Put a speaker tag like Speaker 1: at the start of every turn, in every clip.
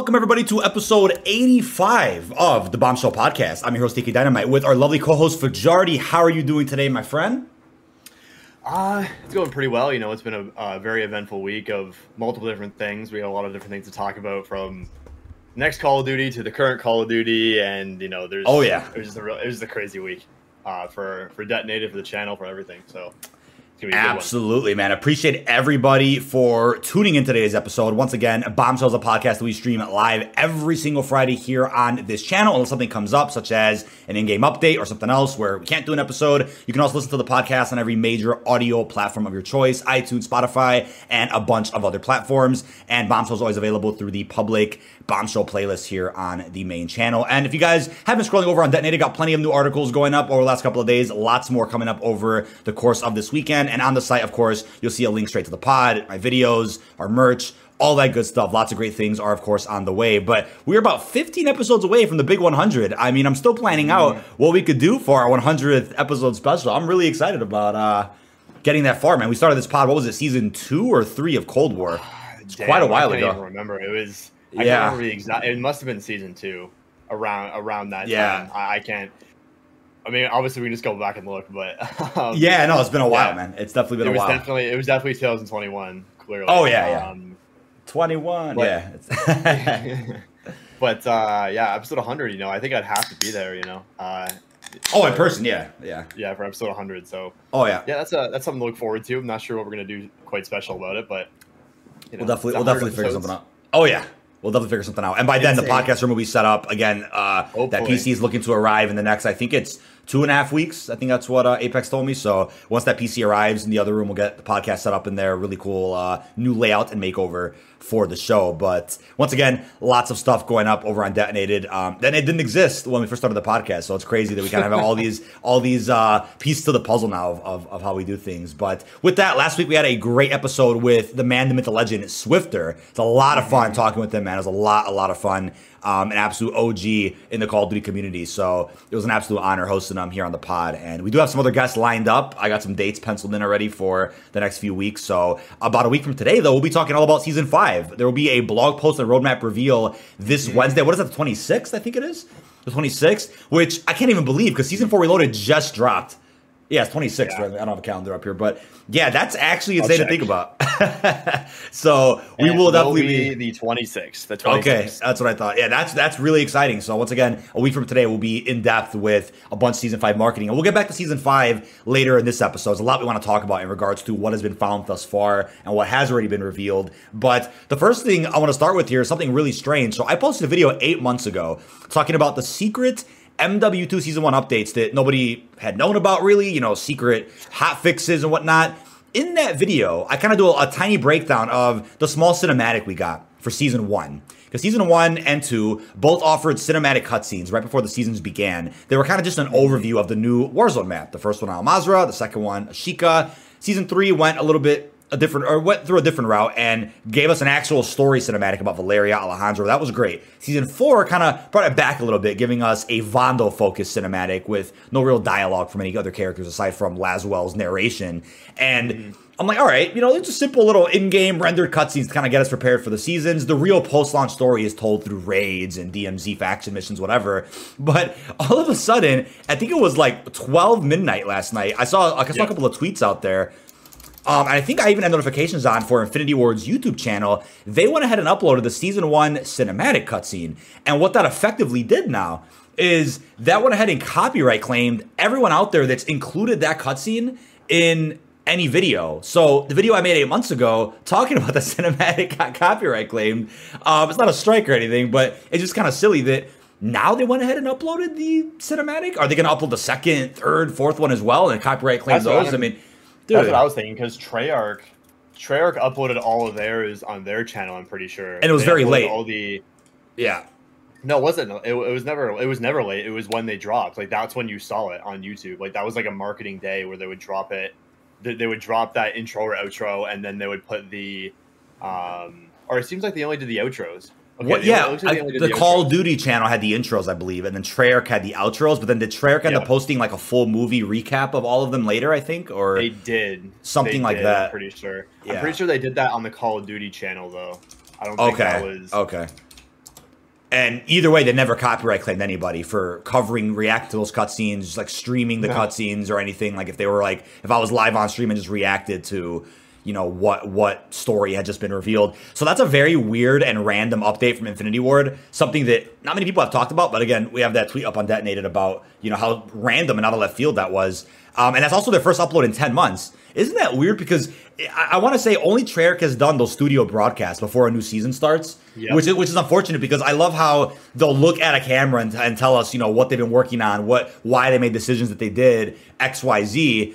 Speaker 1: welcome everybody to episode 85 of the Bombshell Podcast. I'm your host, DK Dynamite, with our lovely co-host Fajarty. How are you doing today, my friend?
Speaker 2: Uh, it's going pretty well. You know, it's been a, a very eventful week of multiple different things. We had a lot of different things to talk about from next Call of Duty to the current Call of Duty, and you know, there's
Speaker 1: Oh, yeah.
Speaker 2: it was just a real, it was just a crazy week uh, for for detonated for the channel for everything. So
Speaker 1: Absolutely, man. Appreciate everybody for tuning in today's episode. Once again, Bombshells, is a podcast that we stream live every single Friday here on this channel. Unless something comes up, such as an in-game update or something else where we can't do an episode, you can also listen to the podcast on every major audio platform of your choice: iTunes, Spotify, and a bunch of other platforms. And Bombshells is always available through the public Bombshell playlist here on the main channel. And if you guys have been scrolling over on Detonated, got plenty of new articles going up over the last couple of days. Lots more coming up over the course of this weekend. And on the site, of course, you'll see a link straight to the pod, my videos, our merch. All that good stuff. Lots of great things are, of course, on the way. But we're about 15 episodes away from the big 100. I mean, I'm still planning out what we could do for our 100th episode special. I'm really excited about uh, getting that far, man. We started this pod, what was it, season two or three of Cold War? It's
Speaker 2: Damn,
Speaker 1: quite a while
Speaker 2: I can't
Speaker 1: ago.
Speaker 2: Even remember it was. I
Speaker 1: Yeah.
Speaker 2: can't remember the exact. It must have been season two, around around that
Speaker 1: Yeah.
Speaker 2: time. I, I can't. I mean, obviously, we can just go back and look, but um,
Speaker 1: Yeah, no, it's been a while,
Speaker 2: Yeah.
Speaker 1: man. It's definitely been
Speaker 2: it
Speaker 1: a
Speaker 2: was
Speaker 1: while.
Speaker 2: definitely it was definitely 2021. Clearly.
Speaker 1: Oh, yeah, yeah.
Speaker 2: Um,
Speaker 1: 21.
Speaker 2: But-
Speaker 1: yeah.
Speaker 2: But uh, yeah, episode 100. You know, I think I'd have to be there. You know, uh,
Speaker 1: oh, in person, yeah. Yeah.
Speaker 2: yeah, for episode 100. So
Speaker 1: Oh, yeah.
Speaker 2: yeah, that's a that's something to look forward to. I'm not sure what we're gonna do quite special about it, but you know,
Speaker 1: We'll definitely, we'll
Speaker 2: 100
Speaker 1: definitely figure something out. Oh, yeah. We'll definitely figure something out. And by then, the podcast room will be set up again. Uh, that
Speaker 2: Hopefully.
Speaker 1: PC is looking to arrive in the next, I think it's two and a half weeks. I think that's what uh, Apex told me. So once that PC arrives in the other room, we'll get the podcast set up in there. Really cool uh, new layout and makeover for the show. But once again, lots of stuff going up over on Detonated. Um, then it didn't exist when we first started the podcast, so it's crazy that we kind of have all these all these uh, pieces to the puzzle now of, of, of how we do things. But with that, last week we had a great episode with the man, the myth, the legend, Swifter. It's a lot of fun talking with him, man. It was a lot, a lot of fun. Um, an absolute OG in the Call of Duty community. So it was an absolute honor hosting him here on the pod. And we do have some other guests lined up. I got some dates penciled in already for the next few weeks. So about a week from today, though, we'll be talking all about season five. There will be a blog post and roadmap reveal this Wednesday. What is that, the 26th, I think it is? The 26th, which I can't even believe because season four reloaded just dropped. Yeah, it's 26th.
Speaker 2: Yeah.
Speaker 1: Right? I don't have a calendar up here, but yeah, that's actually insane to think about. so we
Speaker 2: And
Speaker 1: will
Speaker 2: it
Speaker 1: definitely be.
Speaker 2: the 26th. The 26th.
Speaker 1: Okay, that's what I thought. Yeah, that's that's really exciting. So once again, a week from today, we'll be in depth with a bunch of season five marketing, and we'll get back to season five later in this episode. There's a lot we want to talk about in regards to what has been found thus far and what has already been revealed. But the first thing I want to start with here is something really strange. So I posted a video eight months ago talking about the secret. MW2 season one updates that nobody had known about, really, you know, secret hot fixes and whatnot in that video, I kind of do a, a tiny breakdown of the small cinematic we got for season one. Because season one and two both offered cinematic cutscenes right before the seasons began. They were kind of just an overview of the new Warzone map. The first one, Al Mazrah, the second one, Ashika. Season three went a little bit a different or went through a different route and gave us an actual story cinematic about Valeria Alejandro. That was great. Season four kind of brought it back a little bit, giving us a Vondel focused cinematic with no real dialogue from any other characters aside from Laswell's narration. And mm-hmm. I'm like, all right, you know, it's a simple little in-game rendered cutscenes to kind of get us prepared for the seasons. The real post-launch story is told through raids and DMZ faction missions, whatever. But all of a sudden, I think it was like 12 midnight last night. I saw I saw
Speaker 2: Yeah.
Speaker 1: a couple of tweets out there um, and I think I even had notifications on for Infinity Ward's YouTube channel. They went ahead and uploaded the season one cinematic cutscene. And what that effectively did now is that went ahead and copyright claimed everyone out there that's included that cutscene in any video. So the video I made eight months ago talking about the cinematic got copyright claimed. Um, it's not a strike or anything, but it's just kind of silly that now they went ahead and uploaded the cinematic. Are they going to upload the second, third, fourth one as well and copyright claim those? I
Speaker 2: I'm-
Speaker 1: mean,
Speaker 2: That's what I was thinking because Treyarch, Treyarch uploaded all of theirs on their channel. I'm pretty sure,
Speaker 1: And it was
Speaker 2: They
Speaker 1: very late.
Speaker 2: All the
Speaker 1: Yeah.
Speaker 2: no, it wasn't. It, it was never. It was never late. It was when they dropped. Like that's when you saw it on YouTube. Like that was like a marketing day where they would drop it. They, they would drop that intro or outro, and then they would put the, um, or it seems like they only did the outros. Okay,
Speaker 1: what? Yeah, I-
Speaker 2: did
Speaker 1: the Call of Duty channel had the intros, I believe, and then Treyarch had the outros. But then did Treyarch end up posting like a full movie recap of all of them later? I think, or
Speaker 2: They did
Speaker 1: Something
Speaker 2: They
Speaker 1: like
Speaker 2: did,
Speaker 1: that.
Speaker 2: I'm pretty sure.
Speaker 1: Yeah.
Speaker 2: I'm pretty sure they did that on the Call of Duty channel though. I don't think that
Speaker 1: okay,
Speaker 2: was.
Speaker 1: okay. And either way, they never copyright claimed anybody for covering, react to those cutscenes, like streaming the
Speaker 2: No.
Speaker 1: cutscenes or anything. Like if they were like, if I was live on stream and just reacted to, you know, what what story had just been revealed. So that's a very weird and random update from Infinity Ward. Something that not many people have talked about, but again, we have that tweet up on Detonated about you know how random and out of left field that was. Um, and that's also their first upload in ten months. Isn't that weird? Because I, I want to say only Treyarch has done those studio broadcasts before a new season starts,
Speaker 2: Yep.
Speaker 1: which is which is unfortunate because I love how they'll look at a camera and, and tell us, you know, what they've been working on, what why they made decisions that they did, X, Y, Z.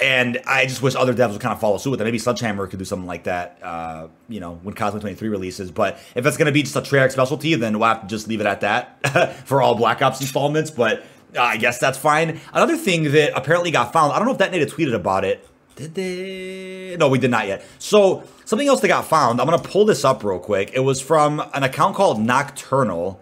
Speaker 1: And I just wish other devs would kind of follow suit with it. Maybe Sledgehammer could do something like that, uh, you know, when Cosmic 23 releases. But if it's going to be just a Treyarch specialty, then we'll have to just leave it at that for all Black Ops installments. But uh, I guess that's fine. Another thing that apparently got found, I don't know if Detonated tweeted about it. Did they? No, we did not yet. So something else that got found. I'm gonna pull this up real quick. It was from an account called Nocturnal,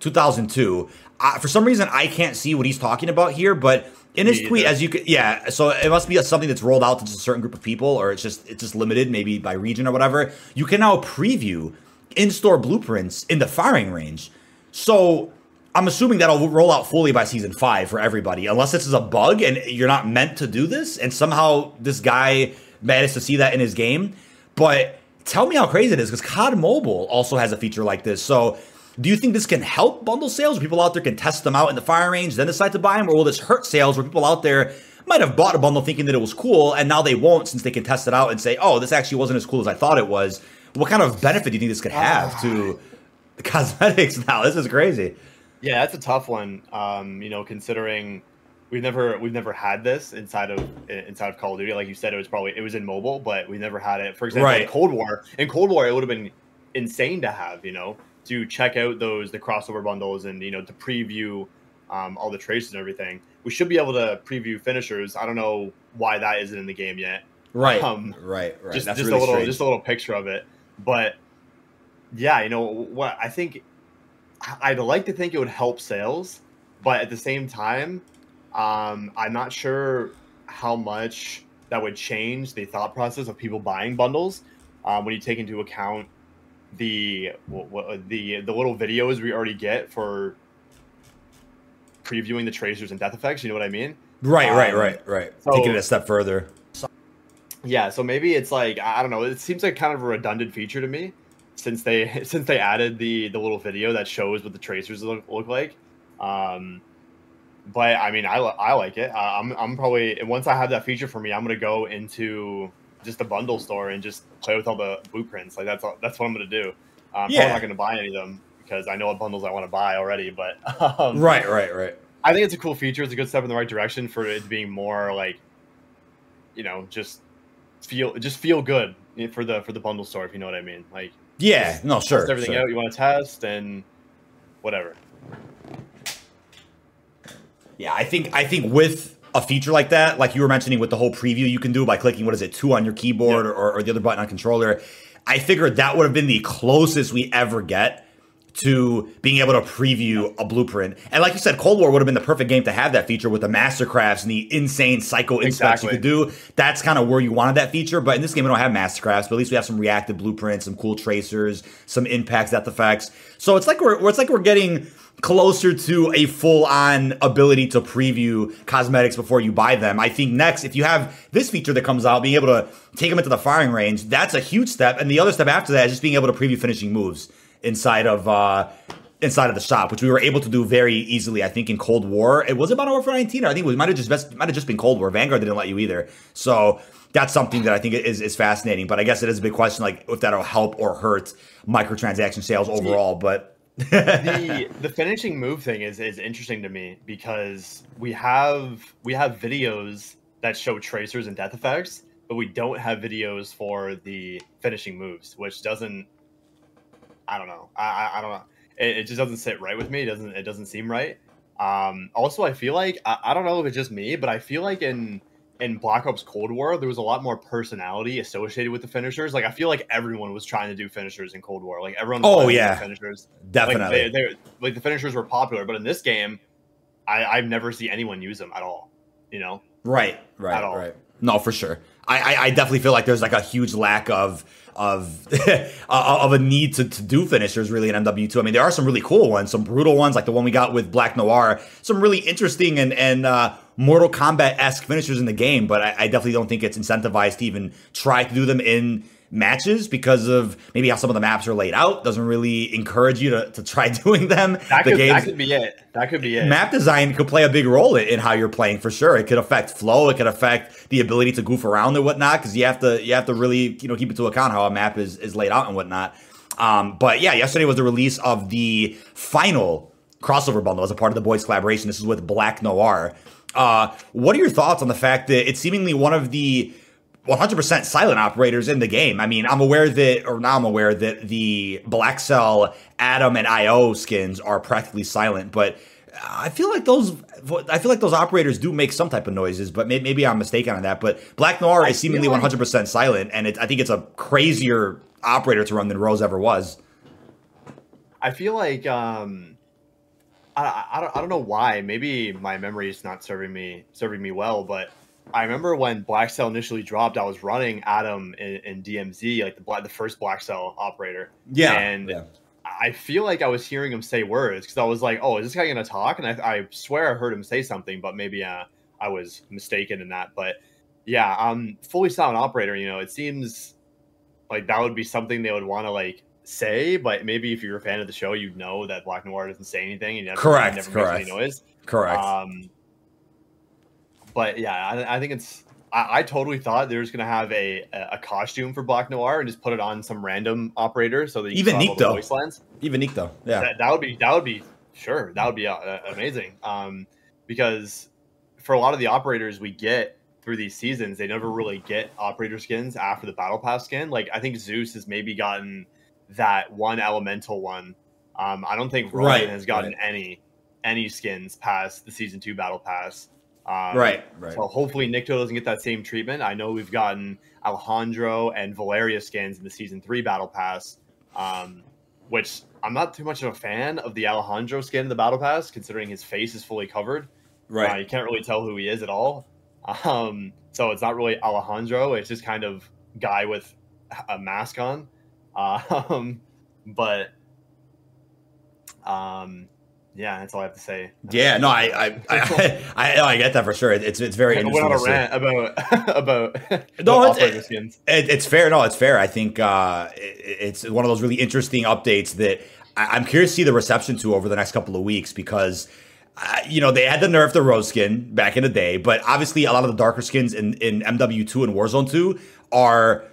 Speaker 1: 2002. Uh, for some reason, I can't see what he's talking about here, but in his tweet, as you could, yeah. So it must be something that's rolled out to just a certain group of people, or it's just it's just limited, maybe by region or whatever. You can now preview in-store blueprints in the firing range. So I'm assuming that'll roll out fully by season five for everybody, unless this is a bug and you're not meant to do this, and somehow this guy managed to see that in his game. But tell me how crazy it is, because COD Mobile also has a feature like this. So do you think this can help bundle sales? Where people out there can test them out in the fire range, then decide to buy them, or will this hurt sales where people out there might have bought a bundle thinking that it was cool, and now they won't since they can test it out and say, "Oh, this actually wasn't as cool as I thought it was." What kind of benefit do you think this could have to the cosmetics now? This is crazy.
Speaker 2: Yeah, that's a tough one. Um, you know, considering we've never we've never had this inside of inside of Call of Duty. Like you said, it was probably it was in mobile, but we never had it. For example,
Speaker 1: Right.
Speaker 2: in Cold War. In Cold War, it would have been insane to have. You know, to check out those the crossover bundles and you know to preview um, all the traces and everything. We should be able to preview finishers. I don't know why that isn't in the game yet.
Speaker 1: Right,
Speaker 2: Um,
Speaker 1: right, right.
Speaker 2: just
Speaker 1: That's
Speaker 2: just
Speaker 1: really
Speaker 2: a little
Speaker 1: strange.
Speaker 2: just a little picture of it but yeah you know what i think i'd like to think it would help sales but at the same time um i'm not sure how much that would change the thought process of people buying bundles um, when you take into account the what, the the little videos we already get for previewing the tracers and death effects you know what i mean
Speaker 1: right, right,
Speaker 2: um,
Speaker 1: right, right.
Speaker 2: so-
Speaker 1: Taking it a step further.
Speaker 2: Yeah, so maybe it's like I don't know. It seems like kind of a redundant feature to me, since they since they added the the little video that shows what the tracers look, look like. Um, but I mean, I, I like it. I, I'm I'm probably once I have that feature for me, I'm gonna go into just a bundle store and just play with all the blueprints. Like that's all, that's what I'm gonna do. I'm
Speaker 1: Yeah.
Speaker 2: probably not gonna buy any of them because I know what bundles I want to buy already. But um,
Speaker 1: Right, right, right.
Speaker 2: I think it's a cool feature. It's a good step in the right direction for it being more like, you know, just feel just feel good for the for the bundle store if you know what I mean. Like
Speaker 1: Yeah, no, sure.
Speaker 2: test everything
Speaker 1: sure.
Speaker 2: out you want to test and whatever.
Speaker 1: Yeah, I think I think with a feature like that, like you were mentioning with the whole preview you can do by clicking what is it, two on your keyboard
Speaker 2: Yeah.
Speaker 1: or, or the other button on controller, I figured that would have been the closest we ever get to being able to preview a blueprint. And like you said, Cold War would have been the perfect game to have that feature with the mastercrafts and the insane psycho inspects you could do. That's kind of where you wanted that feature. But in this game, we don't have mastercrafts, but at least we have some reactive blueprints, some cool tracers, some impacts, death effects. So it's like we're it's like we're getting closer to a full-on ability to preview cosmetics before you buy them. I think next, if you have this feature that comes out, being able to take them into the firing range, that's a huge step. And the other step after that is just being able to preview finishing moves inside of uh inside of the shop, which we were able to do very easily. I think in Cold War, it was about Warfare 19. Or I think it might have just best, might have just been Cold War. Vanguard didn't let you either. So that's something that I think is is fascinating. But I guess it is a big question, like if that'll help or hurt microtransaction sales overall. But
Speaker 2: the the finishing move thing is is interesting to me because we have we have videos that show tracers and death effects, but we don't have videos for the finishing moves, which doesn't. I don't know. I I, I don't know. It, it just doesn't sit right with me. It doesn't it doesn't seem right. Um, also, I feel like I, I don't know if it's just me, but I feel like in in Black Ops Cold War there was a lot more personality associated with the finishers. Like I feel like everyone was trying to do finishers in Cold War. Like everyone. Was
Speaker 1: Oh,
Speaker 2: trying to do
Speaker 1: yeah.
Speaker 2: finishers.
Speaker 1: definitely.
Speaker 2: Like, they, they, like the finishers were popular, but in this game, I, I've never seen anyone use them at all. You know,
Speaker 1: Right, right,
Speaker 2: At all.
Speaker 1: right. No, for sure. I, I, I definitely feel like there's like a huge lack of of of a need to, to do finishers really in MW2. I mean, there are some really cool ones, some brutal ones like the one we got with Black Noir, some really interesting and and uh, Mortal Kombat esque finishers in the game. But I, I definitely don't think it's incentivized to even try to do them in matches because of maybe how some of the maps are laid out doesn't really encourage you to, to try doing them.
Speaker 2: That
Speaker 1: the
Speaker 2: could, that could be it. That could be it.
Speaker 1: Map design could play a big role in, in how you're playing for sure. It could affect flow. It could affect the ability to goof around and whatnot because you have to you have to really you know keep into account how a map is is laid out and whatnot. Um, but yeah, yesterday was the release of the final crossover bundle as a part of the boys collaboration. This is with Black Noir. Uh, what are your thoughts on the fact that it's seemingly one of the 100% silent operators in the game. I mean, I'm aware that, or now I'm aware that the Black Cell, Adam, and IO skins are practically silent, but I feel like those, I feel like those operators do make some type of noises, but maybe, maybe I'm mistaken on that. But Black Noir I is seemingly like, 100% silent, and it, I think it's a crazier operator to run than Rose ever was.
Speaker 2: I feel like, um, I, I, don't, I don't know why. Maybe my memory is not serving me serving me well, but I remember when Black Cell initially dropped, I was running Adam in, in DMZ, like the the first Black Cell operator.
Speaker 1: Yeah,
Speaker 2: and
Speaker 1: yeah.
Speaker 2: I feel like I was hearing him say words because I was like, "Oh, is this guy gonna talk?" And I, I swear I heard him say something, but maybe uh, I was mistaken in that. But yeah, um, fully silent operator. You know, it seems like that would be something they would want to like say, but maybe if you're a fan of the show, you know that Black Noir doesn't say anything and never,
Speaker 1: correct,
Speaker 2: never
Speaker 1: correct.
Speaker 2: makes any noise.
Speaker 1: Correct.
Speaker 2: Um, but yeah, I, I think it's. I, I, totally thought they was gonna have a a costume for Black Noir and just put it on some random operator so that you
Speaker 1: even
Speaker 2: Nikto,
Speaker 1: voice lines. Even Nikto, yeah,
Speaker 2: that, that, would be that would be sure that would be uh, amazing. Um, because for a lot of the operators we get through these seasons, they never really get operator skins after the battle pass skin. Like I think Zeus has maybe gotten that one elemental one. Um, I don't think Roman right, has gotten right. any any skins past the season two battle pass.
Speaker 1: Um, right, right.
Speaker 2: So hopefully Nikto doesn't get that same treatment. I know we've gotten Alejandro and Valeria skins in the season three battle pass, um, which I'm not too much of a fan of the Alejandro skin in the battle pass, considering his face is fully covered.
Speaker 1: Right,
Speaker 2: uh, you can't really tell who he is at all. Um, so it's not really Alejandro. It's just kind of guy with a mask on. Um, but um, yeah, that's all I have to say.
Speaker 1: Yeah, no, I I I, I, I get that for sure. It's it's very.
Speaker 2: I went on a rant about about
Speaker 1: no, it's, it, it, it's fair. No, it's fair. I think uh, it, it's one of those really interesting updates that I, am curious to see the reception to over the next couple of weeks because. Uh, you know, they had to nerf the rose skin back in the day, but obviously a lot of the darker skins in, in MW2 and Warzone 2 are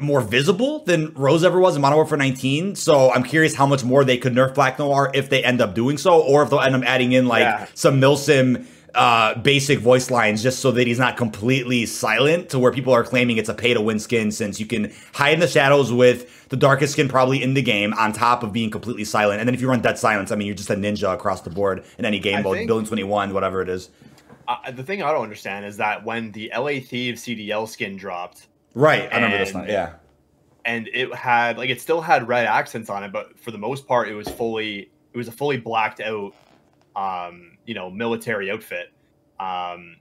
Speaker 1: more visible than Rose ever was in Modern Warfare 19. So I'm curious how much more they could nerf Black Noir if they end up doing so, or if they'll end up adding in like yeah. some Milsim uh, basic voice lines just so that he's not completely silent to where people are claiming it's a pay to win skin since you can hide in the shadows with the darkest skin probably in the game on top of being completely silent. And then if you run Dead Silence, I mean, you're just a ninja across the board in any game I mode, think- building 21, whatever it is.
Speaker 2: Uh, the thing I don't understand is that when the LA Thieves CDL skin dropped,
Speaker 1: Right, I remember this one. Yeah,
Speaker 2: and it had like it still had red accents on it, but for the most part, it was fully it was a fully blacked out, um, you know, military outfit. Um,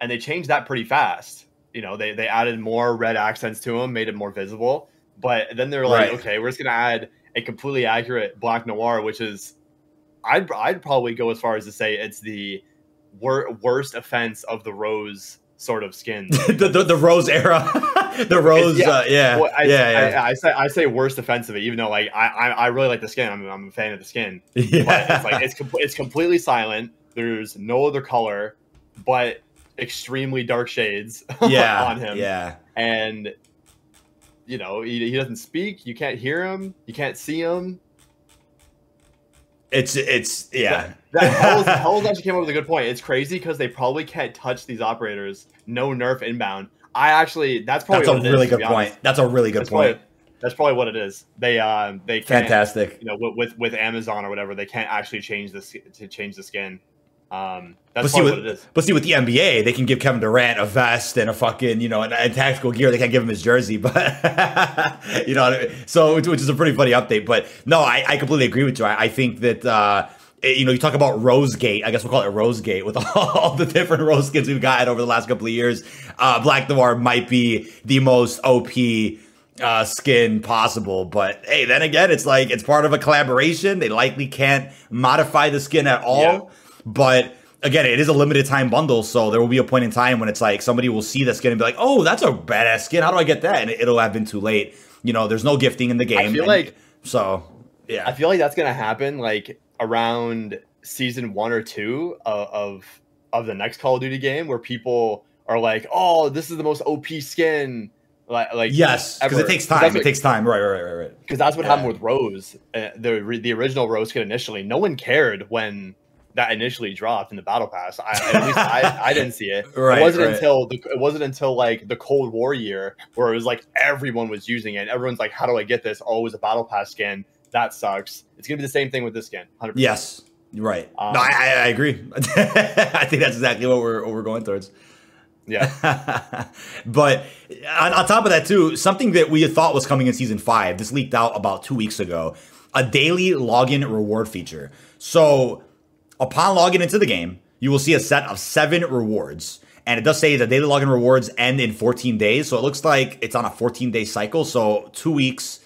Speaker 2: and they changed that pretty fast. You know, they they added more red accents to them, made it more visible. But then they're like, right. okay, we're just gonna add a completely accurate black noir, which is, I'd I'd probably go as far as to say it's the wor- worst offense of the rose sort of skins.
Speaker 1: the, the, the Rose era, the Rose, yeah, uh, yeah, well, I, yeah,
Speaker 2: yeah. I, I, say I say worst offensive, even though like I, I, I really like the skin. I'm, I'm a fan of the skin. Yeah, but it's like it's com- it's completely silent. There's no other color, but extremely dark shades.
Speaker 1: Yeah,
Speaker 2: on him.
Speaker 1: Yeah,
Speaker 2: and you know he, he doesn't speak. You can't hear him. You can't see him.
Speaker 1: It's it's yeah.
Speaker 2: That, Hells, actually came up with a good point. It's crazy because they probably can't touch these operators. No nerf inbound. I actually that's probably
Speaker 1: that's a really is, good point. That's a really good that's point.
Speaker 2: Probably, that's probably what it is. They uh they
Speaker 1: fantastic.
Speaker 2: You know with, with with Amazon or whatever, they can't actually change this to change the skin. Um, that's but see,
Speaker 1: with,
Speaker 2: what it is.
Speaker 1: But see, with the NBA, they can give Kevin Durant a vest and a fucking, you know, and, and tactical gear. They can't give him his jersey, but you know, so which, which, is a pretty funny update. But no, I, I completely agree with you. I, I think that uh, you know, you talk about Rose Gate. I guess we'll call it Rose Gate with all the different Rose skins we've gotten over the last couple of years. Uh, Black Noir might be the most OP uh, skin possible. But hey, then again, it's like it's part of a collaboration. They likely can't modify the skin at all. Yeah. But again, it is a limited time bundle, so there will be a point in time when it's like somebody will see the skin and be like, "Oh, that's a badass skin. How do I get that?" And it'll have been too late. You know, there's no gifting in the game. I
Speaker 2: feel
Speaker 1: and,
Speaker 2: like
Speaker 1: so. Yeah,
Speaker 2: I feel like that's gonna happen like around season one or two of, of of the next Call of Duty game, where people are like, "Oh, this is the most OP skin." Like, like
Speaker 1: yes, because it takes time. It takes time. Right, right, right, right.
Speaker 2: Because that's what yeah. happened with Rose, uh, the the original Rose kit initially. No one cared when that initially dropped in the battle pass. I, at least I, I didn't see it. Right, it wasn't right. until the, it wasn't until like the Cold War year where it was like everyone was using it. Everyone's like, "How do I get this?" Oh, it was a battle pass skin. That sucks. It's gonna be the same thing with this skin.
Speaker 1: 100%. Yes, right. Um, no, I, I agree. I think that's exactly what we're what we're going towards.
Speaker 2: Yeah.
Speaker 1: but on, on, top of that, too, something that we thought was coming in season five, this leaked out about two weeks ago a daily login reward feature. So upon logging into the game, you will see a set of seven rewards. And it does say the daily login rewards end in 14 days. So it looks like it's on a 14 day cycle. So two weeks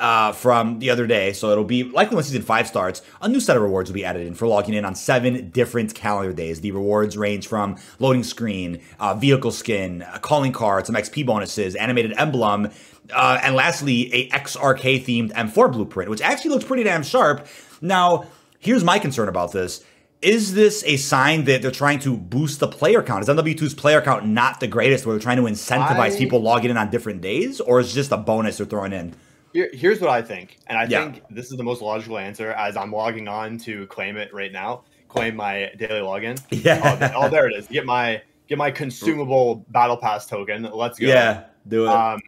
Speaker 1: uh, from the other day. So it'll be likely when season five starts, a new set of rewards will be added in for logging in on seven different calendar days. The rewards range from loading screen, uh, vehicle skin, uh, calling card, some XP bonuses, animated emblem, uh, and lastly, a XRK themed M4 blueprint, which actually looks pretty damn sharp. Now, here's my concern about this. Is this a sign that they're trying to boost the player count? Is MW2's player count not the greatest where they're trying to incentivize I... people logging in on different days? Or is it just a bonus they're throwing in?
Speaker 2: Here, here's what I think, and I yeah. think this is the most logical answer. As I'm logging on to claim it right now, claim my daily login.
Speaker 1: Yeah.
Speaker 2: Oh, oh there it is. Get my get my consumable battle pass token. Let's go.
Speaker 1: Yeah, do it.
Speaker 2: Um,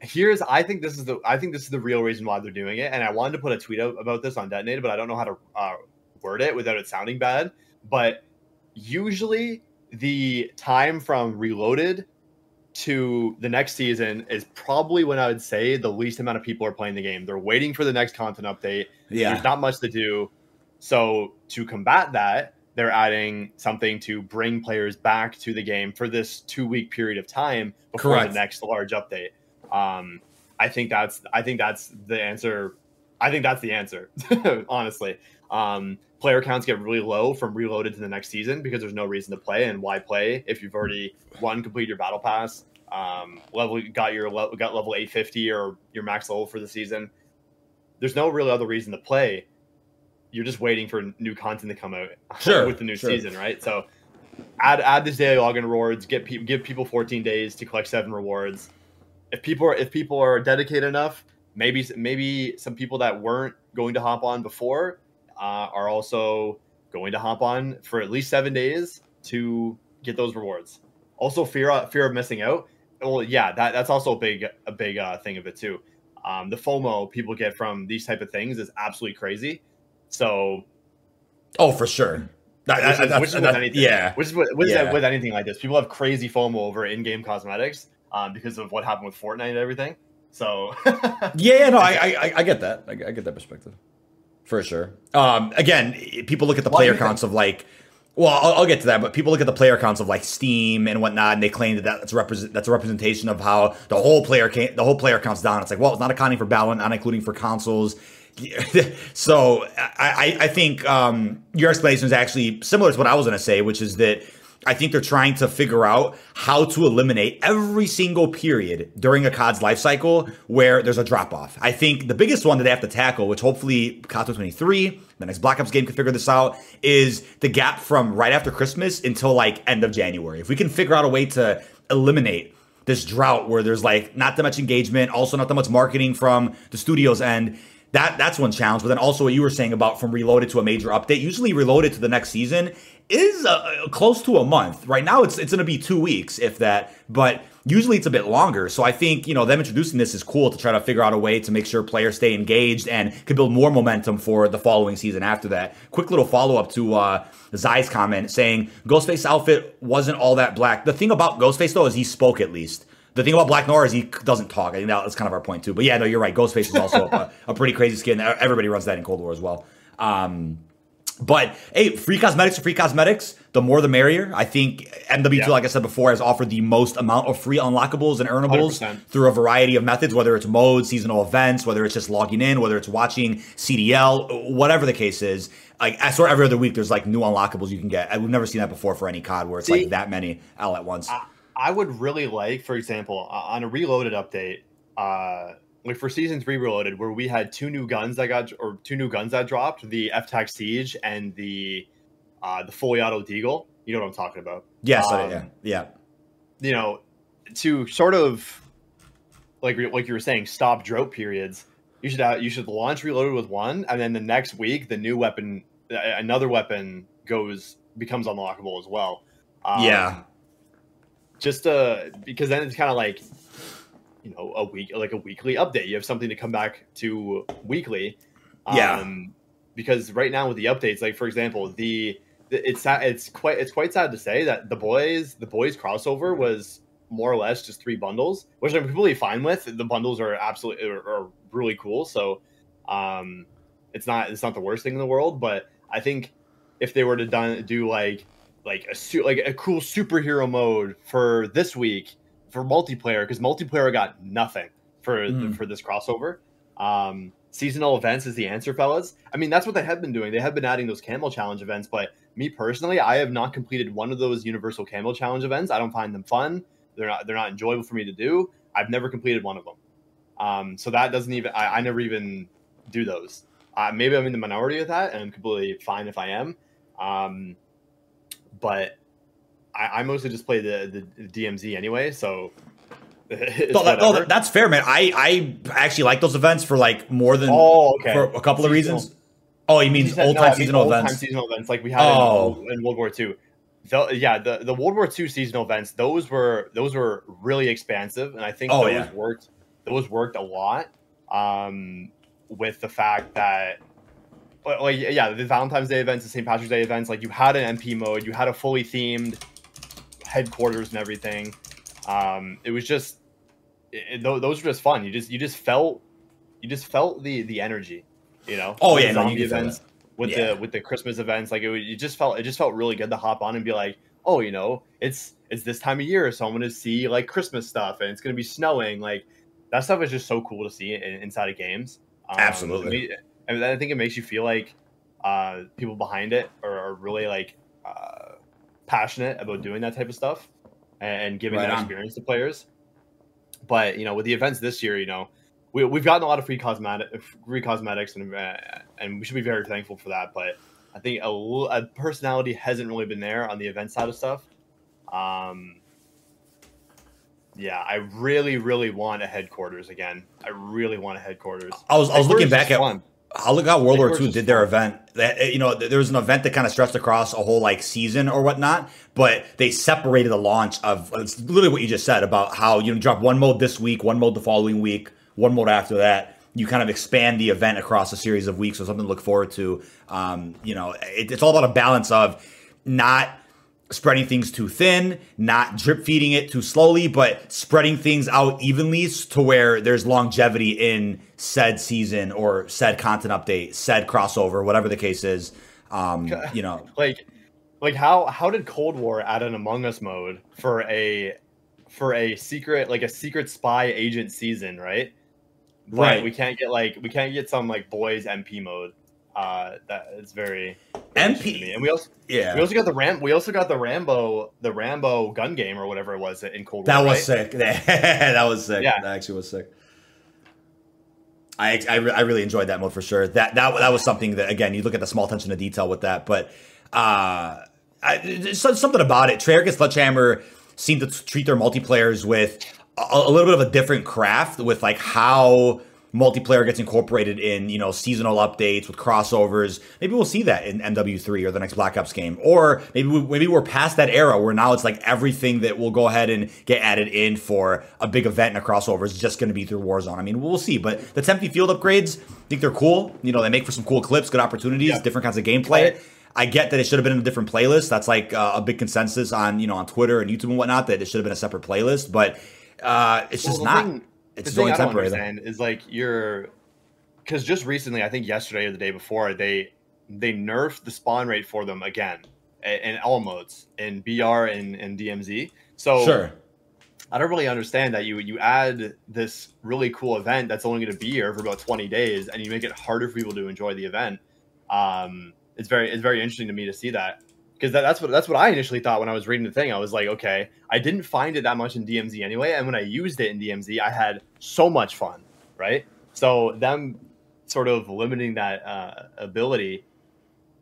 Speaker 2: here's I think this is the I think this is the real reason why they're doing it, and I wanted to put a tweet out about this on Detonated, but I don't know how to uh, word it without it sounding bad. But usually the time from reloaded to the next season is probably when I would say the least amount of people are playing the game. They're waiting for the next content update.
Speaker 1: Yeah.
Speaker 2: There's not much to do. So to combat that, they're adding something to bring players back to the game for this two week period of time before Correct. the next large update. Um, I think that's I think that's the answer. I think that's the answer, honestly. Um, player counts get really low from reloaded to the next season because there's no reason to play and why play if you've already one complete your battle pass um, level got your got level 850 or your max level for the season there's no real other reason to play you're just waiting for new content to come out
Speaker 1: sure,
Speaker 2: with the new
Speaker 1: sure.
Speaker 2: season right so add add this daily login rewards get people give people 14 days to collect seven rewards if people are if people are dedicated enough maybe maybe some people that weren't going to hop on before uh, are also going to hop on for at least seven days to get those rewards. Also, fear fear of missing out. Well, yeah, that, that's also a big a big uh, thing of it too. Um, the FOMO people get from these type of things is absolutely crazy. So,
Speaker 1: oh, for sure.
Speaker 2: That, which, is, which is with anything, yeah, which is with, which yeah. is with anything like this. People have crazy FOMO over in-game cosmetics um, because of what happened with Fortnite and everything. So,
Speaker 1: yeah, no, I, I I get that. I, I get that perspective for sure. Um, again, people look at the player counts of like. Well, I'll, I'll, get to that, but people look at the player counts of like Steam and whatnot, and they claim that that's represent that's a representation of how the whole player the whole player counts down. It's like, well, it's not accounting for Battle, not including for consoles. so I, I think um, your explanation is actually similar to what I was going to say, which is that I think they're trying to figure out how to eliminate every single period during a COD's life cycle where there's a drop off. I think the biggest one that they have to tackle, which hopefully COD 23, the next Black Ops game can figure this out, is the gap from right after Christmas until like end of January. If we can figure out a way to eliminate this drought where there's like not that much engagement, also not that much marketing from the studio's end, that that's one challenge. But then also what you were saying about from reloaded to a major update. Usually reloaded to the next season is uh, close to a month. Right now, it's it's going to be two weeks, if that. But usually, it's a bit longer. So I think you know them introducing this is cool to try to figure out a way to make sure players stay engaged and can build more momentum for the following season after that. Quick little follow up to uh, Zai's comment saying Ghostface outfit wasn't all that black. The thing about Ghostface though is he spoke at least. The thing about Black Noir is he doesn't talk. I think that's kind of our point too. But yeah, no, you're right. Ghostface is also a, a, pretty crazy skin. Everybody runs that in Cold War as well. Um, But hey, free cosmetics are free cosmetics. The more the merrier. I think MW2, yeah. like I said before, has offered the most amount of free unlockables and earnables 100%. through a variety of methods, whether it's modes, seasonal events, whether it's just logging in, whether it's watching CDL, whatever the case is. Like I swear every other week there's like new unlockables you can get. We've never seen that before for any COD where it's See, like that many all at once.
Speaker 2: I, I would really like, for example, on a reloaded update, uh, like for season three reloaded, where we had two new guns that got or two new guns that dropped, the F-Tac Siege and the uh, the fully auto Deagle. You know what I'm talking about?
Speaker 1: Yes, um, yeah, yeah.
Speaker 2: You know, to sort of like like you were saying, stop drought periods. You should have, you should launch reloaded with one, and then the next week the new weapon, another weapon goes becomes unlockable as well.
Speaker 1: Um, yeah.
Speaker 2: Just uh, because then it's kind of like you know a week like a weekly update. You have something to come back to weekly.
Speaker 1: Yeah. Um,
Speaker 2: because right now with the updates, like for example, the, the it's it's quite it's quite sad to say that the boys the boys crossover was more or less just three bundles, which I'm completely fine with. The bundles are absolutely are, are really cool, so um, it's not it's not the worst thing in the world. But I think if they were to done do like like a suit like a cool superhero mode for this week for multiplayer because multiplayer got nothing for mm. for this crossover. Um, seasonal events is the answer, fellas. I mean, that's what they have been doing. They have been adding those camo challenge events, but me personally, I have not completed one of those universal camo challenge events. I don't find them fun. They're not they're not enjoyable for me to do. I've never completed one of them. Um, so that doesn't even I, I never even do those. Uh, maybe I'm in the minority of that, and I'm completely fine if I am. Um, but I, I mostly just play the, the, DMZ anyway, so.
Speaker 1: No, that, no, that's fair, man. I, I actually like those events for like more than
Speaker 2: oh, okay.
Speaker 1: for a couple seasonal. of reasons. Oh, you mean old time no, seasonal
Speaker 2: old
Speaker 1: events?
Speaker 2: Time seasonal events like we had oh. in, in World War II. The, yeah, the, the World War II seasonal events, those were those were really expansive, and I think oh, those yeah. worked. Those worked a lot um, with the fact that like yeah, the Valentine's Day events, the St. Patrick's Day events, like you had an MP mode, you had a fully themed headquarters and everything. Um, it was just it, it, those were just fun. You just you just felt you just felt the the energy, you know.
Speaker 1: Oh yeah, no, events
Speaker 2: with yeah. the with the Christmas events, like it, you just felt it just felt really good to hop on and be like, oh, you know, it's it's this time of year, so I'm gonna see like Christmas stuff, and it's gonna be snowing. Like that stuff is just so cool to see in, inside of games.
Speaker 1: Um, Absolutely,
Speaker 2: and I think it makes you feel like uh, people behind it are, are really like uh, passionate about doing that type of stuff and, giving right that on. experience to players. But you know, with the events this year, you know, we, we've gotten a lot of free cosmetic, free cosmetics, and uh, and we should be very thankful for that. But I think a, a, personality hasn't really been there on the event side of stuff. Um, yeah, I really, really want a headquarters again. I really want a headquarters.
Speaker 1: I was, I was looking back at. Fun. I look how World War II did their event. That you know, there was an event that kind of stretched across a whole like season or whatnot, but they separated the launch of. It's literally what you just said about how you know drop one mode this week, one mode the following week, one mode after that. You kind of expand the event across a series of weeks, so something to look forward to. Um, you know, it, it's all about a balance of not spreading things too thin, not drip feeding it too slowly, but spreading things out evenly to where there's longevity in said season or said content update, said crossover, whatever the case is. Um, you know,
Speaker 2: like, like how how did Cold War add an Among Us mode for a for a secret like a secret spy agent season, right? But right. We can't get like we can't get some like boys MP mode uh, that is very,
Speaker 1: very MP.
Speaker 2: And we also
Speaker 1: yeah
Speaker 2: we also got the Ram we also got the Rambo the Rambo gun game or whatever it was in Cold
Speaker 1: War.
Speaker 2: That
Speaker 1: was right? sick. that was sick. Yeah, that actually was sick. I, I, I, really enjoyed that mode for sure. That that that was something that again you look at the small attention to detail with that, but uh, I, something about it. Treyarch and Sledgehammer seem to treat their multiplayers with a, a little bit of a different craft with like how multiplayer gets incorporated in you know seasonal updates with crossovers. Maybe we'll see that in MW3 or the next Black Ops game, or maybe we, maybe we're past that era where now it's like everything that will go ahead and get added in for a big event and a crossover is just going to be through Warzone. I mean, we'll see, but the empty field upgrades, I think they're cool. You know, they make for some cool clips, good opportunities, yeah. different kinds of gameplay. I get that it should have been in a different playlist. That's like uh, a big consensus on you know on Twitter and YouTube and whatnot that it should have been a separate playlist, but uh, it's just not. Thing-
Speaker 2: it's the thing I don't understand is like you're because just recently, I think yesterday or the day before, they they nerfed the spawn rate for them again in all modes in BR and, and DMZ. So
Speaker 1: sure.
Speaker 2: I don't really understand that you you add this really cool event that's only going to be here for about 20 days and you make it harder for people to enjoy the event. Um, it's very it's very interesting to me to see that because that, that's what that's what I initially thought when I was reading the thing. I was like, okay, I didn't find it that much in DMZ anyway, and when I used it in DMZ, I had so much fun, right? So them sort of limiting that uh, ability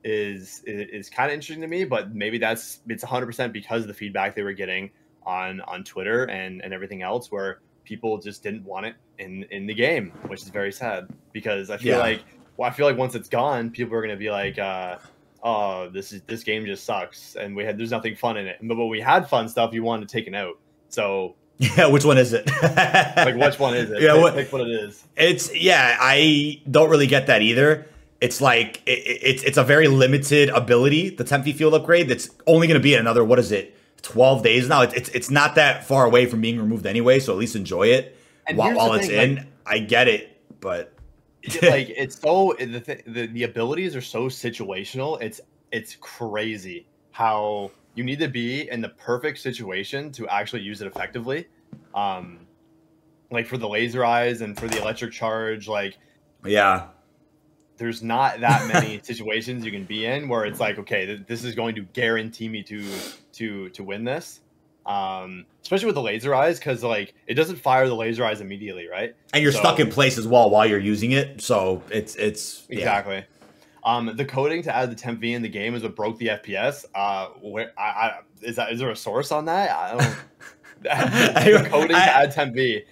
Speaker 2: is is, is kind of interesting to me, but maybe that's it's 100 percent because of the feedback they were getting on on Twitter and and everything else, where people just didn't want it in in the game, which is very sad because I feel yeah. like well, I feel like once it's gone, people are going to be like. Uh, oh, this is this game just sucks, and we had there's nothing fun in it. But when we had fun stuff, you wanted to take it out. So
Speaker 1: yeah, which one is it?
Speaker 2: like which one is it? Yeah, pick, what, pick what it is.
Speaker 1: It's yeah, I don't really get that either. It's like it, it's it's a very limited ability, the Temp field upgrade. That's only going to be in another what is it, twelve days now. It's, it's it's not that far away from being removed anyway. So at least enjoy it and while, while it's thing, in. Like, I get it, but
Speaker 2: like it's so the, th- the the abilities are so situational. It's it's crazy how you need to be in the perfect situation to actually use it effectively. Um, like for the laser eyes and for the electric charge, like
Speaker 1: yeah,
Speaker 2: there's not that many situations you can be in where it's like, okay, th- this is going to guarantee me to to to win this um, especially with the laser eyes because like it doesn't fire the laser eyes immediately, right?
Speaker 1: And you're so, stuck in place as well while you're using it, so it's it's
Speaker 2: yeah. exactly. Um, the coding to add the temp V in the game is what broke the FPS. Uh, where I, I is that is there a source on that? I don't. the coding I, to add temp V.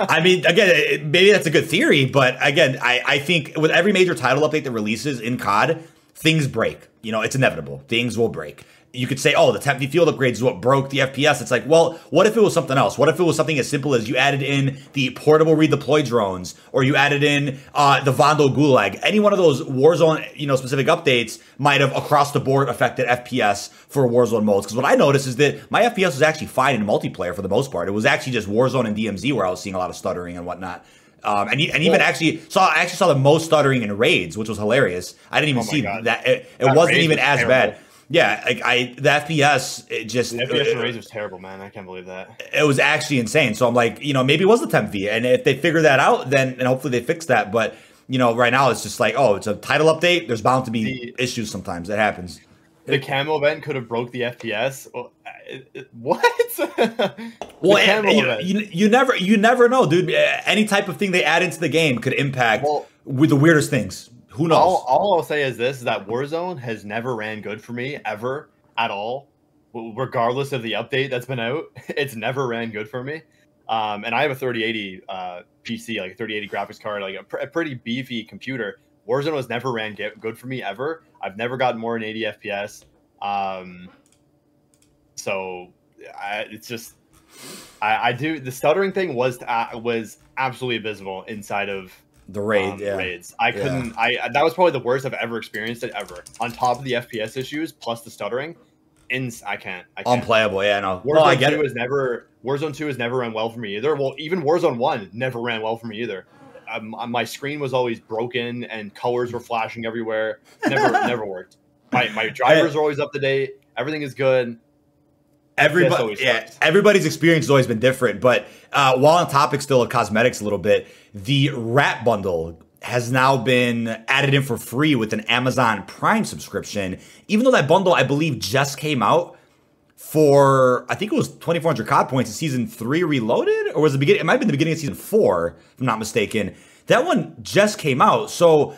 Speaker 1: I mean, again, maybe that's a good theory, but again, I, I think with every major title update that releases in COD, things break. You know, it's inevitable. Things will break you could say, oh, the temp field upgrades is what broke the FPS. It's like, well, what if it was something else? What if it was something as simple as you added in the portable redeploy drones, or you added in uh, the Vondel Gulag? Any one of those Warzone, you know, specific updates might have across the board affected FPS for Warzone modes. Because what I noticed is that my FPS was actually fine in multiplayer for the most part. It was actually just Warzone and DMZ where I was seeing a lot of stuttering and whatnot. Um, and, and even actually saw I actually saw the most stuttering in raids, which was hilarious. I didn't even oh see God. that. It, it wasn't even as terrible. bad yeah, like I the FPS it just
Speaker 2: the FPS uh, was terrible, man. I can't believe that.
Speaker 1: It was actually insane. So I'm like, you know, maybe it was the temp V, and if they figure that out, then and hopefully they fix that. But you know, right now it's just like, oh, it's a title update. There's bound to be the, issues sometimes. That happens.
Speaker 2: The camo event could have broke the FPS. What?
Speaker 1: well, you, you, you, never you never know, dude. Any type of thing they add into the game could impact well, with the weirdest things. Who knows?
Speaker 2: All, all I'll say is this: is that Warzone has never ran good for me ever at all, regardless of the update that's been out. It's never ran good for me. Um, and I have a 3080 uh, PC, like a 3080 graphics card, like a, pr- a, pretty beefy computer. Warzone has never ran get- good for me ever. I've never gotten more than 80 FPS. Um, so I, it's just I, I, do the stuttering thing was uh, was absolutely abysmal inside of
Speaker 1: the raid, um, yeah.
Speaker 2: raids. I couldn't. Yeah. I that was probably the worst I've ever experienced it ever. On top of the FPS issues plus the stuttering, in I can't. I can't.
Speaker 1: Unplayable. Yeah, no.
Speaker 2: Warzone I get two Was never. Warzone two has never ran well for me either. Well, even Warzone one never ran well for me either. Um, my screen was always broken and colors were flashing everywhere. Never, never worked. My my drivers are always up to date. Everything is good.
Speaker 1: Everybody, yeah, everybody's experience has always been different. But uh, while on topic still of cosmetics a little bit, the Rat Bundle has now been added in for free with an Amazon Prime subscription. Even though that bundle, I believe, just came out for I think it was 2,400 COD points in season three reloaded, or was it the beginning? It might have been the beginning of season four, if I'm not mistaken. That one just came out, so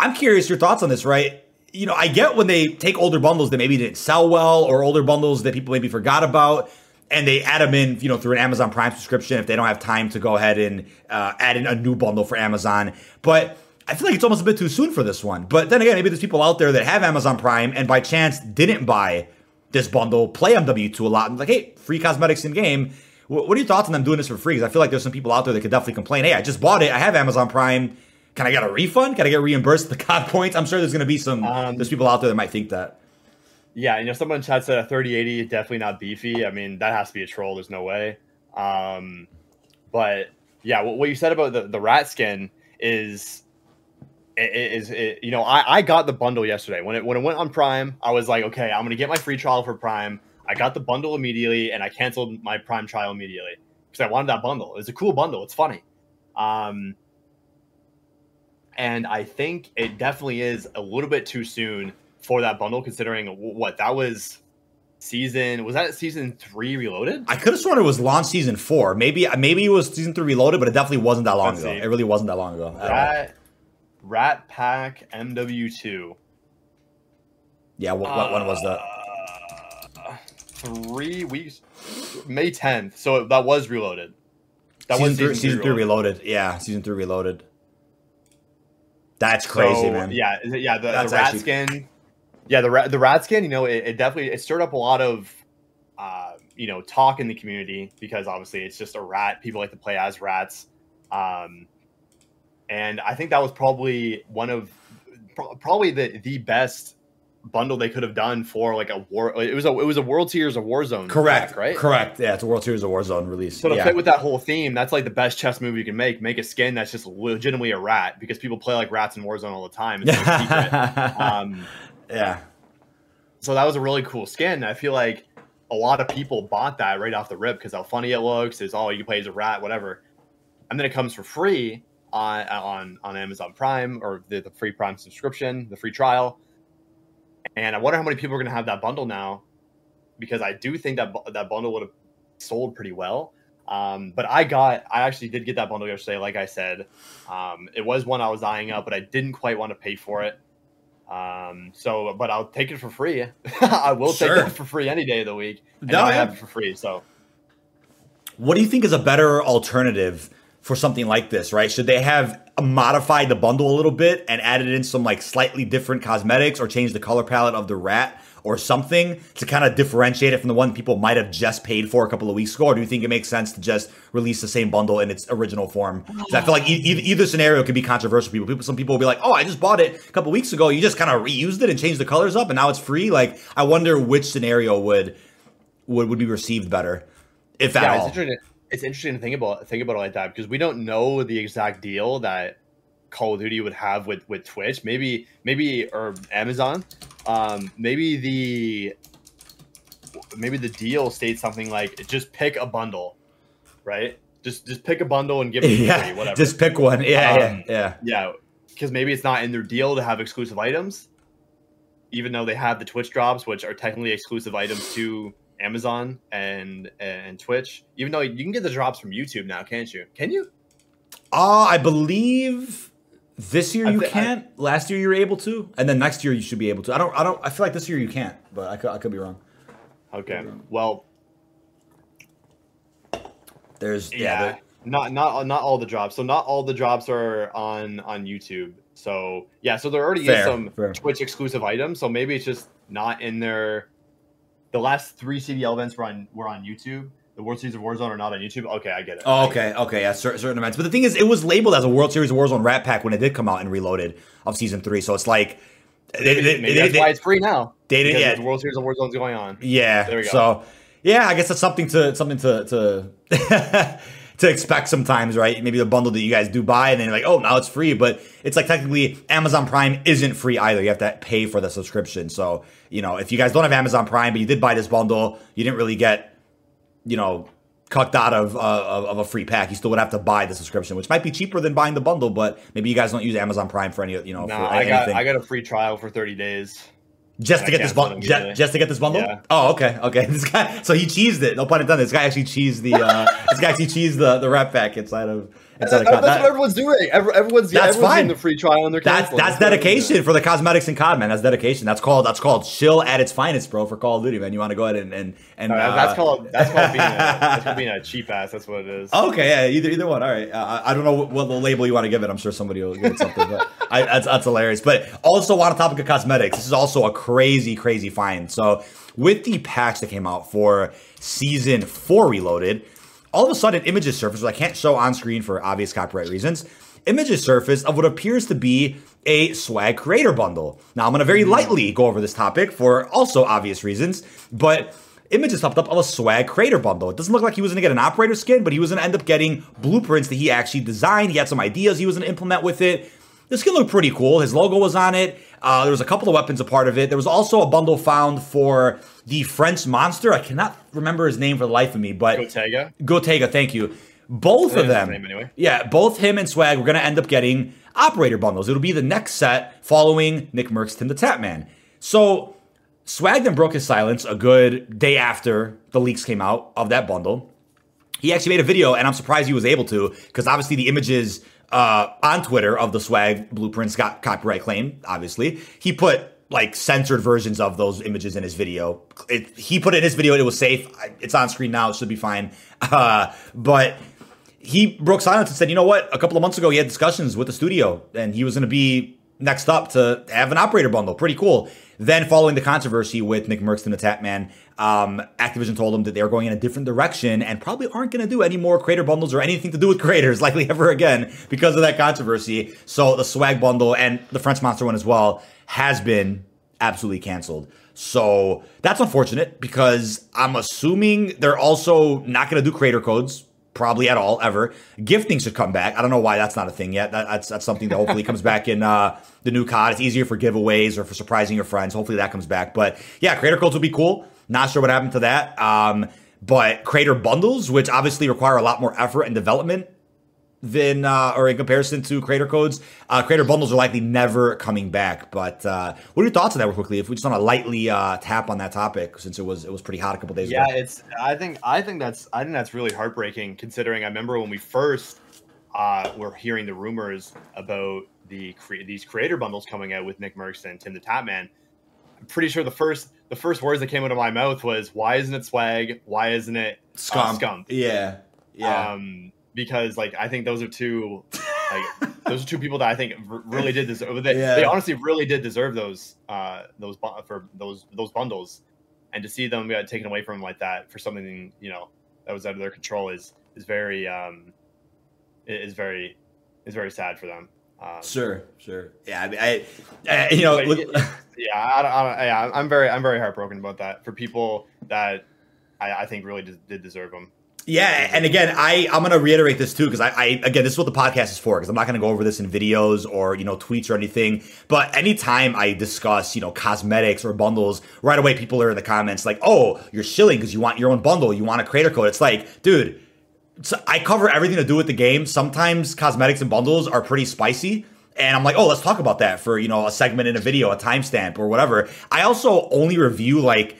Speaker 1: I'm curious your thoughts on this. Right? You know, I get when they take older bundles that maybe didn't sell well, or older bundles that people maybe forgot about and they add them in, you know, through an Amazon Prime subscription if they don't have time to go ahead and uh, add in a new bundle for Amazon. But I feel like it's almost a bit too soon for this one. But then again, maybe there's people out there that have Amazon Prime and by chance didn't buy this bundle, play MW2 a lot, and like, hey, free cosmetics in game. What are your thoughts on them doing this for free? Because I feel like there's some people out there that could definitely complain. Hey, I just bought it. I have Amazon Prime. Can I get a refund? Can I get reimbursed the COD points? I'm sure there's going to be some. Um, there's people out there that might think that.
Speaker 2: Yeah, you know, someone in chat said a 3080 definitely not beefy. I mean, that has to be a troll. There's no way. Um, but yeah, what, what you said about the, the rat skin is it is it, you know I, I got the bundle yesterday when it when it went on Prime. I was like, okay, I'm gonna get my free trial for Prime. I got the bundle immediately, and I canceled my Prime trial immediately because I wanted that bundle. It's a cool bundle. It's funny, um, and I think it definitely is a little bit too soon for that bundle, considering what that was season was that season three reloaded?
Speaker 1: I could have sworn it was launch season four. Maybe maybe it was season three reloaded but it definitely wasn't that long
Speaker 2: Let's
Speaker 1: ago.
Speaker 2: see.
Speaker 1: it really wasn't that long ago
Speaker 2: rat, rat pack mw2
Speaker 1: yeah what, what one was that?
Speaker 2: Uh, three weeks may 10th so that was reloaded. That
Speaker 1: season,
Speaker 2: was
Speaker 1: three, season three reloaded. Yeah season three reloaded that's crazy
Speaker 2: So,
Speaker 1: man.
Speaker 2: yeah yeah the, the rat
Speaker 1: actually-
Speaker 2: skin. Yeah the rat the rat skin you know it, it definitely it stirred up a lot of uh you know talk in the community because obviously it's just a rat. People like to play as rats. Um and i think that was probably one of probably the the best bundle they could have done for like a war it was a it was a world series of warzone
Speaker 1: correct
Speaker 2: pack, right
Speaker 1: correct yeah it's a world series of warzone release
Speaker 2: so to
Speaker 1: yeah.
Speaker 2: fit with that whole theme, that's like the best chess move you can make. Make a skin that's just legitimately a rat because people play like rats in Warzone all the time. It's no secret. Um,
Speaker 1: yeah
Speaker 2: so that was a really cool skin. I feel like a lot of people bought that right off the rip because how funny it looks. Is oh you can play as a rat, whatever, and then it comes for free on on on Amazon Prime or the, the free Prime subscription, the free trial. And I wonder how many people are going to have that bundle now, because I do think that that bundle would have sold pretty well. Um, but I got, I actually did get that bundle yesterday. Like I said, um, it was one I was eyeing up, but I didn't quite want to pay for it. Um, so, but I'll take it for free. I will
Speaker 1: Sure.
Speaker 2: take that for free any day of the week. And
Speaker 1: No,
Speaker 2: I have it for free. So,
Speaker 1: What do you think is a better alternative for something like this, right? Should they have modified the bundle a little bit and added in some like slightly different cosmetics or changed the color palette of the rat or something to kind of differentiate it from the one people might have just paid for a couple of weeks ago? Or do you think it makes sense to just release the same bundle in its original form? I feel like e- either, either scenario could be controversial. People, people, some people will be like, "Oh, I just bought it a couple weeks ago. You just kind of reused it and changed the colors up, and now it's free." Like, I wonder which scenario would would would be received better, if at
Speaker 2: yeah,
Speaker 1: all.
Speaker 2: It's interesting. To think about think about it like that because we don't know the exact deal that Call of Duty would have with with Twitch. Maybe maybe or Amazon. Um, maybe the maybe the deal states something like just pick a bundle, right? Just just pick a bundle and give it
Speaker 1: yeah,
Speaker 2: free, whatever.
Speaker 1: just pick one. Yeah,
Speaker 2: Um,
Speaker 1: yeah, yeah.
Speaker 2: Yeah, because maybe it's not in their deal to have exclusive items, even though they have the Twitch drops, which are technically exclusive items to Amazon and and Twitch. Even though you can get the drops from YouTube now, can't you? Can you?
Speaker 1: Uh, I believe this year
Speaker 2: I
Speaker 1: you
Speaker 2: I-
Speaker 1: can't. Last year you were able to, and then next year you should be able to. I don't. I don't. I feel like this year you can't, but I could. I could be wrong.
Speaker 2: Okay. Well,
Speaker 1: There's yeah.
Speaker 2: yeah,
Speaker 1: there-
Speaker 2: not not not all the drops. So not all the drops are on on YouTube. So yeah, so there already
Speaker 1: Fair,
Speaker 2: is some
Speaker 1: fair.
Speaker 2: Twitch exclusive items. So maybe it's just not in their. The last three CDL events were on were on YouTube. The World Series of Warzone are not on YouTube. Okay, I get it.
Speaker 1: Oh, okay, okay, yeah, certain, certain events. But the thing is, it was labeled as a World Series of Warzone Rat Pack when it did come out and Reloaded of season three. So it's like, they, they,
Speaker 2: Maybe
Speaker 1: they-
Speaker 2: that's why it's free now.
Speaker 1: they didn't- yeah.
Speaker 2: the World Series of Warzone's going on.
Speaker 1: Yeah.
Speaker 2: There we go.
Speaker 1: So yeah, I guess that's something to something to to to expect sometimes, right? Maybe the bundle that you guys do buy, and then you're like, oh, now it's free, but it's like technically Amazon Prime isn't free either. You have to pay for the subscription. So you know, if you guys don't have Amazon Prime, but you did buy this bundle, you didn't really get, you know. Cucked out of, uh, of a free pack, you still would have to buy the subscription, which might be cheaper than buying the bundle. But maybe you guys don't use Amazon Prime for any, you know,
Speaker 2: No,
Speaker 1: for
Speaker 2: I got. I got a free trial for 30 days.
Speaker 1: Just to
Speaker 2: I
Speaker 1: get this bundle, just, to get this bundle. Oh, okay, okay. This guy, so he cheesed it. No pun intended. This guy actually cheesed the. Uh, this guy actually cheesed the the rep pack inside of.
Speaker 2: That's
Speaker 1: Con-
Speaker 2: what
Speaker 1: that-
Speaker 2: everyone's doing. Every- Everyone's
Speaker 1: That's
Speaker 2: everyone's
Speaker 1: fine.
Speaker 2: in the free trial and they're
Speaker 1: that's that's dedication for the cosmetics and COD, man. That's dedication. That's called that's called chill at its finest, bro. For Call of Duty, man. You want to go ahead and and and
Speaker 2: that-
Speaker 1: uh,
Speaker 2: that's called that's called being a, that's called being a cheap ass. That's what it is.
Speaker 1: Okay, yeah, either either one. All right, uh, I don't know what, what the label you want to give it. I'm sure somebody will give it something, but I, that's that's hilarious. But also on the topic of cosmetics, this is also a crazy, crazy find. So with the patch that came out for season four Reloaded, all of a sudden images surfaced, which I can't show on screen for obvious copyright reasons. Images surfaced of what appears to be a swag creator bundle. Now I'm going to very mm-hmm. lightly go over this topic for also obvious reasons, but images popped up of a swag creator bundle. It doesn't look like he was gonna get an operator skin, but he was gonna end up getting blueprints that he actually designed. He had some ideas he was gonna implement with it. the skin looked pretty cool. His logo was on it. Uh, there was a couple of weapons a part of it. There was also a bundle found for the French monster. I cannot remember his name for the life of me, but
Speaker 2: Gotaga.
Speaker 1: Gotaga, thank you. Both of
Speaker 2: That is his
Speaker 1: them,
Speaker 2: anyway.
Speaker 1: yeah, both him and Swag, we're gonna end up getting operator bundles. It'll be the next set following Nick Mercs Tim the Tatman. So Swag then broke his silence a good day after the leaks came out of that bundle. He actually made a video, and I'm surprised he was able to, because obviously the images uh, on Twitter of the swag blueprints got copyright claim. Obviously, he put like censored versions of those images in his video. It, he put it in his video; it was safe. It's on screen now; it should be fine. Uh, but he broke silence and said, "You know what? A couple of months ago, he had discussions with the studio, and he was going to be next up to have an operator bundle. Pretty cool." Then, following the controversy with Nick Mercs and the Tatman, um, Activision told them that they were going in a different direction and probably aren't going to do any more creator bundles or anything to do with creators, likely ever again, because of that controversy. So the swag bundle and the French Monster one as well has been absolutely canceled. So that's unfortunate because I'm assuming they're also not going to do creator codes probably at all ever. Gifting should come back. I don't know why that's not a thing yet. That, that's that's something that hopefully comes back in uh, the new COD. It's easier for giveaways or for surprising your friends. Hopefully that comes back. But yeah, creator codes would be cool. Not sure what happened to that. Um, but creator bundles, which obviously require a lot more effort and development than uh, or in comparison to creator codes, uh, creator bundles are likely never coming back. But uh, what are your thoughts on that, real quickly? If we just want to lightly uh, tap on that topic, since it was it was pretty hot a couple days
Speaker 2: Yeah,
Speaker 1: ago.
Speaker 2: Yeah, it's. I think. I think that's. I think that's really heartbreaking. Considering I remember when we first uh, were hearing the rumors about the cre- these creator bundles coming out with Nick Mercs and Tim the Tatman. I'm pretty sure the first the first words that came out of my mouth was, "Why isn't it swag? Why isn't it uh,
Speaker 1: Scump.
Speaker 2: Scump?"
Speaker 1: Yeah, yeah.
Speaker 2: Um, because like I think those are two. Like, those are two people that I think r- really did deserve. They,
Speaker 1: Yeah.
Speaker 2: they honestly really did deserve those uh, those bu- for those those bundles, and to see them get taken away from them like that for something you know that was out of their control is is very um, is very is very sad for them. Um,
Speaker 1: sure, sure. Yeah, I, mean, I, I you know,
Speaker 2: Like,
Speaker 1: look-
Speaker 2: yeah, I, don't- I, don't- yeah, I'm very I'm very heartbroken about that for people that I, I think really did, did deserve them.
Speaker 1: Yeah, and again, I I'm gonna reiterate this too because I, I again this is what the podcast is for because I'm not gonna go over this in videos or you know tweets or anything. But anytime I discuss you know cosmetics or bundles, right away people are in the comments like, "Oh, you're shilling because you want your own bundle, you want a creator code." It's like, dude, so I cover everything to do with the game. Sometimes cosmetics and bundles are pretty spicy. And I'm like, oh, let's talk about that for, you know, a segment in a video, a timestamp or whatever. I also only review like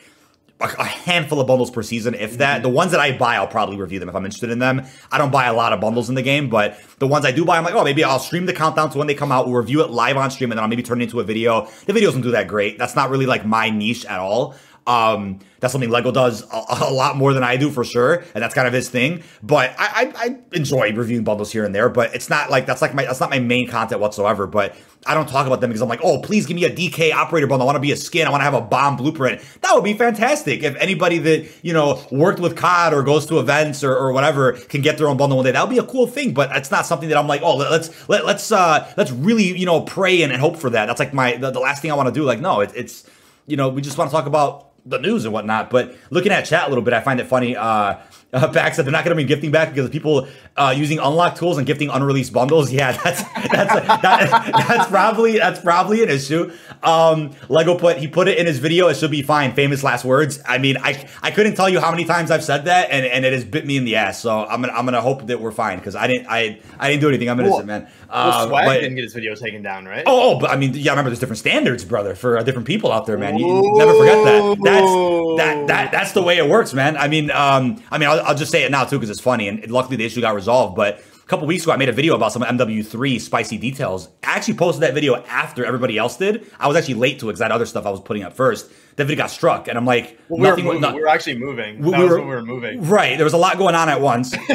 Speaker 1: a handful of bundles per season, if that. Mm-hmm. The ones that I buy, I'll probably review them if I'm interested in them. I don't buy a lot of bundles in the game, but the ones I do buy, I'm like, oh, maybe I'll stream the countdown to when they come out. We'll review it live on stream, and then I'll maybe turn it into a video. The videos don't do that great. That's not really like my niche at all. Um, that's something Lego does a, a lot more than I do for sure, and that's kind of his thing. But I, I, I enjoy reviewing bundles here and there, but it's not like that's like my that's not my main content whatsoever. But I don't talk about them because I'm like, oh, please give me a DK operator bundle. I want to be a skin. I want to have a bomb blueprint. That would be fantastic if anybody that you know worked with COD or goes to events or, or whatever can get their own bundle one day. That would be a cool thing. But it's not something that I'm like, oh, let- let's let, let's uh let's really you know pray and, and hope for that. That's like my the, the last thing I want to do. Like, no, it, it's you know we just want to talk about the news and whatnot. But looking at chat a little bit, I find it funny. Uh, uh, Back said they're not going to be gifting back because of people uh, using unlock tools and gifting unreleased bundles. Yeah, that's that's that, that's probably that's probably an issue. Um, Lego put he put it in his video. It should be fine. Famous last words. I mean, I I couldn't tell you how many times I've said that, and, and it has bit me in the ass. So I'm gonna I'm gonna hope that we're fine because I didn't I I didn't do anything. I'm innocent, man.
Speaker 2: Well,
Speaker 1: Uh,
Speaker 2: Swag
Speaker 1: but-
Speaker 2: didn't get his video taken down, right?
Speaker 1: Oh, oh, but I mean, yeah, remember there's different standards, brother, for uh, different people out there, man. You, you never forget that. That's that that that's the way it works, man. I mean, um, I mean, I'll, I'll just say it now too because it's funny, and luckily the issue got resolved. But a couple weeks ago, I made a video about some MW3 spicy details. I actually posted that video after everybody else did. I was actually late to it because I had other stuff I was putting up first. That video got struck, and I'm like,
Speaker 2: Well, we, were
Speaker 1: nothing. no-
Speaker 2: we were actually moving.
Speaker 1: We-
Speaker 2: that
Speaker 1: we
Speaker 2: was
Speaker 1: were-
Speaker 2: we were moving.
Speaker 1: Right. There was a lot going on at once.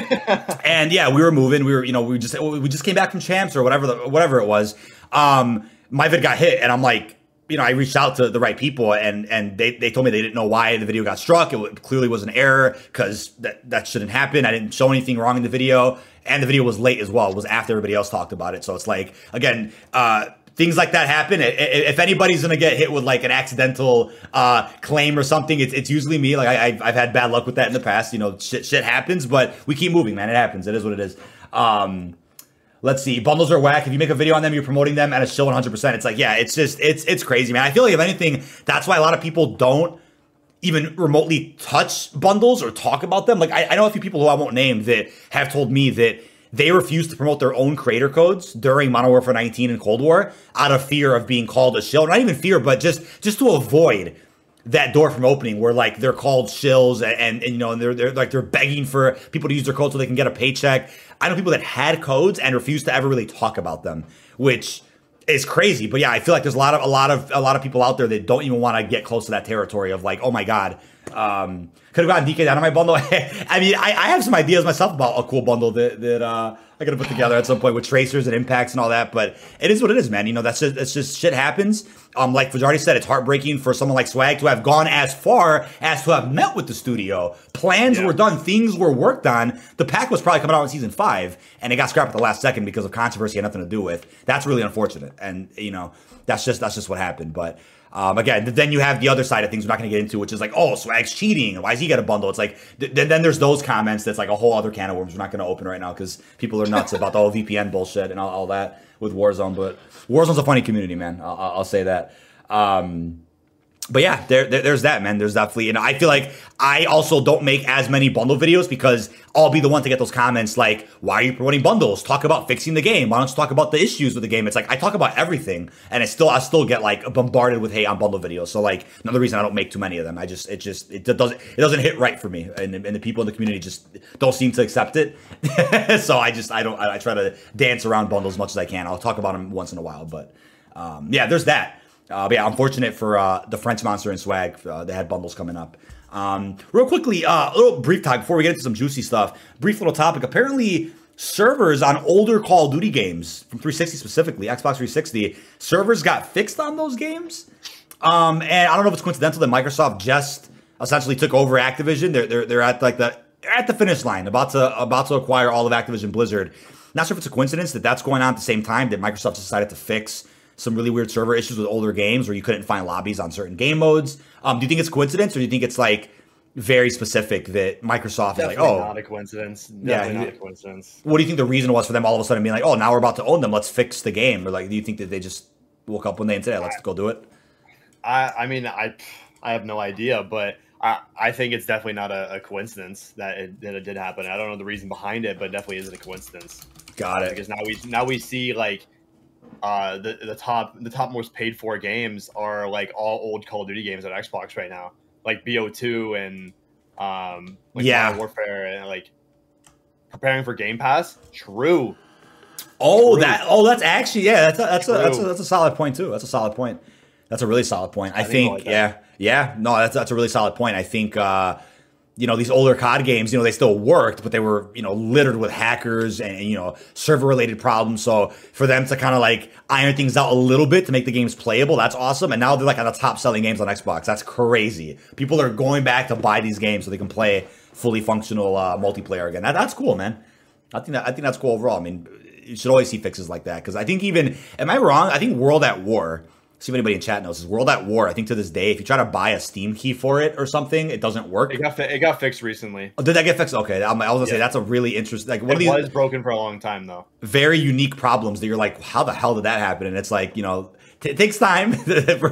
Speaker 1: and yeah, we were moving. We were, you know, we just we just came back from champs or whatever the, whatever it was. Um my vid got hit and I'm like, you know, I reached out to the right people and and they, they told me they didn't know why the video got struck. It clearly was an error because that, that shouldn't happen. I didn't show anything wrong in the video. And the video was late as well. It was after everybody else talked about it. So it's like, again, uh things like that happen. If anybody's gonna get hit with like an accidental uh, claim or something, it's, it's usually me. Like I, I've, I've had bad luck with that in the past. You know, shit, shit happens, but we keep moving, man. It happens. It is what it is. Um, let's see, bundles are whack. If you make a video on them, you're promoting them, and it's still 100. percent It's like, yeah, it's just it's it's crazy, man. I feel like if anything, that's why a lot of people don't even remotely touch bundles or talk about them. Like I, I know a few people who I won't name that have told me that they refuse to promote their own creator codes during Modern Warfare 19 and Cold War out of fear of being called a shill. Not even fear, but just just to avoid that door from opening where like they're called shills and, and, and, you know and they're, they're like they're begging for people to use their code so they can get a paycheck. I know people that had codes and refused to ever really talk about them, which is crazy. But yeah, I feel like there's a lot of a lot of a lot of people out there that don't even want to get close to that territory of like, oh my god, um, could have gotten DK down on my bundle. I mean, I, I have some ideas myself about a cool bundle that that uh, I gotta put together at some point with tracers and impacts and all that. But it is what it is, man. You know, that's just that's just shit happens. Um, like Fajarty said, it's heartbreaking for someone like Swag to have gone as far as to have met with the studio. Plans yeah. were done, things were worked on. The pack was probably coming out in season five, and it got scrapped at the last second because of controversy had nothing to do with. That's really unfortunate, and you know, that's just that's just what happened. But um, again, then you have the other side of things we're not going to get into, which is like, oh, Swag's cheating. Why does he get a bundle? It's like, th- then there's those comments that's like a whole other can of worms we're not going to open right now because people are nuts about the whole VPN bullshit and all, all, that with Warzone. But Warzone's a funny community, man. I'll, I'll say that. Um, but yeah, there, there, there's that, man. There's definitely, and I feel like I also don't make as many bundle videos because I'll be the one to get those comments like, "Why are you promoting bundles? Talk about fixing the game. Why don't you talk about the issues with the game?" It's like I talk about everything, and I still I still get like bombarded with hate on bundle videos. So like another reason I don't make too many of them. I just it just it doesn't it doesn't hit right for me, and, and the people in the community just don't seem to accept it. so I just I don't I, I, try to dance around bundles as much as I can. I'll talk about them once in a while, but um, yeah, there's that. Uh, but yeah, unfortunate for uh, the French Monster and Swag. Uh, they had bundles coming up. Um, real quickly, uh, a little brief talk before we get into some juicy stuff. Brief little topic. Apparently, servers on older Call of Duty games from 360 specifically, Xbox 360, servers got fixed on those games. Um, and I don't know if it's coincidental that Microsoft just essentially took over Activision. They're they're, they're at like the at the finish line, about to about to acquire all of Activision Blizzard. Not sure if it's a coincidence that that's going on at the same time that Microsoft decided to fix some really weird server issues with older games where you couldn't find lobbies on certain game modes. Um, do you think it's coincidence or do you think it's like very specific that Microsoft
Speaker 2: Definitely
Speaker 1: is like, oh,
Speaker 2: not a coincidence. Definitely yeah, not a coincidence.
Speaker 1: What do you think the reason was for them all of a sudden being like, oh, now we're about to own them, let's fix the game, or like, do you think that they just woke up one day and said, let's go do it?
Speaker 2: I, I mean, I, I have no idea, but I, I think it's definitely not a, a coincidence that it, that it did happen. I don't know the reason behind it, but definitely isn't a coincidence.
Speaker 1: Got it.
Speaker 2: Because now we now we see like uh, the the top the top most paid for games are like all old Call of Duty games on Xbox right now, like BO2 and um, like
Speaker 1: yeah,
Speaker 2: Modern Warfare and like preparing for Game Pass. True.
Speaker 1: Oh, True. that oh, that's actually yeah, that's a, that's a, that's a, that's a solid point too. That's a solid point. That's a really solid point. I, I think like yeah, yeah, no, that's that's a really solid point. I think. uh you know, these older COD games, you know, they still worked, but they were, you know, littered with hackers and, you know, server related problems. So for them to kind of like iron things out a little bit to make the games playable, that's awesome. And now they're like on the top selling games on Xbox. That's crazy. People are going back to buy these games so they can play fully functional uh, multiplayer again. That, that's cool, man. I think that, I think that's cool overall. I mean, you should always see fixes like that because I think even, am I wrong? I think World at War see if anybody in chat knows. Is World at War? I think to this day, if you try to buy a Steam key for it or something, it doesn't work.
Speaker 2: It got fi- it got fixed recently.
Speaker 1: Oh, did that get fixed? Okay, I was gonna yeah. say that's a really interesting. Like,
Speaker 2: what it was broken for a long time though.
Speaker 1: Very unique problems that you're like, how the hell did that happen? And it's like, you know, t- it takes time for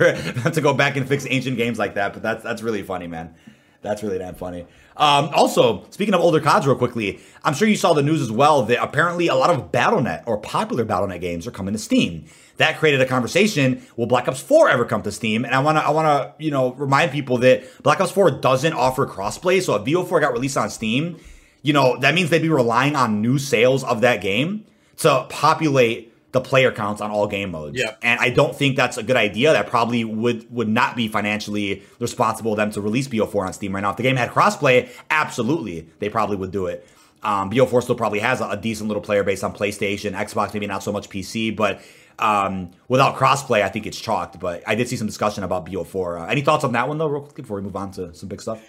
Speaker 1: to go back and fix ancient games like that. But that's that's really funny, man. That's really damn funny. Um, also, speaking of older CODs, real quickly, I'm sure you saw the news as well that apparently a lot of BattleNet or popular BattleNet games are coming to Steam that created a conversation. Will Black Ops 4 ever come to Steam? And I want to, I want to, you know, remind people that Black Ops 4 doesn't offer crossplay. So if BO4 got released on Steam, you know, that means they'd be relying on new sales of that game to populate the player counts on all game modes.
Speaker 2: Yeah.
Speaker 1: And I don't think that's a good idea. That probably would would not be financially responsible of them to release BO4 on Steam right now. If the game had crossplay, absolutely, they probably would do it. Um, BO4 still probably has a, a decent little player base on PlayStation, Xbox, maybe not so much PC, but um, without crossplay, I think it's chalked. But I did see some discussion about BO4. Uh, any thoughts on that one though, real quick before we move on to some big stuff?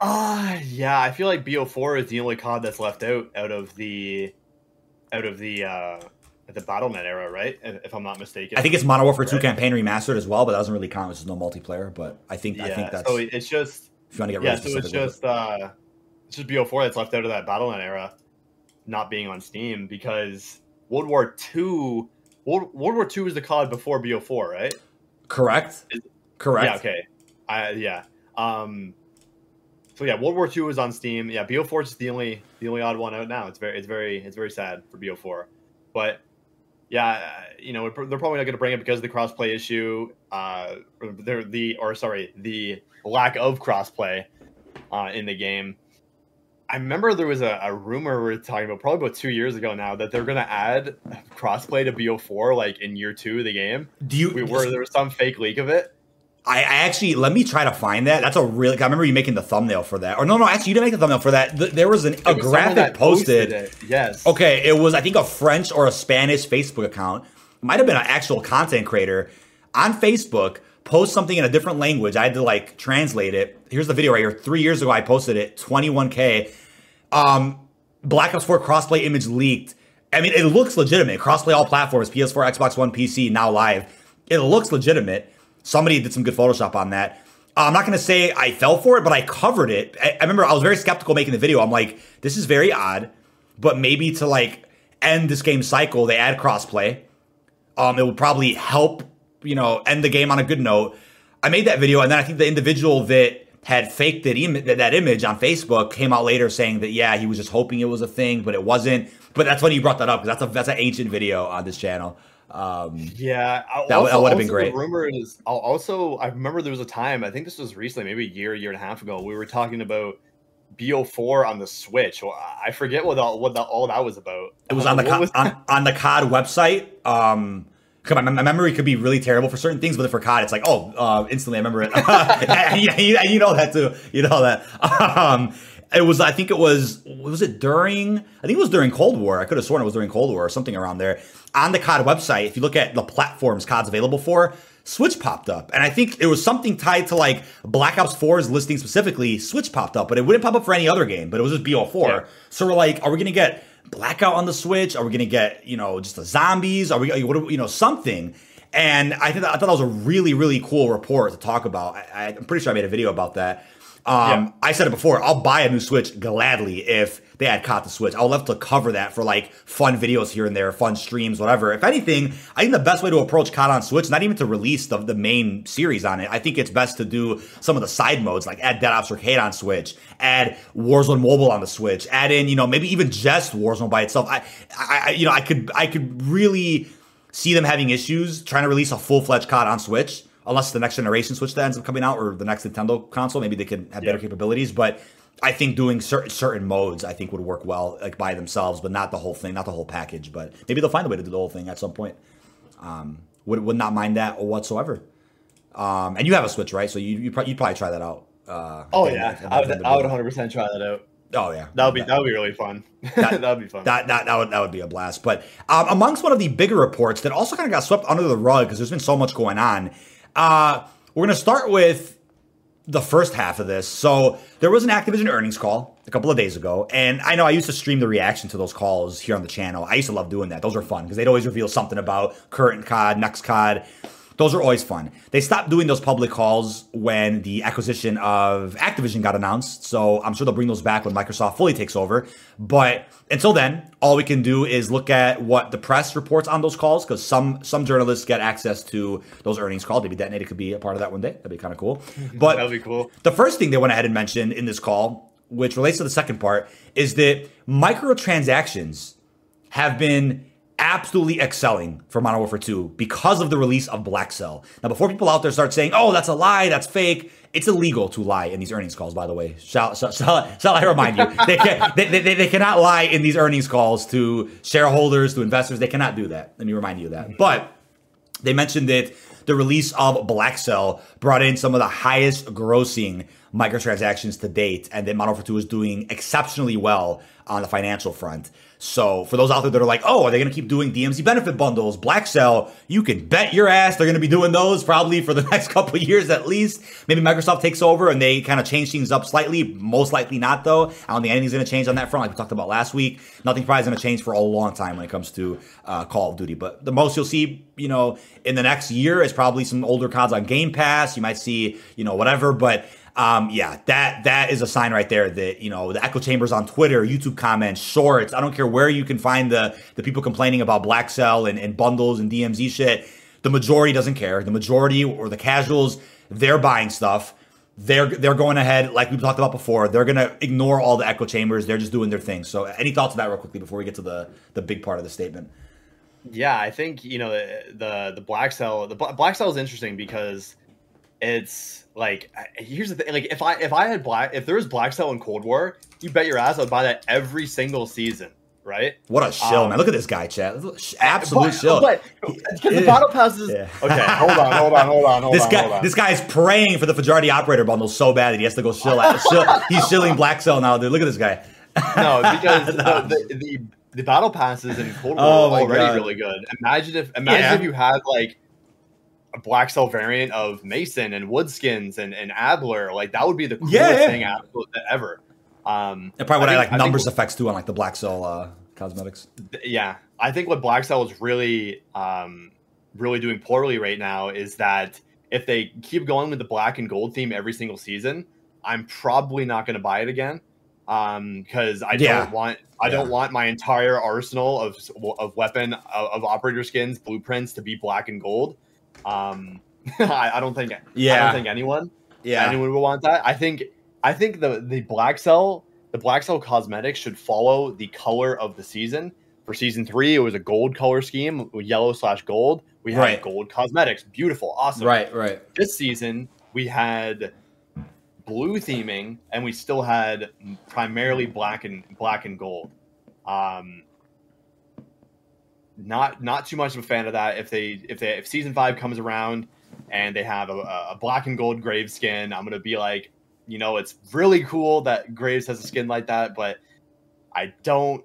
Speaker 2: Uh yeah, I feel like BO4 is the only COD that's left out out of the out of the uh the BattleNet era, right? If I'm not mistaken.
Speaker 1: I think it's Modern Warfare right. 2 campaign remastered as well, but that doesn't really count. It's just no multiplayer. But I think yeah, I think that's
Speaker 2: so it's just
Speaker 1: if you want to get
Speaker 2: yeah, so it's just uh it's just BO4 that's left out of that BattleNet era not being on Steam because World War Two. World, World War Two is the COD before BO4, right?
Speaker 1: Correct. Correct.
Speaker 2: Yeah. Okay. I yeah. Um. So yeah, World War II is on Steam. Yeah, BO4 is the only the only odd one out now. It's very it's very it's very sad for BO4, but yeah, you know they're probably not going to bring it because of the crossplay issue. Uh, they're the or sorry the lack of crossplay uh, in the game. I remember there was a, a rumor we are talking about probably about two years ago now that they're going to add crossplay to BO4 like in year two of the game.
Speaker 1: Do you?
Speaker 2: We were there was some fake leak of it.
Speaker 1: I, I, actually let me try to find that. That's a really. I remember you making the thumbnail for that. Or no, no, actually you didn't make the thumbnail for that. There was an, a was graphic posted.
Speaker 2: posted yes.
Speaker 1: Okay, it was I think a French or a Spanish Facebook account. It might have been an actual content creator on Facebook. Post something in a different language. I had to like translate it. Here's the video right here. Three years ago, I posted it. 21k. Um, Black Ops 4 crossplay image leaked. I mean, it looks legitimate. Crossplay all platforms: PS4, Xbox One, PC, now live. It looks legitimate Somebody did some good Photoshop on that. Uh, I'm not going to say I fell for it, but I covered it. I, I remember I was very skeptical making the video. I'm like, this is very odd, but maybe to like end this game cycle, they add crossplay. Um, it would probably help, you know, end the game on a good note. I made that video, and then I think the individual that had faked that, Im- that image on Facebook came out later saying that yeah, he was just hoping it was a thing, but it wasn't. But that's when you brought that up because that's a that's an ancient video on this channel. Um,
Speaker 2: yeah,
Speaker 1: that, also, that would have been great.
Speaker 2: The rumor is also. I remember there was a time. I think this was recently, maybe a year, year and a half ago. We were talking about BO4 on the Switch. I forget what all, what the, all that was about.
Speaker 1: It was on the COD, on, on, the COD website. Um, Come on, my memory could be really terrible for certain things, but for COD, it's like, oh, uh, instantly I remember it. yeah, you, you, know that too. You know that. Um, it was, I think it was, was it during, I think it was during Cold War. I could have sworn it was during Cold War or something around there. On the COD website, if you look at the platforms COD's available for, Switch popped up. And I think it was something tied to like Black Ops 4's listing specifically. Switch popped up, but it wouldn't pop up for any other game, but it was just BO4. Yeah. So we're like, are we going to get Blackout on the Switch? Are we going to get, you know, just the zombies? Are we, what, you know, something? And I, th- I thought that was a really, really cool report to talk about. I, I'm pretty sure I made a video about that. Um, yeah. I said it before. I'll buy a new Switch gladly if they had caught the Switch. I'll love to cover that for like fun videos here and there, fun streams, whatever. If anything, I think the best way to approach COD on Switch, not even to release the, the main series on it. I think it's best to do some of the side modes, like add Dead Ops Arcade on Switch, add Warzone Mobile on the Switch, add in, you know, maybe even just Warzone by itself. I, I, you know, I could, I could really see them having issues trying to release a full fledged COD on Switch unless the next generation Switch that ends up coming out or the next Nintendo console, maybe they could have better capabilities. But I think doing certain certain modes, I think would work well, like by themselves, but not the whole thing, not the whole package. But maybe they'll find a way to do the whole thing at some point. Um, would would not mind that whatsoever. Um, and you have a Switch, right? So you you would probably try that out.
Speaker 2: Uh, oh yeah, I would, I would 100 percent try that out.
Speaker 1: Oh yeah,
Speaker 2: that would be that would be really fun. That would be fun.
Speaker 1: That, that that would that would be a blast. But um, amongst one of the bigger reports that also kind of got swept under the rug because there's been so much going on. Uh, we're going to start with the first half of this. So there was an Activision earnings call a couple of days ago, and I know I used to stream the reaction to those calls here on the channel. I used to love doing that. Those were fun because they'd always reveal something about current COD, next COD. Those are always fun. They stopped doing those public calls when the acquisition of Activision got announced. So I'm sure they'll bring those back when Microsoft fully takes over. But until then, all we can do is look at what the press reports on those calls because some some journalists get access to those earnings calls. Maybe Detonated could be a part of that one day. That'd be kind of cool. But
Speaker 2: that'd be cool.
Speaker 1: The first thing they went ahead and mentioned in this call, which relates to the second part, is that microtransactions have been absolutely excelling for Modern Warfare 2 because of the release of Black Cell. Now, before people out there start saying, oh, that's a lie, that's fake, it's illegal to lie in these earnings calls, by the way. Shall, shall, shall, shall I remind you? They, can, they, they, they, cannot lie in these earnings calls to shareholders, to investors. They cannot do that. Let me remind you of that. Mm-hmm. But they mentioned that the release of Black Cell brought in some of the highest grossing microtransactions to date, and that Modern Warfare 2 is doing exceptionally well on the financial front. So for those out there that are like, oh, are they going to keep doing DMZ benefit bundles, Black Cell? You can bet your ass they're going to be doing those probably for the next couple years at least. Maybe Microsoft takes over and they kind of change things up slightly. Most likely not though. I don't think anything's going to change on that front, like we talked about last week. Nothing probably is going to change for a long time when it comes to uh, Call of Duty. But the most you'll see, you know, in the next year is probably some older CODs on Game Pass. You might see, you know, whatever, but Um, yeah, that that is a sign right there that you know the echo chambers on Twitter, YouTube comments, shorts. I don't care where you can find the the people complaining about black cell and, and bundles and DMZ shit. The majority doesn't care. The majority or the casuals, they're buying stuff. They're they're going ahead like we've talked about before. They're gonna ignore all the echo chambers. They're just doing their thing. So, any thoughts on that, real quickly, before we get to the the big part of the statement?
Speaker 2: Yeah, I think you know the the black cell. The black cell is interesting because it's like here's the thing like if i if i had black if there was black cell in cold war you bet your ass i'd buy that every single season right
Speaker 1: what a shill um, man look at this guy chat absolute but, shill
Speaker 2: but because the battle passes yeah. okay hold on hold on hold on hold on.
Speaker 1: this
Speaker 2: on,
Speaker 1: guy
Speaker 2: hold on.
Speaker 1: this guy's praying for the Fajarty operator bundle so bad that he has to go shill, out. shill he's shilling black cell now dude look at this guy
Speaker 2: no because no. The, the, the, the battle passes in cold war oh are already God. really good imagine if imagine yeah. if you had like black cell variant of Mason and Woodskins and, and Adler. Like that would be the coolest yeah, yeah. thing ever. Um,
Speaker 1: it probably would have like numbers effects too on like the black cell uh, cosmetics.
Speaker 2: Yeah, I think what black cell is really um, really doing poorly right now is that if they keep going with the black and gold theme every single season, I'm probably not going to buy it again because um, I yeah. don't want I yeah. don't want my entire arsenal of of weapon of, of operator skins blueprints to be black and gold. Um, I, I, don't think. Yeah. I don't think anyone. Yeah. Anyone would want that. I think. I think the the black cell the black cell cosmetics should follow the color of the season. For season three, it was a gold color scheme, yellow slash gold. We had right. gold cosmetics, beautiful, awesome.
Speaker 1: Right, right.
Speaker 2: This season, we had blue theming, and we still had primarily black and black and gold. Um, not not too much of a fan of that. If they if they if season five comes around and they have a, a black and gold Graves skin, I'm gonna be like, you know, it's really cool that Graves has a skin like that, but I don't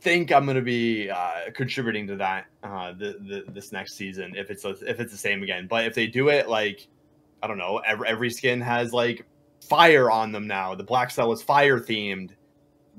Speaker 2: think I'm gonna be uh, contributing to that uh, the, the, this next season if it's if it's the same again. But if they do it like I don't know, every, every skin has like fire on them now. The black cell is fire themed.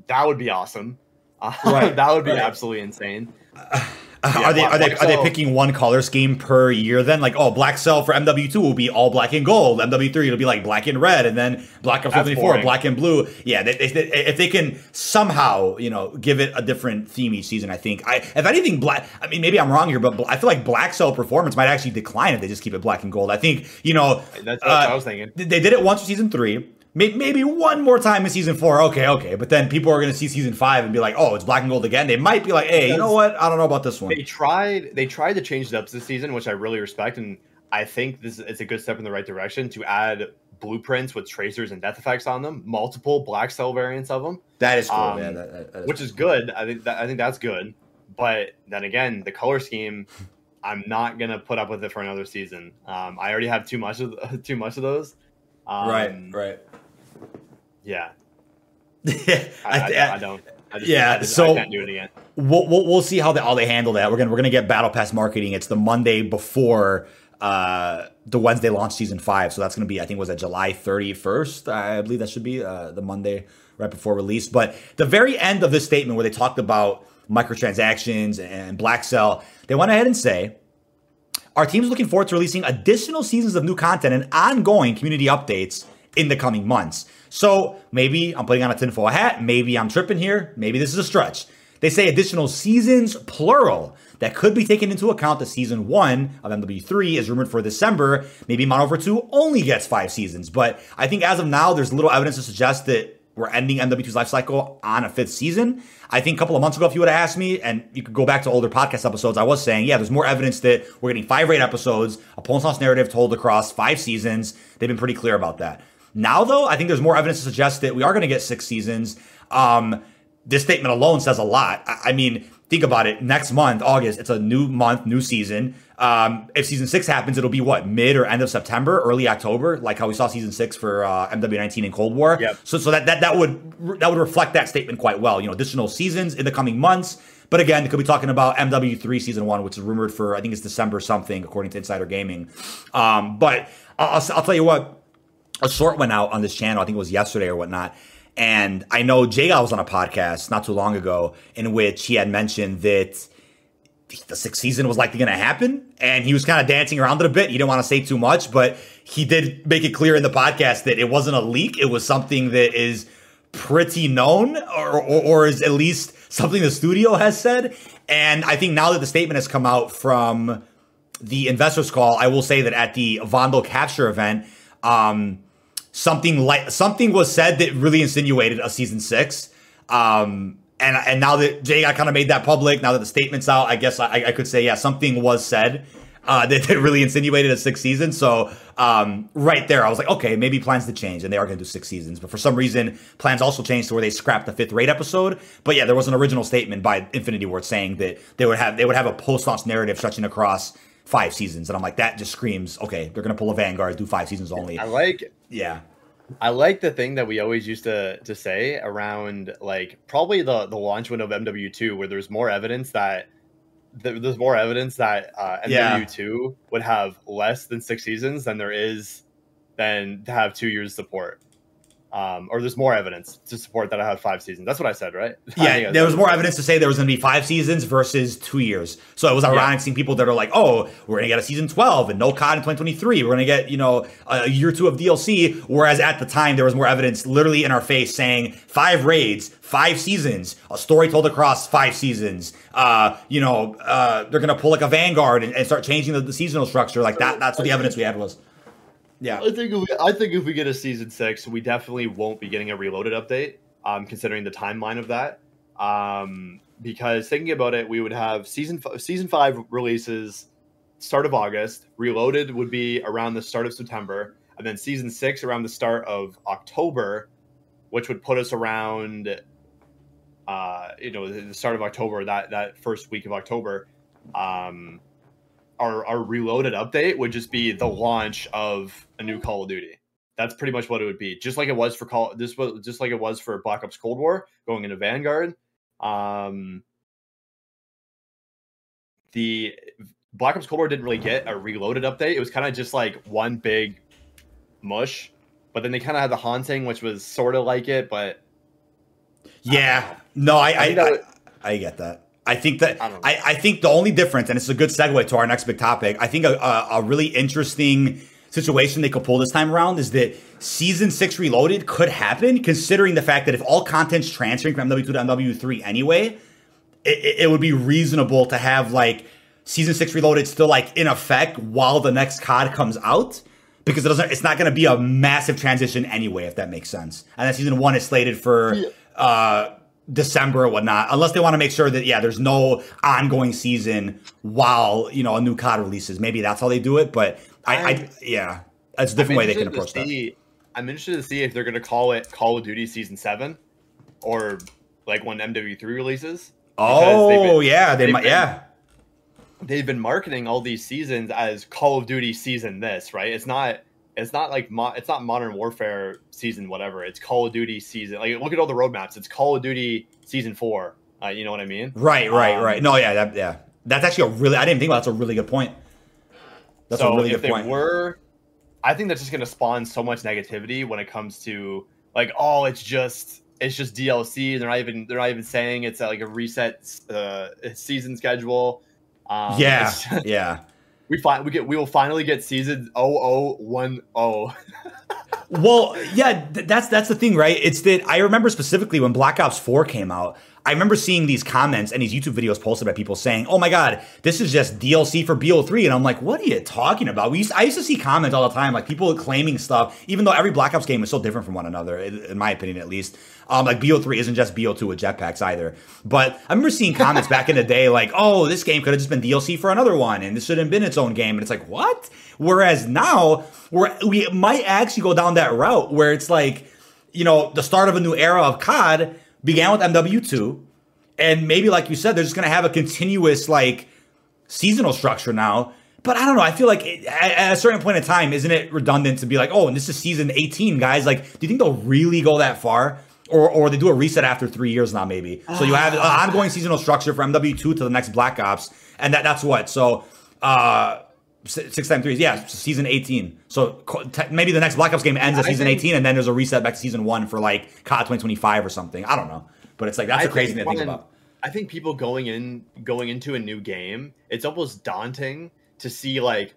Speaker 2: That would be awesome. Uh, right. that would be right. absolutely insane.
Speaker 1: Yeah, are they are they are they picking one color scheme per year then? Like, oh, Black Cell for MW two will be all black and gold. MW three it'll be like black and red, and then Black Ops seventy four black and blue. Yeah, they, they, they, if they can somehow you know give it a different theme each season, I think. I if anything, black. I mean, maybe I'm wrong here, but I feel like Black Cell performance might actually decline if they just keep it black and gold. I think you know
Speaker 2: that's, that's uh, what I was thinking.
Speaker 1: They did it once for season three maybe one more time in season four. Okay, okay. But then people are going to see season five and be like, "Oh, it's black and gold again." They might be like, "Hey, you know what? I don't know about this one."
Speaker 2: They tried. They tried to change it up this season, which I really respect, and I think this is a good step in the right direction to add blueprints with tracers and death effects on them, multiple black cell variants of them.
Speaker 1: That is cool, um, man. That, that, that is
Speaker 2: which is good. I think that, I think that's good. But then again, the color scheme, I'm not gonna put up with it for another season. Um, I already have too much of too much of those.
Speaker 1: Um, right, right.
Speaker 2: Yeah.
Speaker 1: I,
Speaker 2: I, I, don't. I just,
Speaker 1: yeah,
Speaker 2: just,
Speaker 1: so
Speaker 2: I can't do it again.
Speaker 1: We'll, we'll, we'll see how they, how they handle that. We're gonna we're gonna get Battle Pass marketing. It's the Monday before uh, the Wednesday launch season five, so that's gonna be I think was that July thirty first. I believe that should be uh, the Monday right before release. But the very end of this statement where they talked about microtransactions and Black Cell, they went ahead and say. Our team's looking forward to releasing additional seasons of new content and ongoing community updates in the coming months. So maybe I'm putting on a tinfoil hat. Maybe I'm tripping here. Maybe this is a stretch. They say additional seasons, plural, that could be taken into account that season one of MW3 is rumored for December. Maybe Modern Warfare 2 only gets five seasons. But I think as of now, there's little evidence to suggest that we're ending MW2's life cycle on a fifth season. I think a couple of months ago, if you would have asked me, and you could go back to older podcast episodes, I was saying, yeah, there's more evidence that we're getting five raid episodes, a Pulse narrative told across five seasons. They've been pretty clear about that. Now, though, I think there's more evidence to suggest that we are going to get six seasons. Um, this statement alone says a lot. I, I, mean, think about it. Next month, August, it's a new month, new season. Um, if season six happens, it'll be what mid or end of September, early October, like how we saw season six for uh, MW19 and Cold War.
Speaker 2: Yep.
Speaker 1: So, so that that that would that would reflect that statement quite well. You know, additional seasons in the coming months. But again, could be talking about MW3 season one, which is rumored for I think it's December something, according to Insider Gaming. Um, but I'll, I'll tell you what a short went out on this channel. I think it was yesterday or whatnot. And I know Jay was on a podcast not too long ago in which he had mentioned that the sixth season was likely going to happen, and he was kind of dancing around it a bit. He didn't want to say too much, but he did make it clear in the podcast that it wasn't a leak; it was something that is pretty known, or, or, or is at least something the studio has said. And I think now that the statement has come out from the investors call, I will say that at the Vondel capture event, um, something like something was said that really insinuated a season six. Um, and and now that Jay got kind of made that public, now that the statement's out, I guess I, I could say yeah, something was said uh, that, that really insinuated a sixth season. So um, right there, I was like, okay, maybe plans to change, and they are going to do six seasons. But for some reason, plans also changed to where they scrapped the fifth raid episode. But yeah, there was an original statement by Infinity Ward saying that they would have they would have a post launch narrative stretching across five seasons, and I'm like, that just screams, okay, they're going to pull a Vanguard, do five seasons only.
Speaker 2: I like,
Speaker 1: yeah.
Speaker 2: I like the thing that we always used to to say around like probably the the launch window of MW2 where there's more evidence that there's more evidence that uh, MW2 yeah. would have less than six seasons than there is than to have two years support. Um, or there's more evidence to support that I have five seasons. That's what I said, right?
Speaker 1: Yeah, there was more evidence to say there was going to be five seasons versus two years. So it was ironic yeah. seeing people that are like, "Oh, we're going to get a season 12 and no COD in 2023. We're going to get you know a year two of DLC." Whereas at the time there was more evidence, literally in our face, saying five raids, five seasons, a story told across five seasons. Uh, you know, uh, they're going to pull like a Vanguard and, and start changing the, the seasonal structure. Like that. That's what the evidence we had was.
Speaker 2: Yeah, I think if we, I think if we get a season six, we definitely won't be getting a reloaded update. Um, considering the timeline of that, um, because thinking about it, we would have season f- season five releases start of August. Reloaded would be around the start of September, and then season six around the start of October, which would put us around, uh, you know, the start of October. That that first week of October. Um, our, our reloaded update would just be the launch of a new Call of Duty. That's pretty much what it would be. Just like it was for Call this was just like it was for Black Ops Cold War going into Vanguard. Um the Black Ops Cold War didn't really get a reloaded update. It was kind of just like one big mush. But then they kind of had the haunting, which was sort of like it, but
Speaker 1: yeah, no, I I, I, I, I get that. I think that I, I, I, think the only difference, and it's a good segue to our next big topic. I think a, a, a, really interesting situation they could pull this time around is that season six reloaded could happen, considering the fact that if all content's transferring from MW2 to MW3 anyway, it, it would be reasonable to have like season six reloaded still like in effect while the next COD comes out. Because it doesn't, it's not going to be a massive transition anyway, if that makes sense. And then season one is slated for yeah. uh, December or whatnot, unless they want to make sure that yeah, there's no ongoing season while you know a new COD releases. Maybe that's how they do it. But I, I yeah, that's a different way they can approach
Speaker 2: see, that. I'm interested to see if they're going to call it Call of Duty Season Seven, or like when MW3 releases.
Speaker 1: Oh been, yeah, they might been, yeah.
Speaker 2: They've been marketing all these seasons as Call of Duty Season this, right? It's not it's not like mo- it's not Modern Warfare season whatever. It's Call of Duty season. Like look at all the roadmaps. It's Call of Duty season four. Uh, you know what I mean?
Speaker 1: Right, right, um, right. No, yeah, that, yeah. That's actually a really. I didn't think about. That's a really good point.
Speaker 2: That's so a really good point. Were, I think that's just going to spawn so much negativity when it comes to like, oh, it's just it's just DLC. They're not even they're not even saying it's like a reset uh, season schedule.
Speaker 1: Um, yeah, yeah
Speaker 2: we find we get we will finally get season 0010.
Speaker 1: well, yeah, th- that's that's the thing, right? It's that I remember specifically when Black Ops 4 came out, I remember seeing these comments and these YouTube videos posted by people saying, "Oh my god, this is just DLC for BO3," and I'm like, "What are you talking about?" We used, I used to see comments all the time, like people claiming stuff, even though every Black Ops game is so different from one another, in my opinion, at least. Um, like BO3 isn't just BO2 with jetpacks either. But I remember seeing comments back in the day like, "Oh, this game could have just been DLC for another one, and this should have been its own game." And it's like, what? Whereas now, we we might actually go down that route where it's like, you know, the start of a new era of COD began with MW2, and maybe like you said, they're just gonna have a continuous like seasonal structure now. But I don't know. I feel like it, at a certain point in time, isn't it redundant to be like, oh, and this is season 18, guys? Like, do you think they'll really go that far? Or, or they do a reset after three years now, maybe. So you have an ongoing seasonal structure from MW2 to the next Black Ops, and that that's what. So uh, six times three, yeah, season 18. So maybe the next Black Ops game ends at season think, 18, and then there's a reset back to season one for like COD 2025 or something. I don't know. But it's like that's I a crazy thing to think about.
Speaker 2: I think people going in going into a new game, it's almost daunting to see like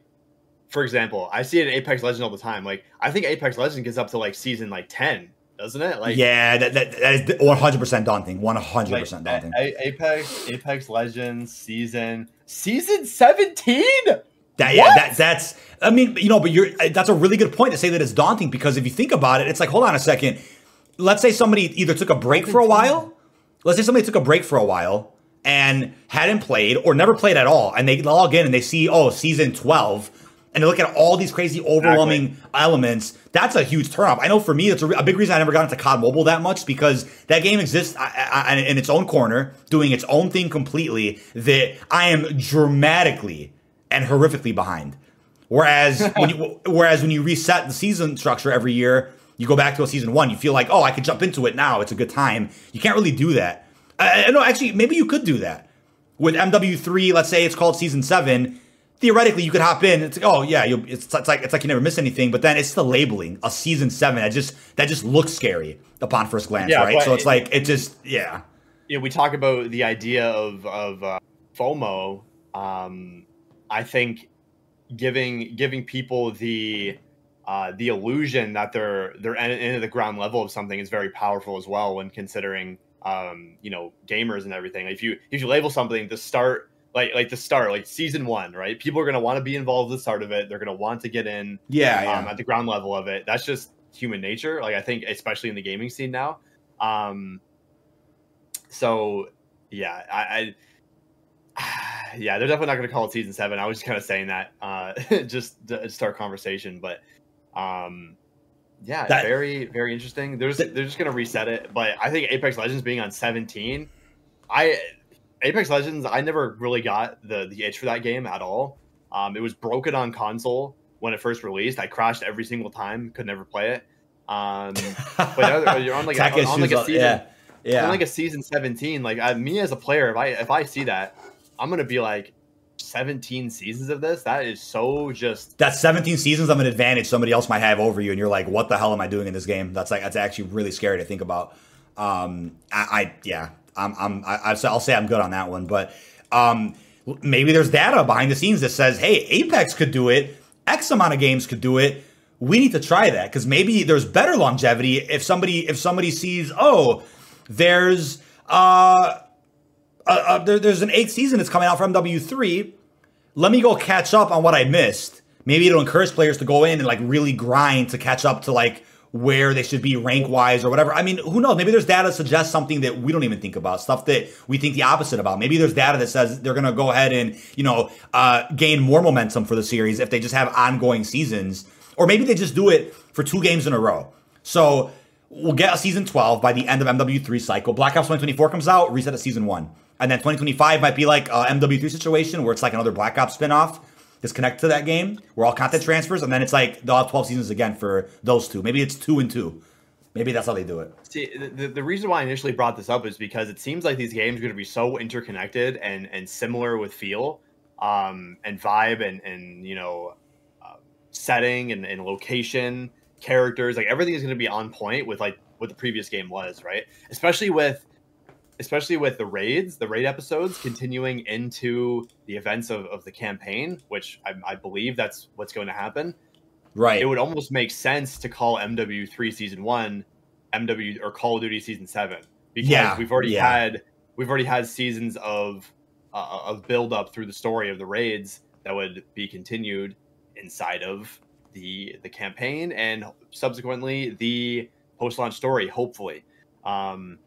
Speaker 2: for example, I see it in Apex Legends all the time. Like I think Apex Legends gets up to like season like 10, doesn't it? Like
Speaker 1: Yeah, that, that, that is 100% daunting. 100% daunting.
Speaker 2: A- Apex Apex Legends season season 17?
Speaker 1: That, yeah, that, that's. I mean, you know, but you're. Uh, that's a really good point to say that it's daunting because if you think about it, it's like, hold on a second. Let's say somebody either took a break for a while. Let's say somebody took a break for a while and hadn't played or never played at all, and they log in and they see, oh, season twelve, and they look at all these crazy, overwhelming exactly. elements. That's a huge turnoff. I know for me, that's a, a, big reason I never got into COD Mobile that much because that game exists in its own corner, doing its own thing completely. That I am dramatically and horrifically behind. Whereas when you, whereas when you reset the season structure every year, you go back to a season one, you feel like, oh, I could jump into it now. It's a good time. You can't really do that. I, I know, actually, maybe you could do that with MW3. Let's say it's called season seven. Theoretically, you could hop in. It's like, oh yeah, it's, it's like it's like you never miss anything. But then it's the labeling a season seven. That just that just looks scary upon first glance, yeah, right? So it's it, like it just yeah.
Speaker 2: Yeah, we talk about the idea of of uh, FOMO. Um, I think giving giving people the uh, the illusion that they're they're into the ground level of something is very powerful as well when considering um, you know gamers and everything. If you if you label something the start like like the start like season one, right? People are gonna want to be involved at the start of it. They're gonna want to get in,
Speaker 1: yeah,
Speaker 2: um,
Speaker 1: yeah.
Speaker 2: at the ground level of it. That's just human nature. Like I think, especially in the gaming scene now. Um, so yeah, I, I yeah, they're definitely not going to call it season seven. I was just kind of saying that uh, just to start conversation, but um, yeah, that, very very interesting. There's they're just going to reset it, but I think Apex Legends being on 17, I Apex Legends I never really got the the itch for that game at all. Um, it was broken on console when it first released. I crashed every single time, could never play it. Um, but you're on like, a, on like a season. Yeah. Yeah. On like a season 17, like I, me as a player, if I if I see that, I'm gonna be like 17 seasons of this. That is so just.
Speaker 1: That's 17 seasons of an advantage somebody else might have over you, and you're like, what the hell am I doing in this game? That's like that's actually really scary to think about. Um, I, I yeah, I'm I'm I, I'll say I'm good on that one, but um, maybe there's data behind the scenes that says, hey, Apex could do it. X amount of games could do it. We need to try that because maybe there's better longevity if somebody if somebody sees, oh, there's uh uh, uh, there, there's an eighth season that's coming out for MW3. Let me go catch up on what I missed. Maybe it'll encourage players to go in and like really grind to catch up to like where they should be rank wise or whatever. I mean, who knows? Maybe there's data that suggests something that we don't even think about, stuff that we think the opposite about. Maybe there's data that says they're going to go ahead and, you know, uh, gain more momentum for the series if they just have ongoing seasons. Or maybe they just do it for two games in a row. So we'll get a season 12 by the end of MW3 cycle. Black Ops 2024 comes out, reset at season one. And then 2025 might be like a MW3 situation where it's like another Black Ops spinoff that's connected to that game where all content transfers. And then it's like they'll have 12 seasons again for those two. Maybe it's two and two. Maybe that's how they do it.
Speaker 2: See, the, the reason why I initially brought this up is because it seems like these games are going to be so interconnected and, and similar with feel um, and vibe and, and you know, uh, setting and, and location, characters. Like everything is going to be on point with like what the previous game was, right? Especially with especially with the raids, the raid episodes continuing into the events of, of the campaign, which I, I believe that's what's going to happen.
Speaker 1: Right.
Speaker 2: It would almost make sense to call MW3 season one MW or Call of Duty season seven because yeah, we've already yeah. had we've already had seasons of uh, of build up through the story of the raids that would be continued inside of the the campaign and subsequently the post launch story. Hopefully, um,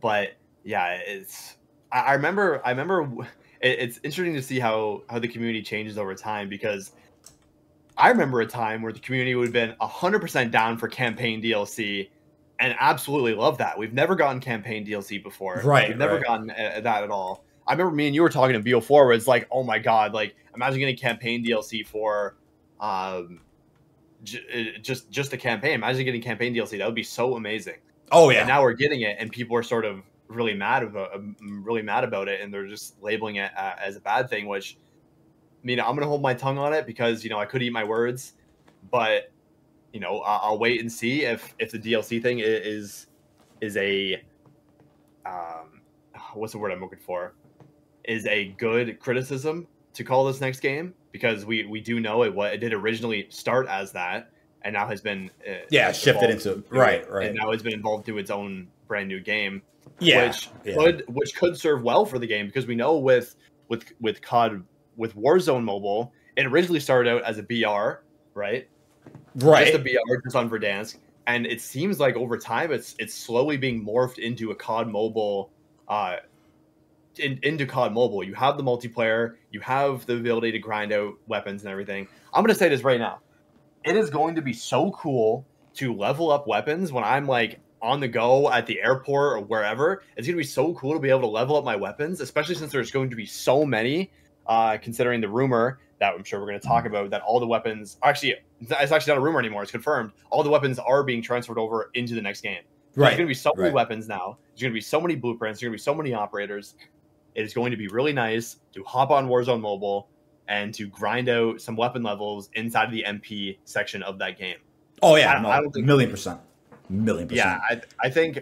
Speaker 2: but yeah, it's. I, I remember. I remember. It, it's interesting to see how how the community changes over time because I remember a time where the community would have been hundred percent down for campaign DLC and absolutely love that. We've never gotten campaign DLC before.
Speaker 1: Right.
Speaker 2: We've never
Speaker 1: right.
Speaker 2: gotten uh, that at all. I remember me and you were talking in BO4 where it's like, oh my god, like imagine getting campaign DLC for um j- uh, just just a campaign. Imagine getting campaign DLC. That would be so amazing.
Speaker 1: Oh yeah.
Speaker 2: And now we're getting it, and people are sort of really mad about um, really mad about it, and they're just labeling it uh, as a bad thing. Which, I mean, I'm gonna hold my tongue on it because you know I could eat my words, but you know I'll, I'll wait and see if if the DLC thing is is a um what's the word I'm looking for? Is a good criticism to call this next game because we we do know it what it did originally start as that and now has been uh,
Speaker 1: yeah shifted into right right
Speaker 2: and now it's been involved to its own brand new game
Speaker 1: yeah
Speaker 2: which
Speaker 1: yeah.
Speaker 2: could which could serve well for the game because we know with with with COD with Warzone Mobile it originally started out as a BR right
Speaker 1: right
Speaker 2: just a BR just on Verdansk and it seems like over time it's it's slowly being morphed into a COD Mobile uh in, into COD Mobile. You have the multiplayer, you have the ability to grind out weapons and everything. I'm gonna say this right now. It is going to be so cool to level up weapons when I'm like on the go at the airport or wherever. It's gonna be so cool to be able to level up my weapons, especially since there's going to be so many. Uh, considering the rumor that I'm sure we're going to talk about that all the weapons actually it's actually not a rumor anymore. It's confirmed. All the weapons are being transferred over into the next game.
Speaker 1: right
Speaker 2: There's going to be so many
Speaker 1: right.
Speaker 2: weapons now. There's going to be so many blueprints. There's going to be so many operators. It is going to be really nice to hop on Warzone Mobile and to grind out some weapon levels inside of the MP section of that game.
Speaker 1: oh yeah
Speaker 2: I-
Speaker 1: no,
Speaker 2: I don't think-
Speaker 1: million percent million percent
Speaker 2: Yeah, I, I think.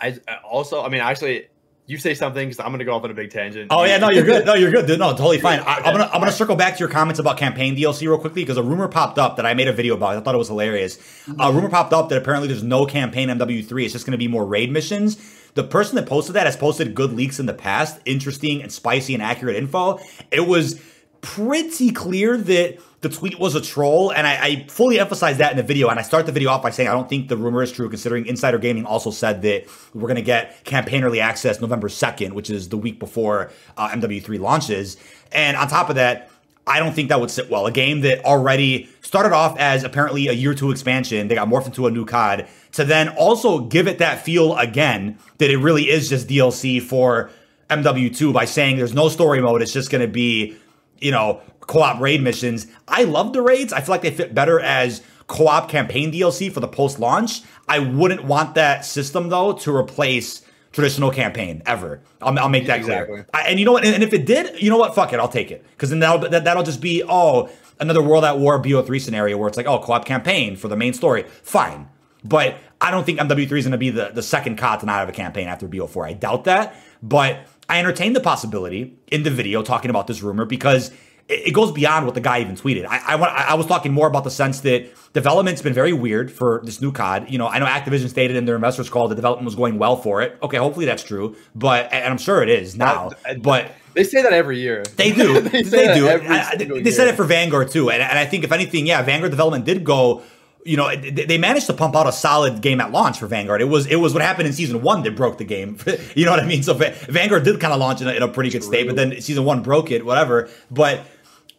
Speaker 2: I also, I mean, actually, you say something because I'm going to go off on a big tangent.
Speaker 1: Oh yeah, no, you're good. No, you're good. No, totally fine. I, I'm gonna I'm gonna circle back to your comments about campaign DLC real quickly because a rumor popped up that I made a video about. I thought it was hilarious. A rumor popped up that apparently there's no campaign MW3. It's just gonna be more raid missions. The person that posted that has posted good leaks in the past, interesting and spicy and accurate info. It was pretty clear that the tweet was a troll, and I, I fully emphasize that in the video. And I start the video off by saying I don't think the rumor is true, considering Insider Gaming also said that we're going to get campaign early access November 2nd, which is the week before uh, MW3 launches. And on top of that, I don't think that would sit well. A game that already started off as apparently a year two expansion, they got morphed into a new COD, to then also give it that feel again that it really is just DLC for MW2 by saying there's no story mode, it's just going to be, you know, co-op raid missions. I love the raids. I feel like they fit better as co-op campaign DLC for the post-launch. I wouldn't want that system though to replace traditional campaign ever. I'll, I'll make that
Speaker 2: Exactly.
Speaker 1: clear. I, and you know what? And, and if it did, you know what? Fuck it. I'll take it because then that'll that, that'll just be oh another World at War BO3 scenario where it's like oh co-op campaign for the main story. Fine, but I don't think MW3 is going to be the the second COD to not have a campaign after BO4. I doubt that, but I entertained the possibility in the video talking about this rumor because it, it goes beyond what the guy even tweeted. I, I I was talking more about the sense that development's been very weird for this new COD. You know, I know Activision stated in their investors call the development was going well for it. Okay, hopefully that's true, but and I'm sure it is now.
Speaker 2: Uh,
Speaker 1: But
Speaker 2: They say that every year.
Speaker 1: they do.
Speaker 2: they
Speaker 1: they do. I- I- they said it for Vanguard too, and, and I think if anything, yeah, Vanguard development did go. You know, they managed to pump out a solid game at launch for Vanguard. It was it was what happened in season one that broke the game. you know what I mean? So Vanguard did kind of launch in a, in a pretty good state, but then season one broke it. Whatever. But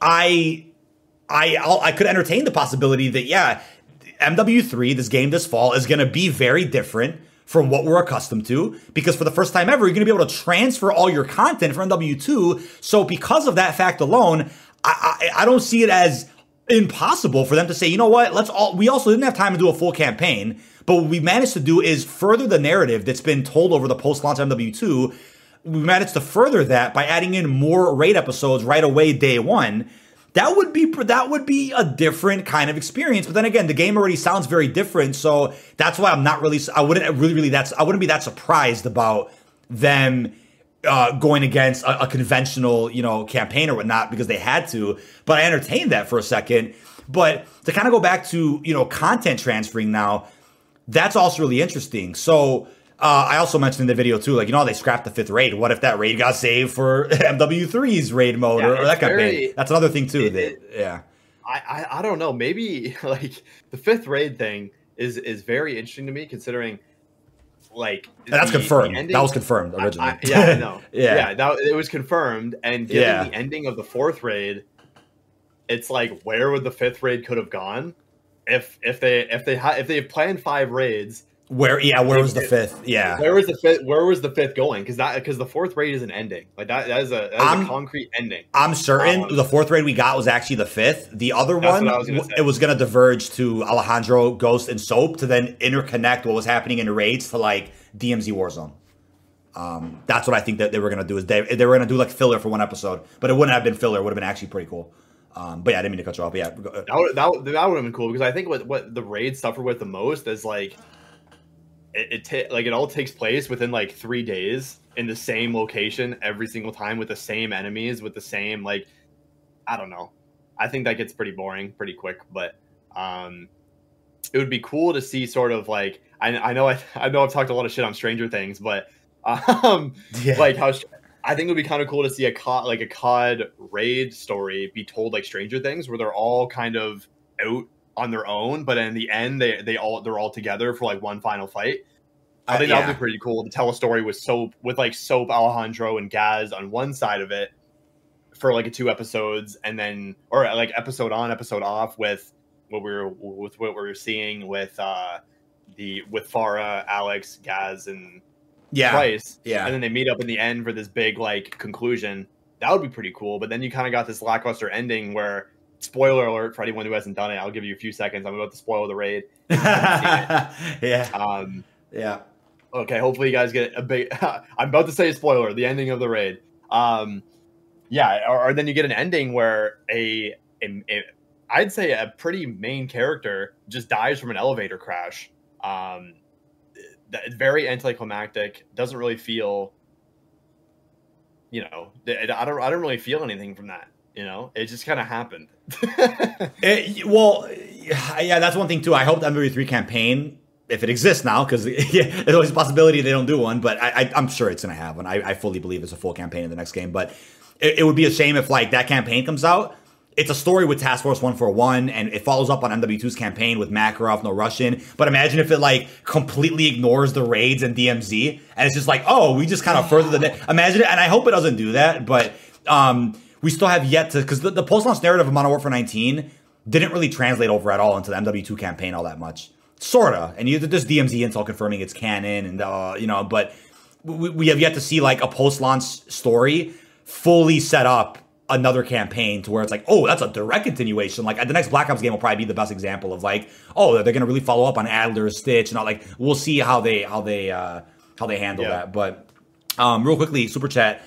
Speaker 1: I I I'll, I could entertain the possibility that yeah, MW3, this game this fall, is going to be very different from what we're accustomed to because for the first time ever, you're going to be able to transfer all your content from MW2. So because of that fact alone, I, I, I don't see it as impossible for them to say, you know what, let's all. We also didn't have time to do a full campaign, but what we managed to do is further the narrative that's been told over the post-launch MW2. We managed to further that by adding in more raid episodes right away day one that would be that would be a different kind of experience. But then again, the game already sounds very different, so that's why I'm not really. I wouldn't really, really. That's I wouldn't be that surprised about them uh, going against a, a conventional, you know, campaign or whatnot because they had to. But I entertained that for a second. But to kind of go back to you know content transferring now, that's also really interesting. So. Uh, I also mentioned in the video too, like you know, they scrapped the fifth raid. What if that raid got saved for MW3's raid mode
Speaker 2: Yeah,
Speaker 1: or, or that
Speaker 2: it's
Speaker 1: of
Speaker 2: thing?
Speaker 1: That's another thing too.
Speaker 2: it-
Speaker 1: that yeah,
Speaker 2: I, I I don't know. Maybe like the fifth raid thing is is very interesting to me, considering like
Speaker 1: And that's
Speaker 2: the-
Speaker 1: confirmed.
Speaker 2: the ending-
Speaker 1: that was confirmed originally.
Speaker 2: I- yeah, I know.
Speaker 1: yeah.
Speaker 2: yeah, that it was confirmed. And given
Speaker 1: Yeah.
Speaker 2: the ending of the fourth raid, it's like where would the fifth raid could have gone if if they if they had if they had planned five raids.
Speaker 1: Where yeah, where was the fifth? Yeah,
Speaker 2: Where was the fifth? Where was the fifth going? Because that because the fourth raid is an ending. Like that that is a that is a concrete ending.
Speaker 1: I'm certain
Speaker 2: Um,
Speaker 1: the fourth raid we got was actually the fifth. The other one,
Speaker 2: was gonna
Speaker 1: w-
Speaker 2: say.
Speaker 1: it was going to diverge to Alejandro, Ghost, and Soap to then interconnect what was happening in the raids to like DMZ Warzone. Um, that's what I think that they were going to do. Is they they were going to do like filler for one episode, but it wouldn't have been filler. It would have been actually pretty cool. Um, but yeah, I didn't mean to cut you off. But yeah,
Speaker 2: That would, that, would- that would have been cool because I think what what the raid suffered with the most is like it, it ta- like it all takes place within like three days in the same location every single time with the same enemies with the same like I don't know. I think that gets pretty boring pretty quick, but um, it would be cool to see sort of like I, I know I, I know I've talked a lot of shit on Stranger Things, but um, yeah. like how I think it would be kind of cool to see a COD like a COD raid story be told like Stranger Things, where they're all kind of out on their own, but in the end they they all they're all together for like one final fight. I think uh, yeah. that would be pretty cool to tell a story with soap with like soap Alejandro and Gaz on one side of it for like a two episodes, and then or like episode on episode off with what we are with what we are seeing with uh the with Farah, Alex, Gaz, and
Speaker 1: yeah,
Speaker 2: Price.
Speaker 1: Yeah,
Speaker 2: and then they meet up in the end for this big like conclusion. That would be pretty cool. But then you kind of got this lackluster ending where spoiler alert for anyone who hasn't done it. I'll give you a few seconds. I'm about to spoil the raid.
Speaker 1: yeah.
Speaker 2: Um,
Speaker 1: yeah.
Speaker 2: Okay. Hopefully you guys get a big. I'm about to say a spoiler. The ending of the raid. Um, yeah. Or, or then you get an ending where a, a, a I'd say a pretty main character just dies from an elevator crash. Um, that, very anticlimactic. Doesn't really feel, you know, I don't. I don't really feel anything from that. You know, it just kind of happened.
Speaker 1: it, well, yeah, that's one thing too. I hope the MW3 campaign, if it exists now, because yeah, there's always a possibility they don't do one, but I, am sure it's going to have one. I, I, fully believe it's a full campaign in the next game. But it, it would be a shame if like that campaign comes out it's a story with Task Force 141 and it follows up on MW2's campaign with Makarov, no Russian. But imagine if it like completely ignores the raids and DMZ and it's just like, oh, we just kind of further the imagine it. And I hope it doesn't do that, but um, we still have yet to because the, the post launch narrative of Modern Warfare 19 didn't really translate over at all into the MW2 campaign all that much. Sorta. And you there's DMZ intel confirming it's canon and uh, you know, but we, we have yet to see like a post launch story fully set up another campaign to where it's like, oh, that's a direct continuation. Like the next Black Ops game will probably be the best example of like, oh, they're gonna really follow up on Adler's Stitch and all. Like we'll see how they how they uh, how they handle yeah. that. But um, real quickly, super chat.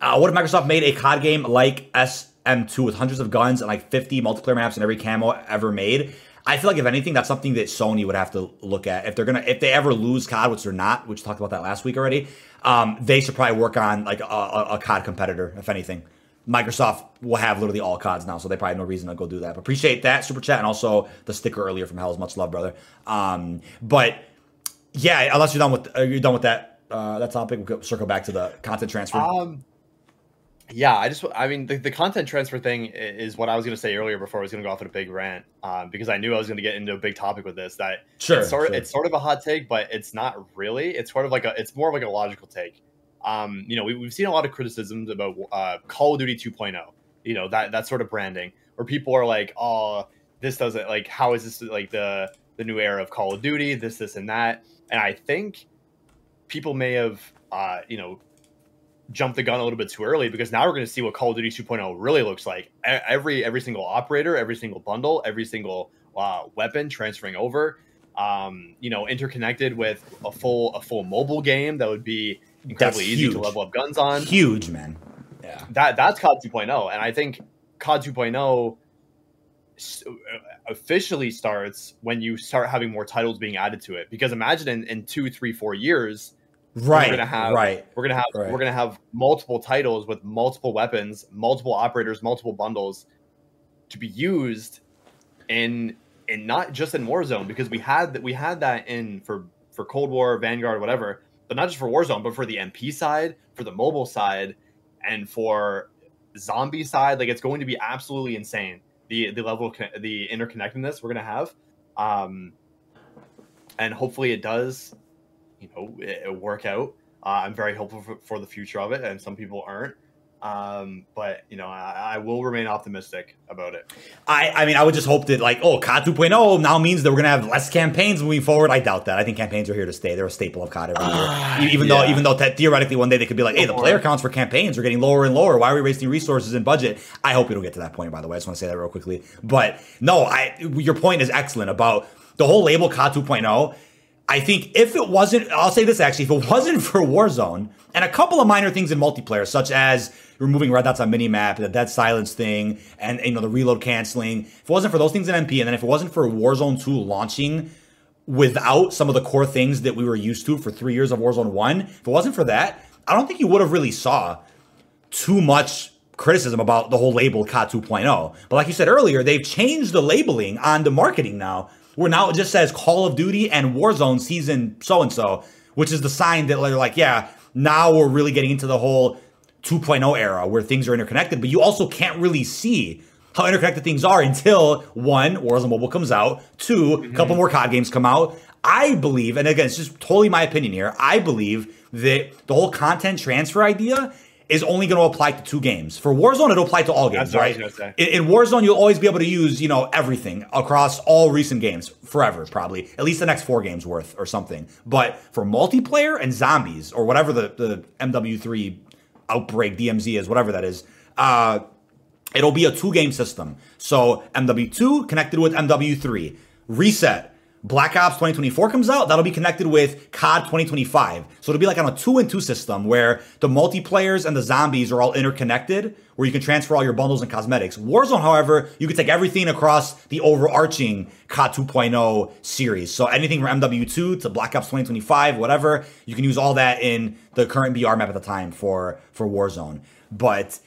Speaker 1: Uh, what if Microsoft made a COD game like SM2 with hundreds of guns and like 50 multiplayer maps and every camo ever made? I feel like if anything, that's something that Sony would have to look at if they're gonna if they ever lose COD, which they're not, which talked about that last week already. Um, they should probably work on like a, a, a COD competitor, if anything. Microsoft will have literally all CODs now, so they probably have no reason to go do that. But appreciate that super chat and also the sticker earlier from Hell's much love, brother. Um, but yeah, unless you're done with uh, you're done with that uh, that topic, we'll circle back to the content transfer.
Speaker 2: Um, yeah, I just I mean the, the content transfer thing is what I was going to say earlier before I was going to go off on a big rant um, because I knew I was going to get into a big topic with this. That
Speaker 1: sure,
Speaker 2: it's sort
Speaker 1: sure.
Speaker 2: of it's sort of a hot take, but it's not really. It's sort of like a it's more of like a logical take um, you know, we, have seen a lot of criticisms about uh, Call of Duty 2.0. You know that that sort of branding, where people are like, "Oh, this doesn't like how is this like the the new era of Call of Duty? This, this, and that." And I think people may have, uh, you know, jumped the gun a little bit too early because now we're going to see what Call of Duty 2.0 really looks like. Every every single operator, every single bundle, every single uh, weapon transferring over. Um, you know, interconnected with a full a full mobile game that would be incredibly that's easy huge. to level up guns on.
Speaker 1: Huge, man. Yeah.
Speaker 2: That that's COD 2.0, and I think COD 2.0 uh, officially starts when you start having more titles being added to it. Because imagine in, in two, three, four years,
Speaker 1: right?
Speaker 2: We're gonna have
Speaker 1: right.
Speaker 2: We're gonna have right. we're gonna have multiple titles with multiple weapons, multiple operators, multiple bundles to be used in in not just in Warzone because we had that we had that in for for Cold War, Vanguard, whatever but not just for Warzone, but for the MP side, for the mobile side, and for zombie side. Like it's going to be absolutely insane the the level of the interconnectedness we're to have, um, and hopefully it does, you know, it, it work out. Uh, I'm very hopeful for, for the future of it, and some people aren't. Um, but you know, I, I, will remain optimistic about it.
Speaker 1: I, I mean, I would just hope that like, oh, COD 2.0 now means that we're gonna have less campaigns moving forward. I doubt that. I think campaigns are here to stay. They're a staple of COD every year. Uh, even yeah. though, even though theoretically one day they could be like, hey, the player counts for campaigns are getting lower and lower. Why are we wasting resources and budget? I hope we don't get to that point. By the way, I just want to say that real quickly. But no, I your point is excellent about the whole label COD 2.0 I think if it wasn't, I'll say this actually, if it wasn't for Warzone and a couple of minor things in multiplayer, such as removing red dots on minimap, the dead silence thing, and you know the reload canceling, if it wasn't for those things in MP, and then if it wasn't for Warzone 2 launching without some of the core things that we were used to for three years of Warzone 1, if it wasn't for that, I don't think you would have really saw too much criticism about the whole label COD 2.0. But like you said earlier, they've changed the labeling on the marketing now, where now it just says Call of Duty and Warzone season so and so, which is the sign that they're like, yeah, now we're really getting into the whole 2.0 era where things are interconnected, but you also can't really see how interconnected things are until one, Warzone Mobile comes out, 2 mm-hmm. a couple more COD games come out. I believe, and again, it's just totally my opinion here, I believe that the whole content transfer idea is only going to apply to two games. For Warzone, it'll apply to all games, right? In, in, Warzone, you'll always be able to use, you know, everything across all recent games forever, probably at least the next four games worth or something. But for multiplayer and zombies or whatever the the MW3 outbreak DMZ is, whatever that is, uh, it'll be a two game system. So MW2 connected with MW3, reset Black Ops 2024 comes out, that'll be connected with COD 2025. So it'll be like on a two and two system where the multiplayers and the zombies are all interconnected, where you can transfer all your bundles and cosmetics. Warzone, however, you can take everything across the overarching COD 2.0 series. So anything from MW2 to Black Ops 2025, whatever, you can use all that in the current BR map at the time for for Warzone. But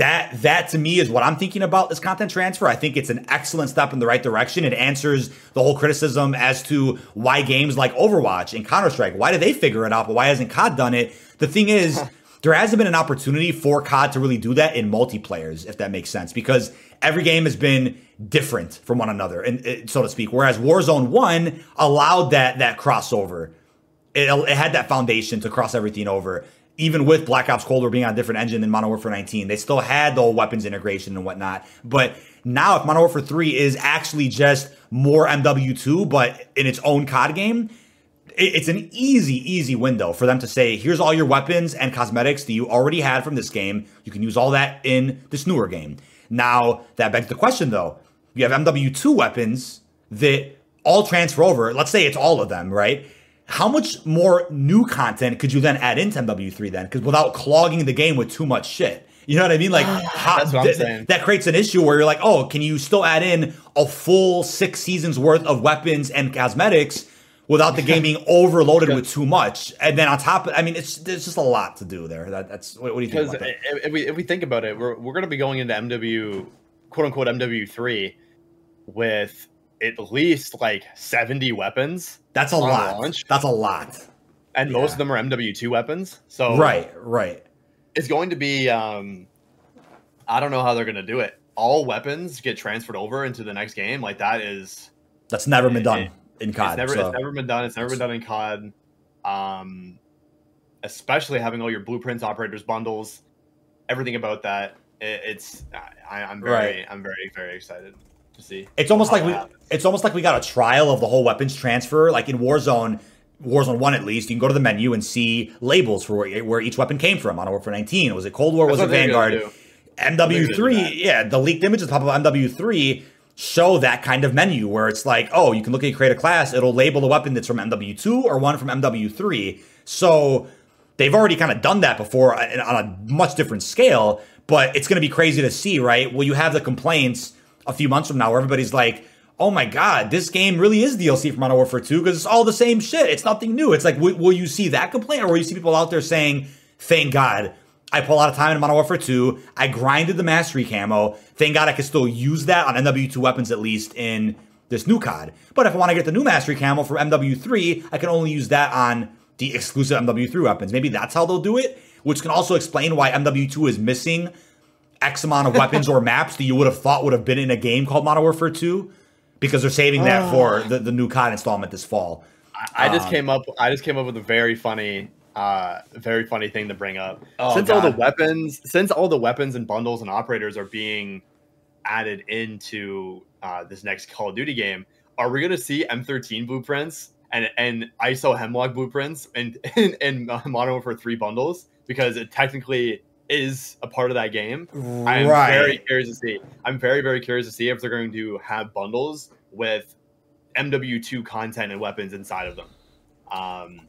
Speaker 1: that that to me is what I'm thinking about this content transfer. I think it's an excellent step in the right direction. It answers the whole criticism as to why games like Overwatch and Counter Strike, why do they figure it out, but why hasn't COD done it? The thing is, there hasn't been an opportunity for COD to really do that in multiplayers, if that makes sense, because every game has been different from one another, and eh, so to speak. Whereas Warzone One allowed that that crossover. It, it had that foundation to cross everything over even with Black Ops Cold War being on a different engine than Modern Warfare 19, they still had the weapons integration and whatnot. But now, if Modern Warfare 3 is actually just more MW2, but in its own COD game, it's an easy, easy window for them to say, here's all your weapons and cosmetics that you already had from this game. You can use all that in this newer game. Now, that begs the question though. You have MW2 weapons that all transfer over. Let's say it's all of them, right? How much more new content could you then add into MW3 then? Because without clogging the game with too much shit. You know what I mean? Like
Speaker 2: how, th-
Speaker 1: that creates an issue where you're like, oh, can you still add in a full six seasons worth of weapons and cosmetics without the game being overloaded with too much? And then on top, of, I mean, it's there's just a lot to do there. That, that's what, what, do you think? Because
Speaker 2: if we if we think about it, we're we're going to be going into MW quote unquote MW3 with at least like 70 weapons.
Speaker 1: That's a lot. Launch. That's a lot.
Speaker 2: And yeah. most of them are MW2 weapons. So
Speaker 1: Right, right.
Speaker 2: It's going to be um I don't know how they're going to do it. All weapons get transferred over into the next game. Like that is
Speaker 1: That's never been done it, in COD.
Speaker 2: It's never, so. it's never been done. It's never been done in COD. Um especially having all your blueprints, operators bundles, everything about that. It, it's I, am very right. I'm very very excited to see.
Speaker 1: It's almost like we happens. it's almost like we got a trial of the whole weapons transfer. Like in Warzone, Warzone One at least, you can go to the menu and see labels for where, where each weapon came from. Modern Warfare 19 was it Cold War? Was it Vanguard? MW3, yeah, the leaked images top of MW3 show that kind of menu where it's like, oh, you can look at create a class, it'll label the weapon that's from MW2 or one from MW3. So they've already kind of done that before uh, on a much different scale, but it's going to be crazy to see, right? Will you have the complaints a few months from now where everybody's like, oh my god, this game really is DLC for Modern Warfare 2 because it's all the same shit. It's nothing new. It's like, w- will you see that complaint or will you see people out there saying, thank God, I put a lot of time in Modern Warfare 2. I grinded the mastery camo. Thank God I can still use that on MW2 weapons at least in this new COD. But if I want to get the new mastery camo from MW3, I can only use that on the exclusive MW3 weapons. Maybe that's how they'll do it, which can also explain why MW2 is missing X amount of weapons or maps that you would have thought would have been in a game called Modern Warfare 2 because they're saving that oh. for the, the new COD installment this fall.
Speaker 2: I, I just um, came up I just came up with a very funny uh very funny thing to bring up. Oh, since God. all the weapons since all the weapons and bundles and operators are being added into uh, this next Call of Duty game, are we going to see M13 blueprints and and ISO Hemlock blueprints and and, and Modern Warfare 3 bundles because it technically is a part of that game. I'm very curious to see. I'm very very curious to see if they're going to have bundles with MW2 content and weapons inside of them. Um,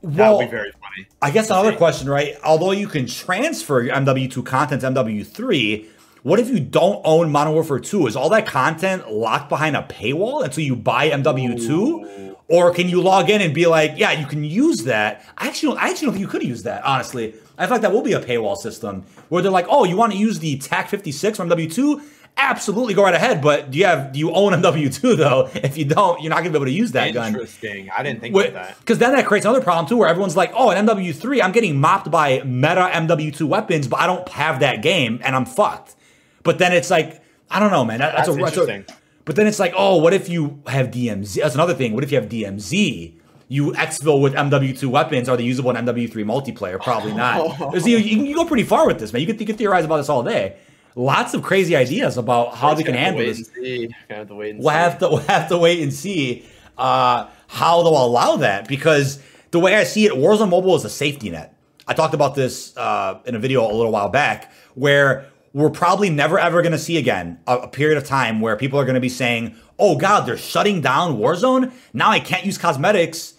Speaker 2: well, that would be very funny.
Speaker 1: I guess another see. question, right? Although you can transfer your MW2 content to MW3, what if you don't own Modern Warfare 2? Is all that content locked behind a paywall until you buy MW2? Ooh. Or can you log in and be like, yeah, you can use that? I actually, don't, I actually don't think you could use that, honestly. I feel like that will be a paywall system where they're like, oh, you want to use the TAC 56 from W 2? absolutely go right ahead. But do you have do you own MW two though? If you don't, you're not gonna be able to use that gun.
Speaker 2: Interesting. I didn't think about that.
Speaker 1: Because then that creates another problem too, where everyone's like, "Oh, an MW three, I'm getting mopped by meta MW two weapons, but I don't have that game, and I'm fucked." But then it's like, I don't know, man. That, that's, that's, a, interesting. That's a, but then it's like, oh, what if you have DMZ? That's another thing. What if you have DMZ? You exfil with MW2 weapons. Are they usable in MW3 multiplayer? Probably not. you, you, can go pretty far with this, man. You can, you can theorize about this all day lots of crazy ideas about how they can handle this. Have we'll have to we'll have to wait and see uh, how they'll allow that because the way I see it, Warzone Mobile is a safety net. I talked about this uh, in a video a little while back where we're probably never ever going to see again a, a, period of time where people are going to be saying, "Oh God, they're shutting down Warzone. Now I can't use cosmetics."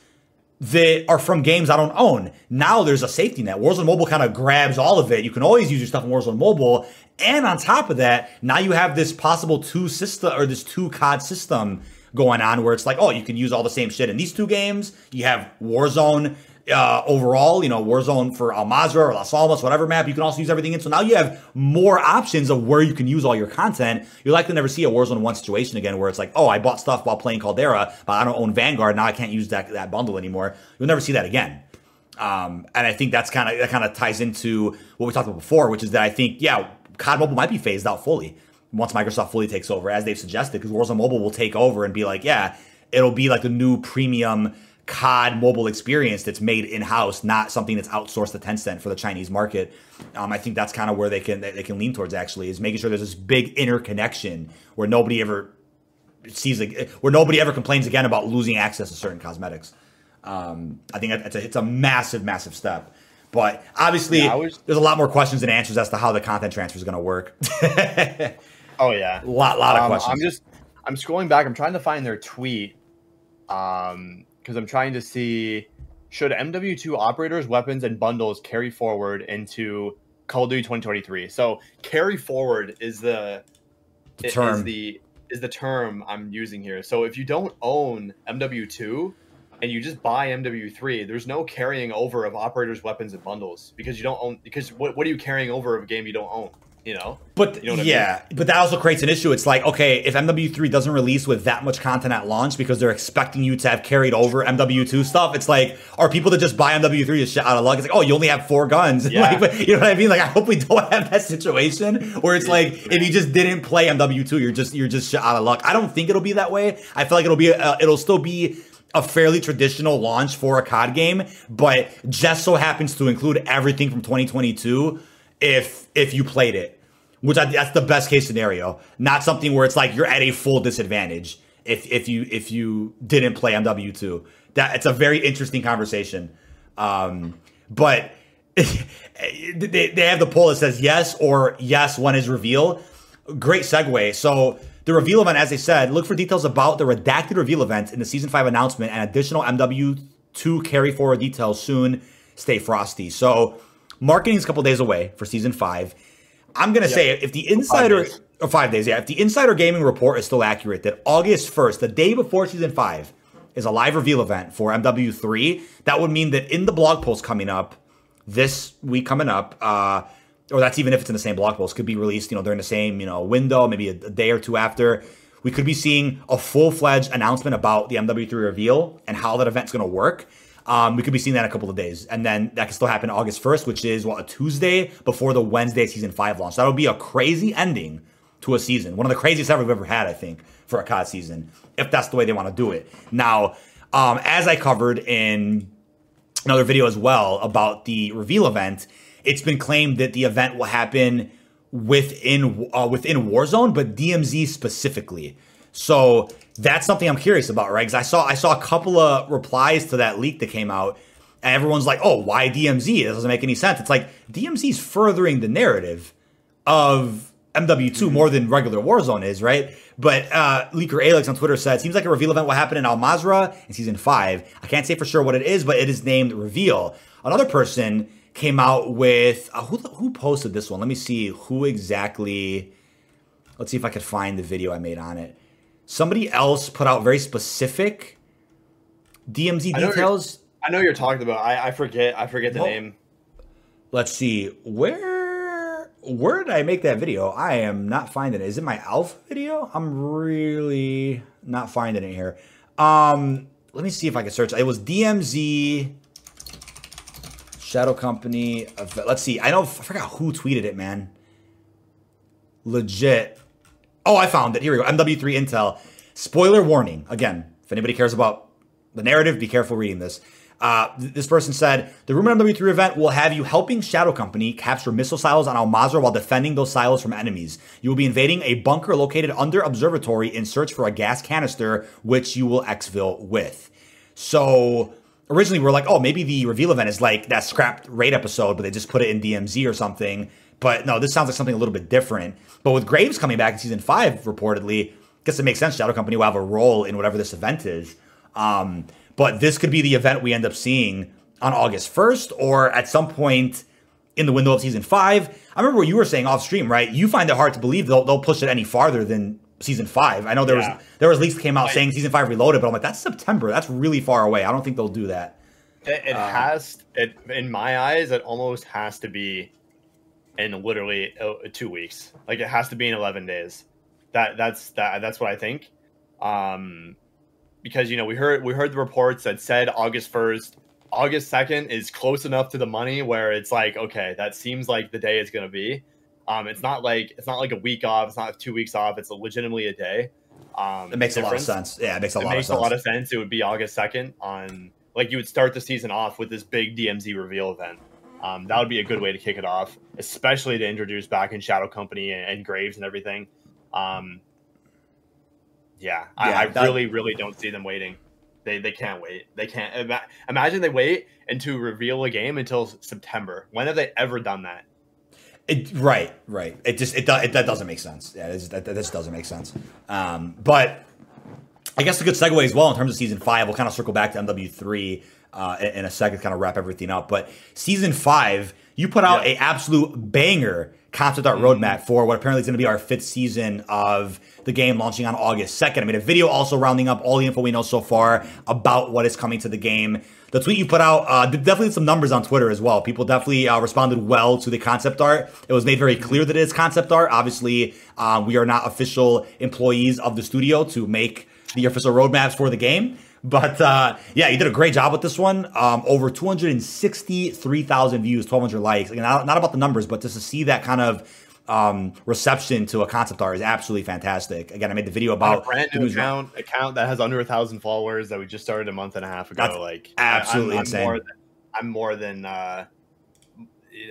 Speaker 1: That are from games I don't own. Now there's a safety net. Warzone Mobile kind of grabs all of it. You can always use your stuff in Warzone Mobile, and on top of that, now you have this possible two system or this two COD system going on where it's like, oh, you can use all the same shit in these two games. You have Warzone uh, overall, you know, Warzone for Al Mazrah or Las Almas, whatever map. You can also use everything in. So now you have more options of where you can use all your content. You're likely to never see a Warzone 1 situation again where it's like, oh, I bought stuff while playing Caldera, but I don't own Vanguard. Now I can't use that, that bundle anymore. You'll never see that again. Um, and I think that's kind of that kind of ties into what we talked about before, which is that I think, yeah, COD Mobile might be phased out fully once Microsoft fully takes over, as they've suggested, because Warzone Mobile will take over and be like, yeah, it'll be like the new premium COD mobile experience that's made in house, not something that's outsourced to Tencent for the Chinese market. Um, I think that's kind of where they can they can lean towards. Actually, is making sure there's this big interconnection where nobody ever sees where nobody ever complains again about losing access to certain cosmetics. Um, I think it's a, it's a massive, massive step. But obviously, yeah, was, there's a lot more questions and answers as to how the content transfer is going to work.
Speaker 2: oh yeah,
Speaker 1: a lot, lot of
Speaker 2: um,
Speaker 1: questions.
Speaker 2: I'm just, I'm scrolling back. I'm trying to find their tweet, um, because I'm trying to see should MW2 operators, weapons, and bundles carry forward into Call of Duty 2023. So carry forward is the, the term. Is the is the term I'm using here. So if you don't own MW2 and you just buy MW3, there's no carrying over of operators, weapons, and bundles because you don't own. Because what, what are you carrying over of a game you don't own? You know,
Speaker 1: but
Speaker 2: you know
Speaker 1: yeah, I mean? but that also creates an issue. It's like okay, if MW3 doesn't release with that much content at launch because they're expecting you to have carried over MW2 stuff, it's like are people that just buy MW3 just shit out of luck? It's like oh, you only have four guns. Yeah. like, but, you know what I mean? Like I hope we don't have that situation where it's like if you just didn't play MW2, you're just you're just shit out of luck. I don't think it'll be that way. I feel like it'll be uh, it'll still be a fairly traditional launch for a COD game, but just so happens to include everything from 2022 if if you played it, which I, that's the best case scenario. Not something where it's like you're at a full disadvantage if if you if you didn't play MW2. That it's a very interesting conversation. Um, but they, they have the poll that says yes or yes when is reveal. Great segue. So the reveal event, as they said, look for details about the redacted reveal event in the season five announcement and additional MW2 carry forward details soon. Stay frosty. So, marketing is a couple days away for season five. I'm gonna yep. say if the insider five or five days, yeah, if the insider gaming report is still accurate, that August 1st, the day before season five, is a live reveal event for MW3. That would mean that in the blog post coming up this week coming up, uh, or that's even if it's in the same blog post, could be released, you know, during the same, you know, window, maybe a, a day or two after. We could be seeing a full fledged announcement about the MW3 reveal and how that event's going to work. Um, we could be seeing that in a couple of days. And then that can still happen August 1st, which is what, a Tuesday before the Wednesday season five launch. That would be a crazy ending to a season. One of the craziest ever we've ever had, I think, for a COD season, if that's the way they want to do it. Now, um, as I covered in another video as well about the reveal event, it's been claimed that the event will happen within uh, within Warzone, but DMZ specifically. So that's something I'm curious about, right? Because I saw I saw a couple of replies to that leak that came out, and everyone's like, "Oh, why DMZ? It doesn't make any sense." It's like DMZ is furthering the narrative of MW2 mm-hmm. more than regular Warzone is, right? But uh, leaker Alex on Twitter said, "Seems like a reveal event will happen in Al Mazrah in season five. I can't say for sure what it is, but it is named Reveal." Another person came out with uh, who who posted this one? Let me see who exactly Let's see if I could find the video I made on it. Somebody else put out very specific DMZ
Speaker 2: I
Speaker 1: details.
Speaker 2: I know you're talking about. I, I forget. I forget the
Speaker 1: Well-
Speaker 2: name.
Speaker 1: Let's see where where did I make that video? I am not finding it. Is it my alpha video? I'm really not finding it here. Um, let me see if I can search. It was DMZ Shadow Company. Let's see. I know I forgot who tweeted it, man. Legit. Oh, I found it. Here we go. MW3 Intel. Spoiler warning. Again, if anybody cares about the narrative, be careful reading this. Uh, this person said the Rumor MW3 event will have you helping Shadow Company capture missile silos on Al Mazrah while defending those silos from enemies. You will be invading a bunker located under Observatory in search for a gas canister, which you will exfil with. So originally we are like, oh, maybe the reveal event is like that scrapped raid episode, but they just put it in DMZ or something. But no, this sounds like something a little bit different. But with Graves coming back in season five, reportedly, I guess it makes sense. Shadow Company will have a role in whatever this event is. Um, but this could be the event we end up seeing on August 1st or at some point in the window of season five. I remember what you were saying off stream, right? You find it hard to believe they'll, they'll push it any farther than season five. I know there
Speaker 2: Yeah.
Speaker 1: was there was leaks came out saying season five reloaded, but I'm like, that's September. That's really far away. I don't think they'll do that.
Speaker 2: It, it
Speaker 1: Uh,
Speaker 2: has. It in my eyes, it almost has to be in literally uh, two weeks. Like it has to be in eleven days. That that's that that's what I think. Um, because you know we heard we heard the reports that said August first. August second is close enough to the money where it's like okay, that seems like the day is going to be. Um, it's not like it's not like a week off. It's not two weeks off. It's legitimately a day. Um,
Speaker 1: It makes a lot of sense. Yeah, it makes a
Speaker 2: it
Speaker 1: lot
Speaker 2: makes
Speaker 1: of sense.
Speaker 2: a lot of sense. It would be August second on like you would start the season off with this big DMZ reveal event. Um, that would be a good way to kick it off, especially to introduce back in Shadow Company and, and Graves and everything. Um, yeah, I,
Speaker 1: Yeah,
Speaker 2: I
Speaker 1: that-
Speaker 2: really, really don't see them waiting. They they can't wait. They can't ima- imagine they wait and to reveal a game until September. When have they ever done that?
Speaker 1: It, right, right. It just it, do, it that doesn't make sense. Yeah, it's, that, that just doesn't make sense. Um, but I guess a good segue as well in terms of season five. We'll kind of circle back to MW three uh, in, a second, kind of wrap everything up. But season five, you put out
Speaker 2: Yeah.
Speaker 1: a absolute banger concept art roadmap for what apparently is going to be our fifth season of the game launching on August 2nd. I made a video also rounding up all the info we know so far about what is coming to the game. The tweet you put out uh, definitely some numbers on Twitter as well. People definitely uh, responded well to the concept art. It was made very clear that it is concept art. Obviously, uh, we are not official employees of the studio to make the official roadmaps for the game. But uh, yeah, you did a great job with this one. Um, over 263,000 views, 1,200 likes. Again, not, not about the numbers, but just to see that kind of um, reception to a concept art is absolutely fantastic. Again, I made the video about
Speaker 2: a brand new account account that has under a thousand followers that we just started a month and a half ago.
Speaker 1: That's
Speaker 2: like
Speaker 1: absolutely
Speaker 2: I'm, I'm
Speaker 1: insane.
Speaker 2: More than, I'm more than uh,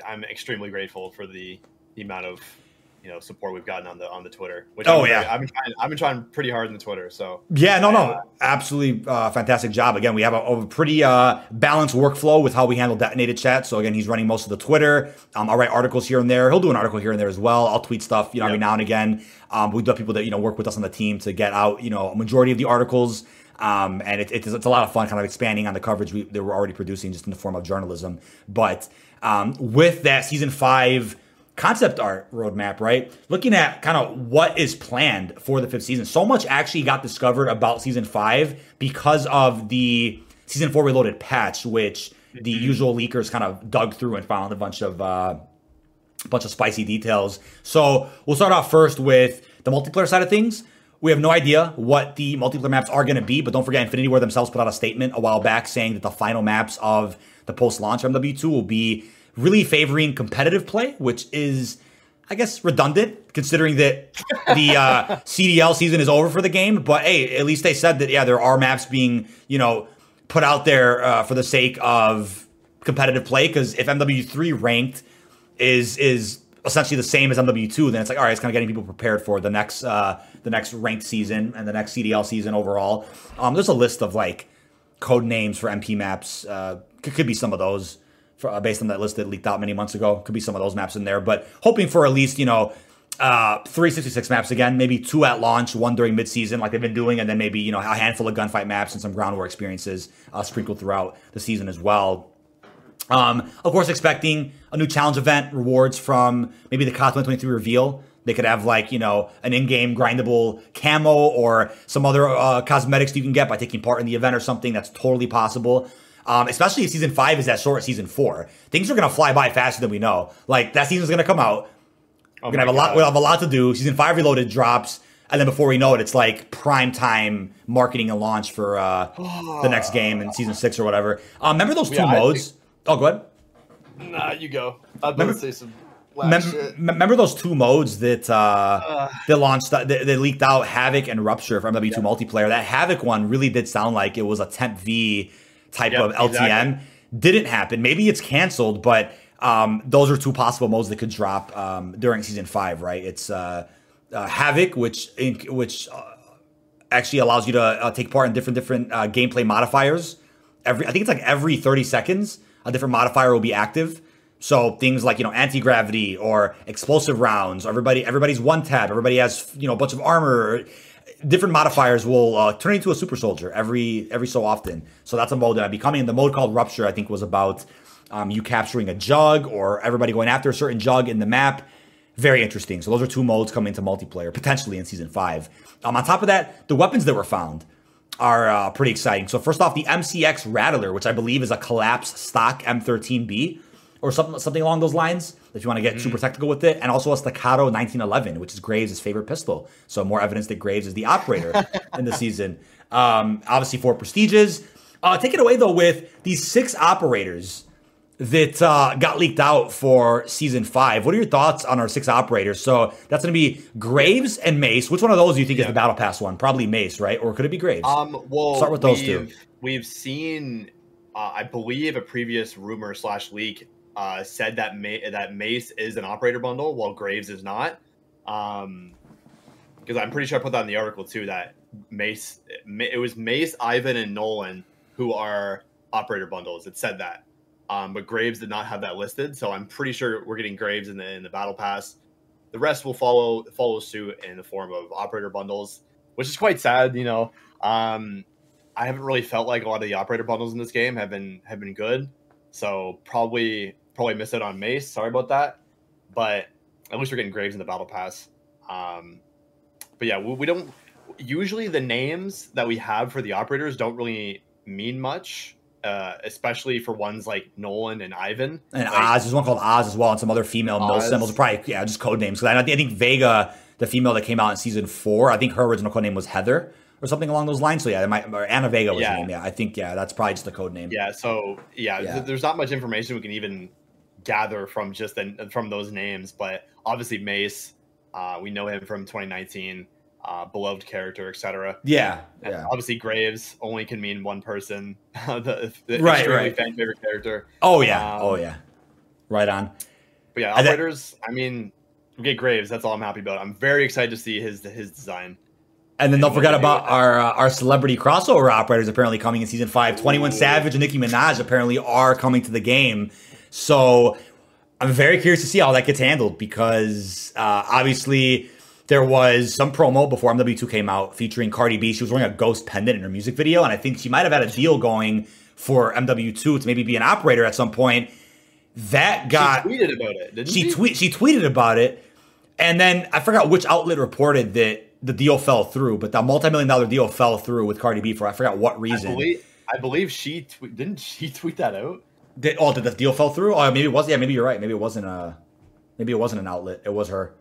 Speaker 2: I'm extremely grateful for the, the amount of you know support we've gotten on the on the Twitter. Which
Speaker 1: Oh,
Speaker 2: I'm
Speaker 1: yeah.
Speaker 2: very- I've been trying. I've been trying pretty hard on the Twitter. So
Speaker 1: Yeah, no, no,
Speaker 2: Uh,
Speaker 1: absolutely uh, fantastic job. Again, we have a, a pretty uh, balanced workflow with how we handle detonated chat. So again, he's running most of the Twitter. Um, I'll write articles here and there. He'll do an article here and there as well. I'll tweet stuff, you know, every now and again. Um, we do have people that you know work with us on the team to get out, you know, a majority of the articles. Um, and it, it's, it's a lot of fun, kind of expanding on the coverage we, that we're already producing, just in the form of journalism. But um, with that season five concept art roadmap, right? Looking at kind of what is planned for the fifth season. So much actually got discovered about season five because of the season four reloaded patch, which the usual leakers kind of dug through and found a bunch of uh, a bunch of spicy details. So we'll start off first with the multiplayer side of things. We have no idea what the multiplayer maps are going to be, but don't forget Infinity Ward themselves put out a statement a while back saying that the final maps of the post-launch MW2 will be really favoring competitive play, which is, I guess, redundant considering that the uh, CDL season is over for the game. But hey, at least they said that yeah, there are maps being you know put out there uh, for the sake of competitive play. Because if MW3 ranked is is essentially the same as MW2, then it's like all right, it's kind of getting people prepared for the next uh, the next ranked season and the next CDL season overall. Um, there's a list of like code names for MP maps. Uh, could, could be some of those for, uh, based on that list that leaked out many months ago. Could be some of those maps in there, but hoping for at least you know. Uh, 366 maps again, maybe two at launch, one during midseason, like they've been doing, and then maybe you know a handful of gunfight maps and some ground war experiences uh, sprinkled throughout the season as well. Um, of course, expecting a new challenge event, rewards from maybe the COD 2023 reveal They could have like you know an in-game grindable camo or some other uh, cosmetics you can get by taking part in the event or something. That's totally possible. Um, especially if season five is that short as season four. Things are gonna fly by faster than we know. Like that season's gonna come out.
Speaker 2: Oh
Speaker 1: We're gonna have a lot. We'll have a lot to do. Season five reloaded drops, and then before we know it, it's like prime time marketing and launch for uh, the next game in season six or whatever. Um, remember those two
Speaker 2: Yeah,
Speaker 1: modes? oh, go ahead.
Speaker 2: Nah, you go. I'm
Speaker 1: Remember-
Speaker 2: say some
Speaker 1: Mem- remember those two modes that uh, that launched that, that leaked out Havoc and Rupture for MW2 multiplayer. That Havoc one really did sound like it was a temp V type
Speaker 2: Yep,
Speaker 1: of LTM.
Speaker 2: exactly.
Speaker 1: Didn't happen. Maybe it's canceled, but um, those are two possible modes that could drop um, during season five. Right? It's uh, uh, Havoc, which which uh, actually allows you to uh, take part in different different uh, gameplay modifiers. Every I think it's like every 30 seconds, a different modifier will be active. So things like you know anti gravity or explosive rounds. Everybody everybody's one tap. Everybody has you know a bunch of armor. Different modifiers will uh, turn into a super soldier every every so often. So that's a mode that I'd be coming. The mode called Rupture I think was about um, you capturing a jug or everybody going after a certain jug in the map. Very interesting. So those are two modes coming to multiplayer potentially in season five. Um, on top of that, the weapons that were found are uh, pretty exciting. So first off, the MCX Rattler, which I believe is a collapsed stock M13B or something something along those lines. If you want to get super technical with it, and also a Staccato 1911, which is Graves' favorite pistol. So more evidence that Graves is the operator in the season. Um, obviously, four prestiges. Uh, take it away though with these six operators that uh, got leaked out for season five. What are your thoughts on our six operators? So that's going to be Graves and Mace. Which one of those do you think is the Battle Pass one? Probably Mace, right? Or could it be Graves?
Speaker 2: Um, well,
Speaker 1: Start with those two.
Speaker 2: we've, We've seen, uh, I believe, a previous rumor slash leak uh, said that Ma- that Mace is an operator bundle, while Graves is not. Um, because I'm pretty sure I put that in the article too. That Mace, it was Mace, Ivan, and Nolan who are operator bundles. It said that, um, but Graves did not have that listed. So I'm pretty sure we're getting Graves in the in the battle pass. The rest will follow follow suit in the form of operator bundles, which is quite sad. You know, um, I haven't really felt like a lot of the operator bundles in this game have been have been good. So probably probably missed it on Mace. Sorry about that, but at least we're getting Graves in the battle pass. Um, but yeah, we, we don't usually the names that we have for the operators don't really mean much, uh, especially for ones like Nolan and Ivan.
Speaker 1: and
Speaker 2: Like,
Speaker 1: Oz, there's one called Oz as well, and some other female mill symbols. Probably yeah, just code names. Because I, think- I think Vega, the female that came out in season four, I think her original code name was Heather or something along those lines. So yeah, might, or Anna Vega was
Speaker 2: Yeah.
Speaker 1: name. Yeah, I think yeah, that's probably just the code name.
Speaker 2: Yeah, so yeah,
Speaker 1: Yeah.
Speaker 2: th- there's not much information we can even gather from just the, from those names, but obviously Mace, uh, we know him from 2019, uh, beloved character, etc.
Speaker 1: yeah,
Speaker 2: And
Speaker 1: yeah.
Speaker 2: obviously Graves only can mean one person, the, the
Speaker 1: Right, right.
Speaker 2: fan favorite character.
Speaker 1: Oh yeah,
Speaker 2: Um,
Speaker 1: oh yeah. Right on.
Speaker 2: But yeah, operators. I mean, we get Graves. That's all I'm happy about. I'm very excited to see his his design.
Speaker 1: And then don't forget about our uh, our celebrity crossover operators apparently coming in season five. Twenty One Savage and Nicki Minaj apparently are coming to the game. So I'm very curious to see how that gets handled because uh, obviously there was some promo before MW2 came out featuring Cardi B. She was wearing a ghost pendant in her music video, and I think she might have had a deal going for MW2 to maybe be an operator at some point. That got
Speaker 2: she tweeted about it, didn't she?
Speaker 1: she tweet she tweeted about it, and then I forgot which outlet reported that the deal fell through, but the multi-million dollar deal fell through with Cardi B for I forgot what
Speaker 2: I
Speaker 1: reason.
Speaker 2: believe, I believe she tw- didn't she tweet that out.
Speaker 1: Did, oh, did the deal fell through? Oh, maybe it was. Yeah, maybe you're right. Maybe it wasn't a. Maybe it wasn't an outlet. It was her.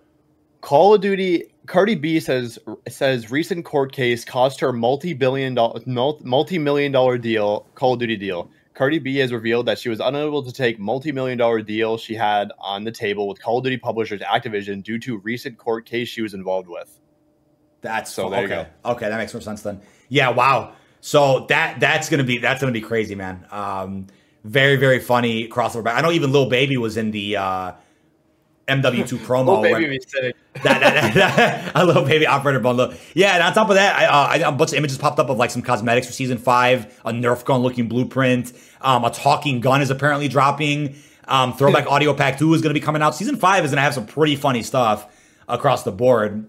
Speaker 2: Call of Duty Cardi B says says recent court case cost her multi-billion dollar multi-million dollar deal Call of Duty deal. Cardi B has revealed that she was unable to take multi-million dollar deal she had on the table with Call of Duty publishers Activision due to recent court case she was involved with.
Speaker 1: That's
Speaker 2: So you
Speaker 1: okay. Okay, that makes more sense then. Yeah, wow. So that that's gonna be that's gonna be crazy, man. Um, very very funny crossover. I know even Lil Baby was in the uh, MW2 promo.
Speaker 2: Oh, baby,
Speaker 1: that, that, that- a little baby operator bundle. Yeah, and on top of that, I, uh, I, a bunch of images popped up of like some cosmetics for season five, a Nerf gun looking blueprint, um, a talking gun is apparently dropping. Um, Throwback Audio Pack 2 is going to be coming out. Season 5 is going to have some pretty funny stuff across the board.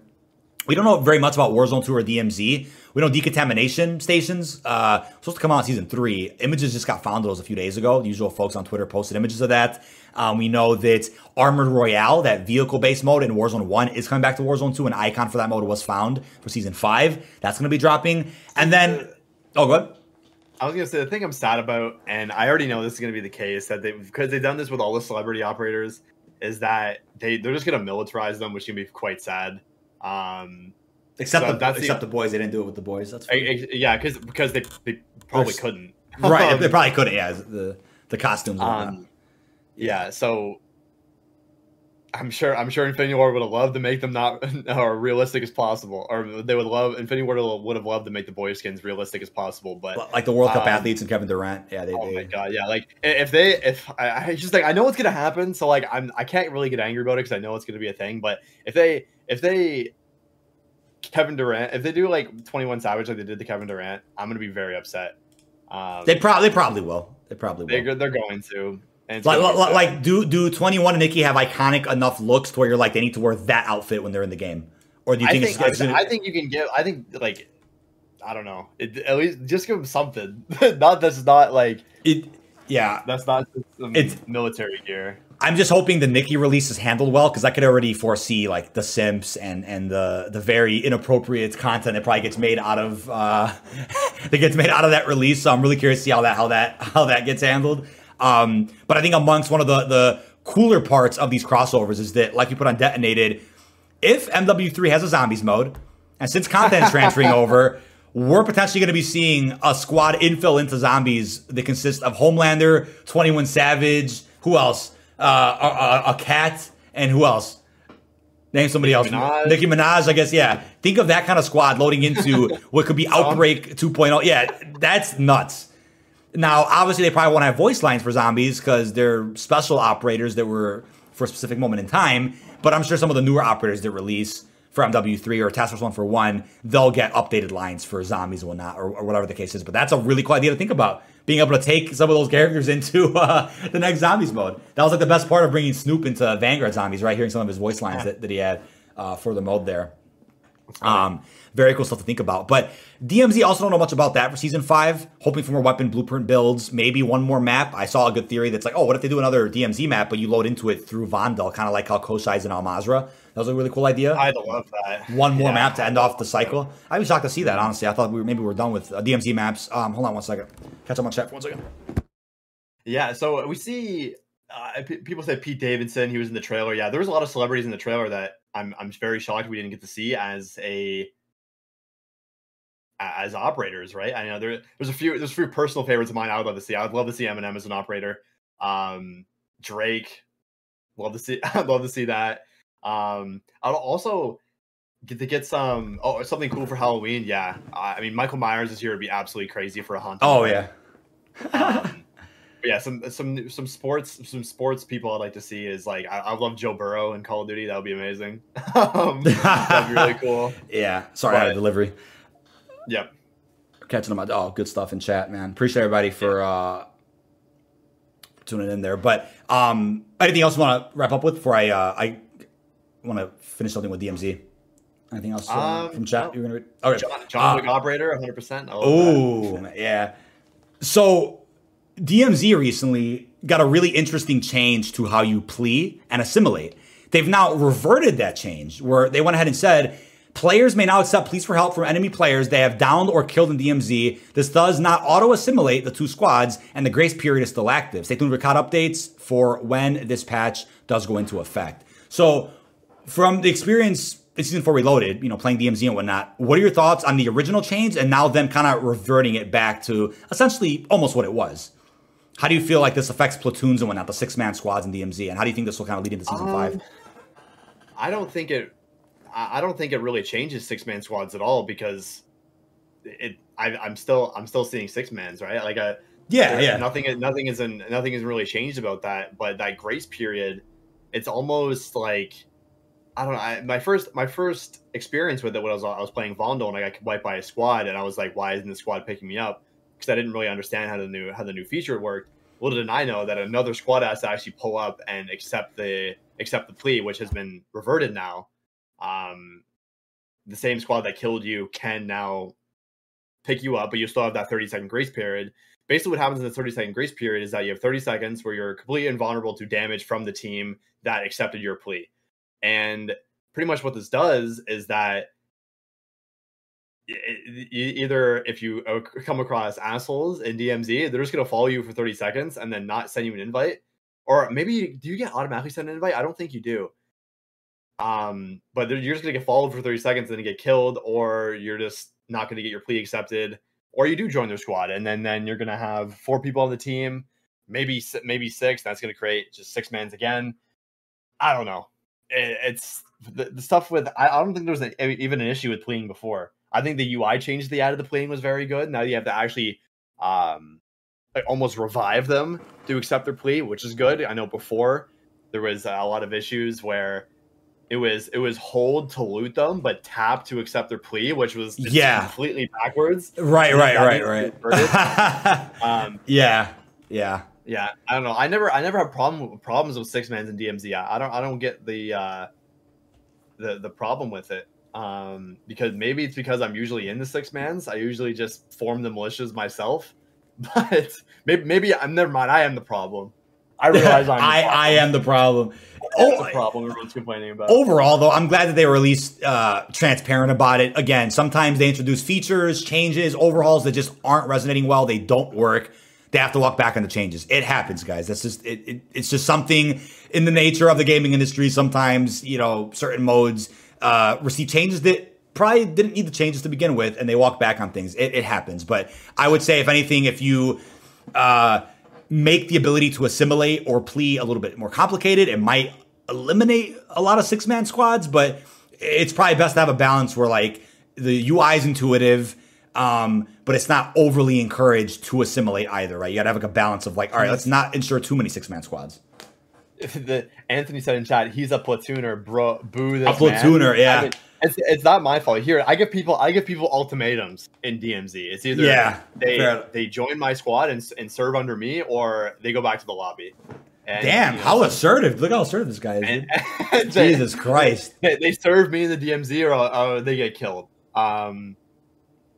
Speaker 1: We don't know very much about Warzone 2 or DMZ. We know decontamination stations uh, supposed to come out in season three. Images just got found of those a few days ago. The usual folks on Twitter posted images of that. Um, we know that Armored Royale, that vehicle-based mode in Warzone 1, is coming back to Warzone 2. An icon for that mode was found for season five. That's going to be dropping. And then, oh, go ahead.
Speaker 2: I was gonna say the thing I'm sad about, and I already know this is gonna be the case that they because they've done this with all the celebrity operators, is that they they're just gonna militarize them, which can be quite sad. Um,
Speaker 1: except so the that's except the, the, boys, they didn't do it with the boys. That's
Speaker 2: I, yeah, because because they they probably couldn't.
Speaker 1: right, they probably couldn't. Yeah, the the costumes.
Speaker 2: Um, yeah, so I'm sure I'm sure Infinity Ward would have loved to make them not or realistic as possible, or they would love Infinity Ward would have loved to make the boy skins realistic as possible. But
Speaker 1: like the World Cup um, athletes and Kevin Durant, yeah, they.
Speaker 2: Oh
Speaker 1: they,
Speaker 2: my god, yeah, like if they if I, I just like I know what's gonna happen, so like I'm I can't really get angry about it because I know it's gonna be a thing. But if they if they Kevin Durant, if they do like 21 Savage like they did to Kevin Durant, I'm gonna be very upset.
Speaker 1: Um, they probably probably will. They probably will.
Speaker 2: They, they're going to.
Speaker 1: Like, like, like, do do 21 and Nicki have iconic enough looks to where you're like they need to wear that outfit when they're in the game, or do you think?
Speaker 2: I think, it's, it's, I think you can give. I think like I don't know. It, at least just give them something. not that's not like
Speaker 1: it. Yeah,
Speaker 2: that's not it's military gear.
Speaker 1: I'm just hoping the Nicki release is handled well because I could already foresee like the simps and and the the very inappropriate content that probably gets made out of uh, that gets made out of that release. So I'm really curious to see how that how that how that gets handled. Um, but I think amongst one of the the cooler parts of these crossovers is that, like you put on detonated, if MW3 has a zombies mode, and since content is transferring over, we're potentially going to be seeing a squad infill into zombies that consists of Homelander, 21 Savage, who else? Uh, a, a, a, cat, and who else? Name somebody Nicki else. Minaj. Nicki Minaj, I guess. Yeah. Think of that kind of squad loading into what could be Outbreak 2.0. Yeah, that's nuts. Now, obviously, they probably won't have voice lines for zombies because they're special operators that were for a specific moment in time. But I'm sure some of the newer operators that release for MW3 or Task Force One Four One, they'll get updated lines for zombies and whatnot, or, or, whatever the case is. But that's a really cool idea to think about. Being able to take some of those characters into uh, the next zombies mode. That was like the best part of bringing Snoop into Vanguard zombies, right? Hearing some of his voice lines that, that he had uh, for the mode there. Um, very cool stuff to think about. But DMZ also don't know much about that for season five. Hoping for more weapon blueprint builds, maybe one more map. I saw a good theory that's like, oh, what if they do another DMZ map, but you load into it through Vondel, kind of like how Koschei's in Al Mazrah. That was a really cool idea.
Speaker 2: I'd love that.
Speaker 1: One more yeah. map to end off the cycle. I'd be shocked to see that. Honestly, I thought we were, maybe we were done with uh, DMZ maps. Um, hold on one second. Catch up on chat for one second.
Speaker 2: Yeah, so we see uh, p- people say Pete Davidson. He was in the trailer. Yeah, there was a lot of celebrities in the trailer that I'm I'm very shocked we didn't get to see as a as operators, right? I know there, there's a few there's a few personal favorites of mine I would love to see. I would love to see Eminem as an operator. Um, Drake, love to see I'd love to see that. Um, I'll also get to get some oh something cool for Halloween. Yeah, I mean Michael Myers is here would be absolutely crazy for a hunt.
Speaker 1: Oh yeah.
Speaker 2: um, yeah, some some some sports some sports people I'd like to see is like I, I love Joe Burrow in Call of Duty. That would be amazing. um, that'd be really cool.
Speaker 1: Yeah, sorry, but, I had a delivery.
Speaker 2: Yep.
Speaker 1: Catching them. Oh, good stuff in chat, man. Appreciate everybody for uh, tuning in there. But um, anything else you want to wrap up with before I uh, I want to finish something with DMZ? Anything else uh, um, from chat no. you're gonna read?
Speaker 2: Okay. John, John Wick uh, operator, 100. percent
Speaker 1: Oh yeah. So DMZ recently got a really interesting change to how you plea and assimilate. They've now reverted that change where they went ahead and said Players may now accept pleas for help from enemy players they have downed or killed in DMZ. This does not auto assimilate the two squads, and the grace period is still active. Stay tuned for COD updates for when this patch does go into effect. So, from the experience in Season 4 Reloaded, you know, playing DMZ and whatnot, what are your thoughts on the original change and now them kind of reverting it back to essentially almost what it was? How do you feel like this affects platoons and whatnot, the six man squads in DMZ, and how do you think this will kind of lead into Season um, 5?
Speaker 2: I don't think it I don't think it really changes six man squads at all because it. I, am still I'm still seeing six mans right. Like a uh,
Speaker 1: yeah yeah.
Speaker 2: Nothing nothing is in, nothing is really changed about that. But that grace period, it's almost like I don't know. I, my first my first experience with it when I was I was playing Vondel and I got wiped by a squad and I was like, why isn't the squad picking me up? Because I didn't really understand how the new how the new feature worked. Little did I know that another squad has to actually pull up and accept the accept the plea, which has been reverted now um, the same squad that killed you can now pick you up, but you still have that 30 second grace period. Basically, what happens in the 30 second grace period is that you have 30 seconds where you're completely invulnerable to damage from the team that accepted your plea. And pretty much what this does is that either if you uh, come across assholes in DMZ, they're just gonna follow you for 30 seconds and then not send you an invite. Or maybe do you get automatically sent an invite? I don't think you do. Um, but you're just gonna get followed for 30 seconds and then get killed, or you're just not gonna get your plea accepted, or you do join their squad, and then then you're gonna have four people on the team, maybe maybe six. That's gonna create just six mans again. I don't know. It, it's the, the, stuff with I, I don't think there was a, even an issue with pleading before I think the UI change they added the playing was very good. Now you have to actually um, like almost revive them to accept their plea, which is good. I know before there was a lot of issues where it was it was hold to loot them, but tap to accept their plea, which was
Speaker 1: yeah
Speaker 2: completely backwards.
Speaker 1: Right, right, right,
Speaker 2: right. um,
Speaker 1: yeah, yeah,
Speaker 2: yeah. I don't know. I never I never have problem problems with six mans and DMZ. I, I don't I don't get the uh, the the problem with it um, because maybe it's because I'm usually in the six mans. I usually just form the militias myself, but maybe maybe I'm never mind. I am the problem. I realize I'm.
Speaker 1: I I am the problem.
Speaker 2: Oh, the problem everyone's complaining about.
Speaker 1: Overall, though, I'm glad that they were at least uh, transparent about it. Again, sometimes they introduce features, changes, overhauls that just aren't resonating well. They don't work. They have to walk back on the changes. It happens, guys. That's just it, it, It's just something in the nature of the gaming industry. Sometimes you know certain modes uh, receive changes that probably didn't need the changes to begin with, and they walk back on things. It, it happens. But I would say, if anything, if you uh, make the ability to assimilate or plea a little bit more complicated, it might eliminate a lot of six man squads. But it's probably best to have a balance where like the UI is intuitive. Um, but it's not overly encouraged to assimilate either, right? You gotta have like a balance of like, all right, let's not ensure too many six man squads.
Speaker 2: the Anthony said in chat, he's a platooner, bro. Boo this
Speaker 1: A platooner,
Speaker 2: man.
Speaker 1: yeah.
Speaker 2: I mean, it's, it's not my fault. Here, I give people I give people ultimatums in DMZ. It's either
Speaker 1: yeah,
Speaker 2: they fair. they join my squad and, and serve under me, or they go back to the lobby.
Speaker 1: And, Damn, you know, how assertive! Look how assertive this guy is. And, and Jesus
Speaker 2: they,
Speaker 1: Christ!
Speaker 2: They, they, serve me in the DMZ, or, or they get killed. Um,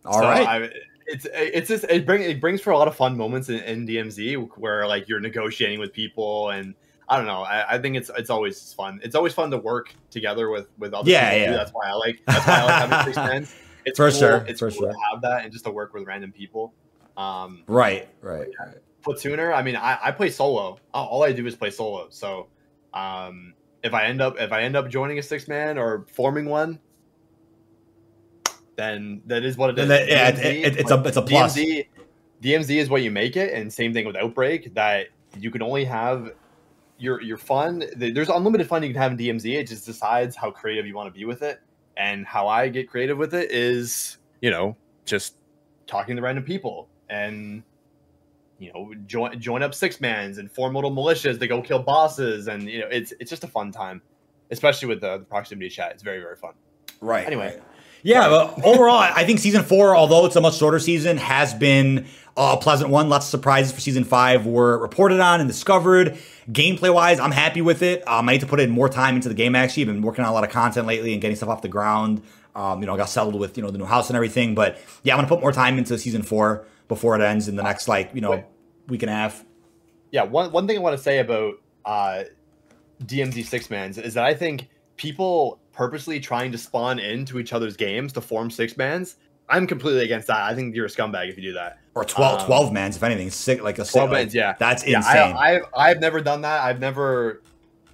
Speaker 1: All so right.
Speaker 2: I, it's it's just it brings it brings for a lot of fun moments in, in DMZ where like you're negotiating with people and I don't know. I, I, think it's it's always fun. It's always fun to work together with with other
Speaker 1: yeah,
Speaker 2: people.
Speaker 1: Yeah.
Speaker 2: That's why I like that's why I like having six friends. It's
Speaker 1: for
Speaker 2: cool.
Speaker 1: sure.
Speaker 2: It's
Speaker 1: for
Speaker 2: cool
Speaker 1: sure.
Speaker 2: to have that and just to work with random people. Um,
Speaker 1: right, right,
Speaker 2: yeah.
Speaker 1: right.
Speaker 2: Platooner. I mean, I, I play solo. All I do is play solo. So, um, if I end up if I end up joining a six man or forming one, then that is what it is.
Speaker 1: That, yeah, DMZ, it, it, it's a it's a plus.
Speaker 2: DMZ, DMZ is what you make it, and same thing with Outbreak. That you can only have your your fun. There's unlimited fun you can have in DMZ. It just decides how creative you want to be with it. And how I get creative with it is, you know, just talking to random people and you know join join up six mans and form little militias to go kill bosses and you know it's it's just a fun time especially with the, the proximity chat it's very very fun
Speaker 1: right
Speaker 2: anyway
Speaker 1: right. Yeah but overall i think season four although it's a much shorter season has been a pleasant one lots of surprises for season five were reported on and discovered gameplay wise i'm happy with it um, i need to put in more time into the game actually i've been working on a lot of content lately and getting stuff off the ground um, you know, I got settled with you know the new house and everything. But yeah, I'm gonna put more time into season four before it ends in the next like you know Wait. week and a half.
Speaker 2: Yeah, one one thing I want to say about uh, DMZ six mans is that I think people purposely trying to spawn into each other's games to form six mans. I'm completely against that. I think you're a scumbag if you do that.
Speaker 1: Or 12, um, 12 mans, if anything, sick like a
Speaker 2: 12
Speaker 1: like,
Speaker 2: mans. Yeah,
Speaker 1: that's
Speaker 2: yeah,
Speaker 1: insane.
Speaker 2: I, I've I've never done that. I've never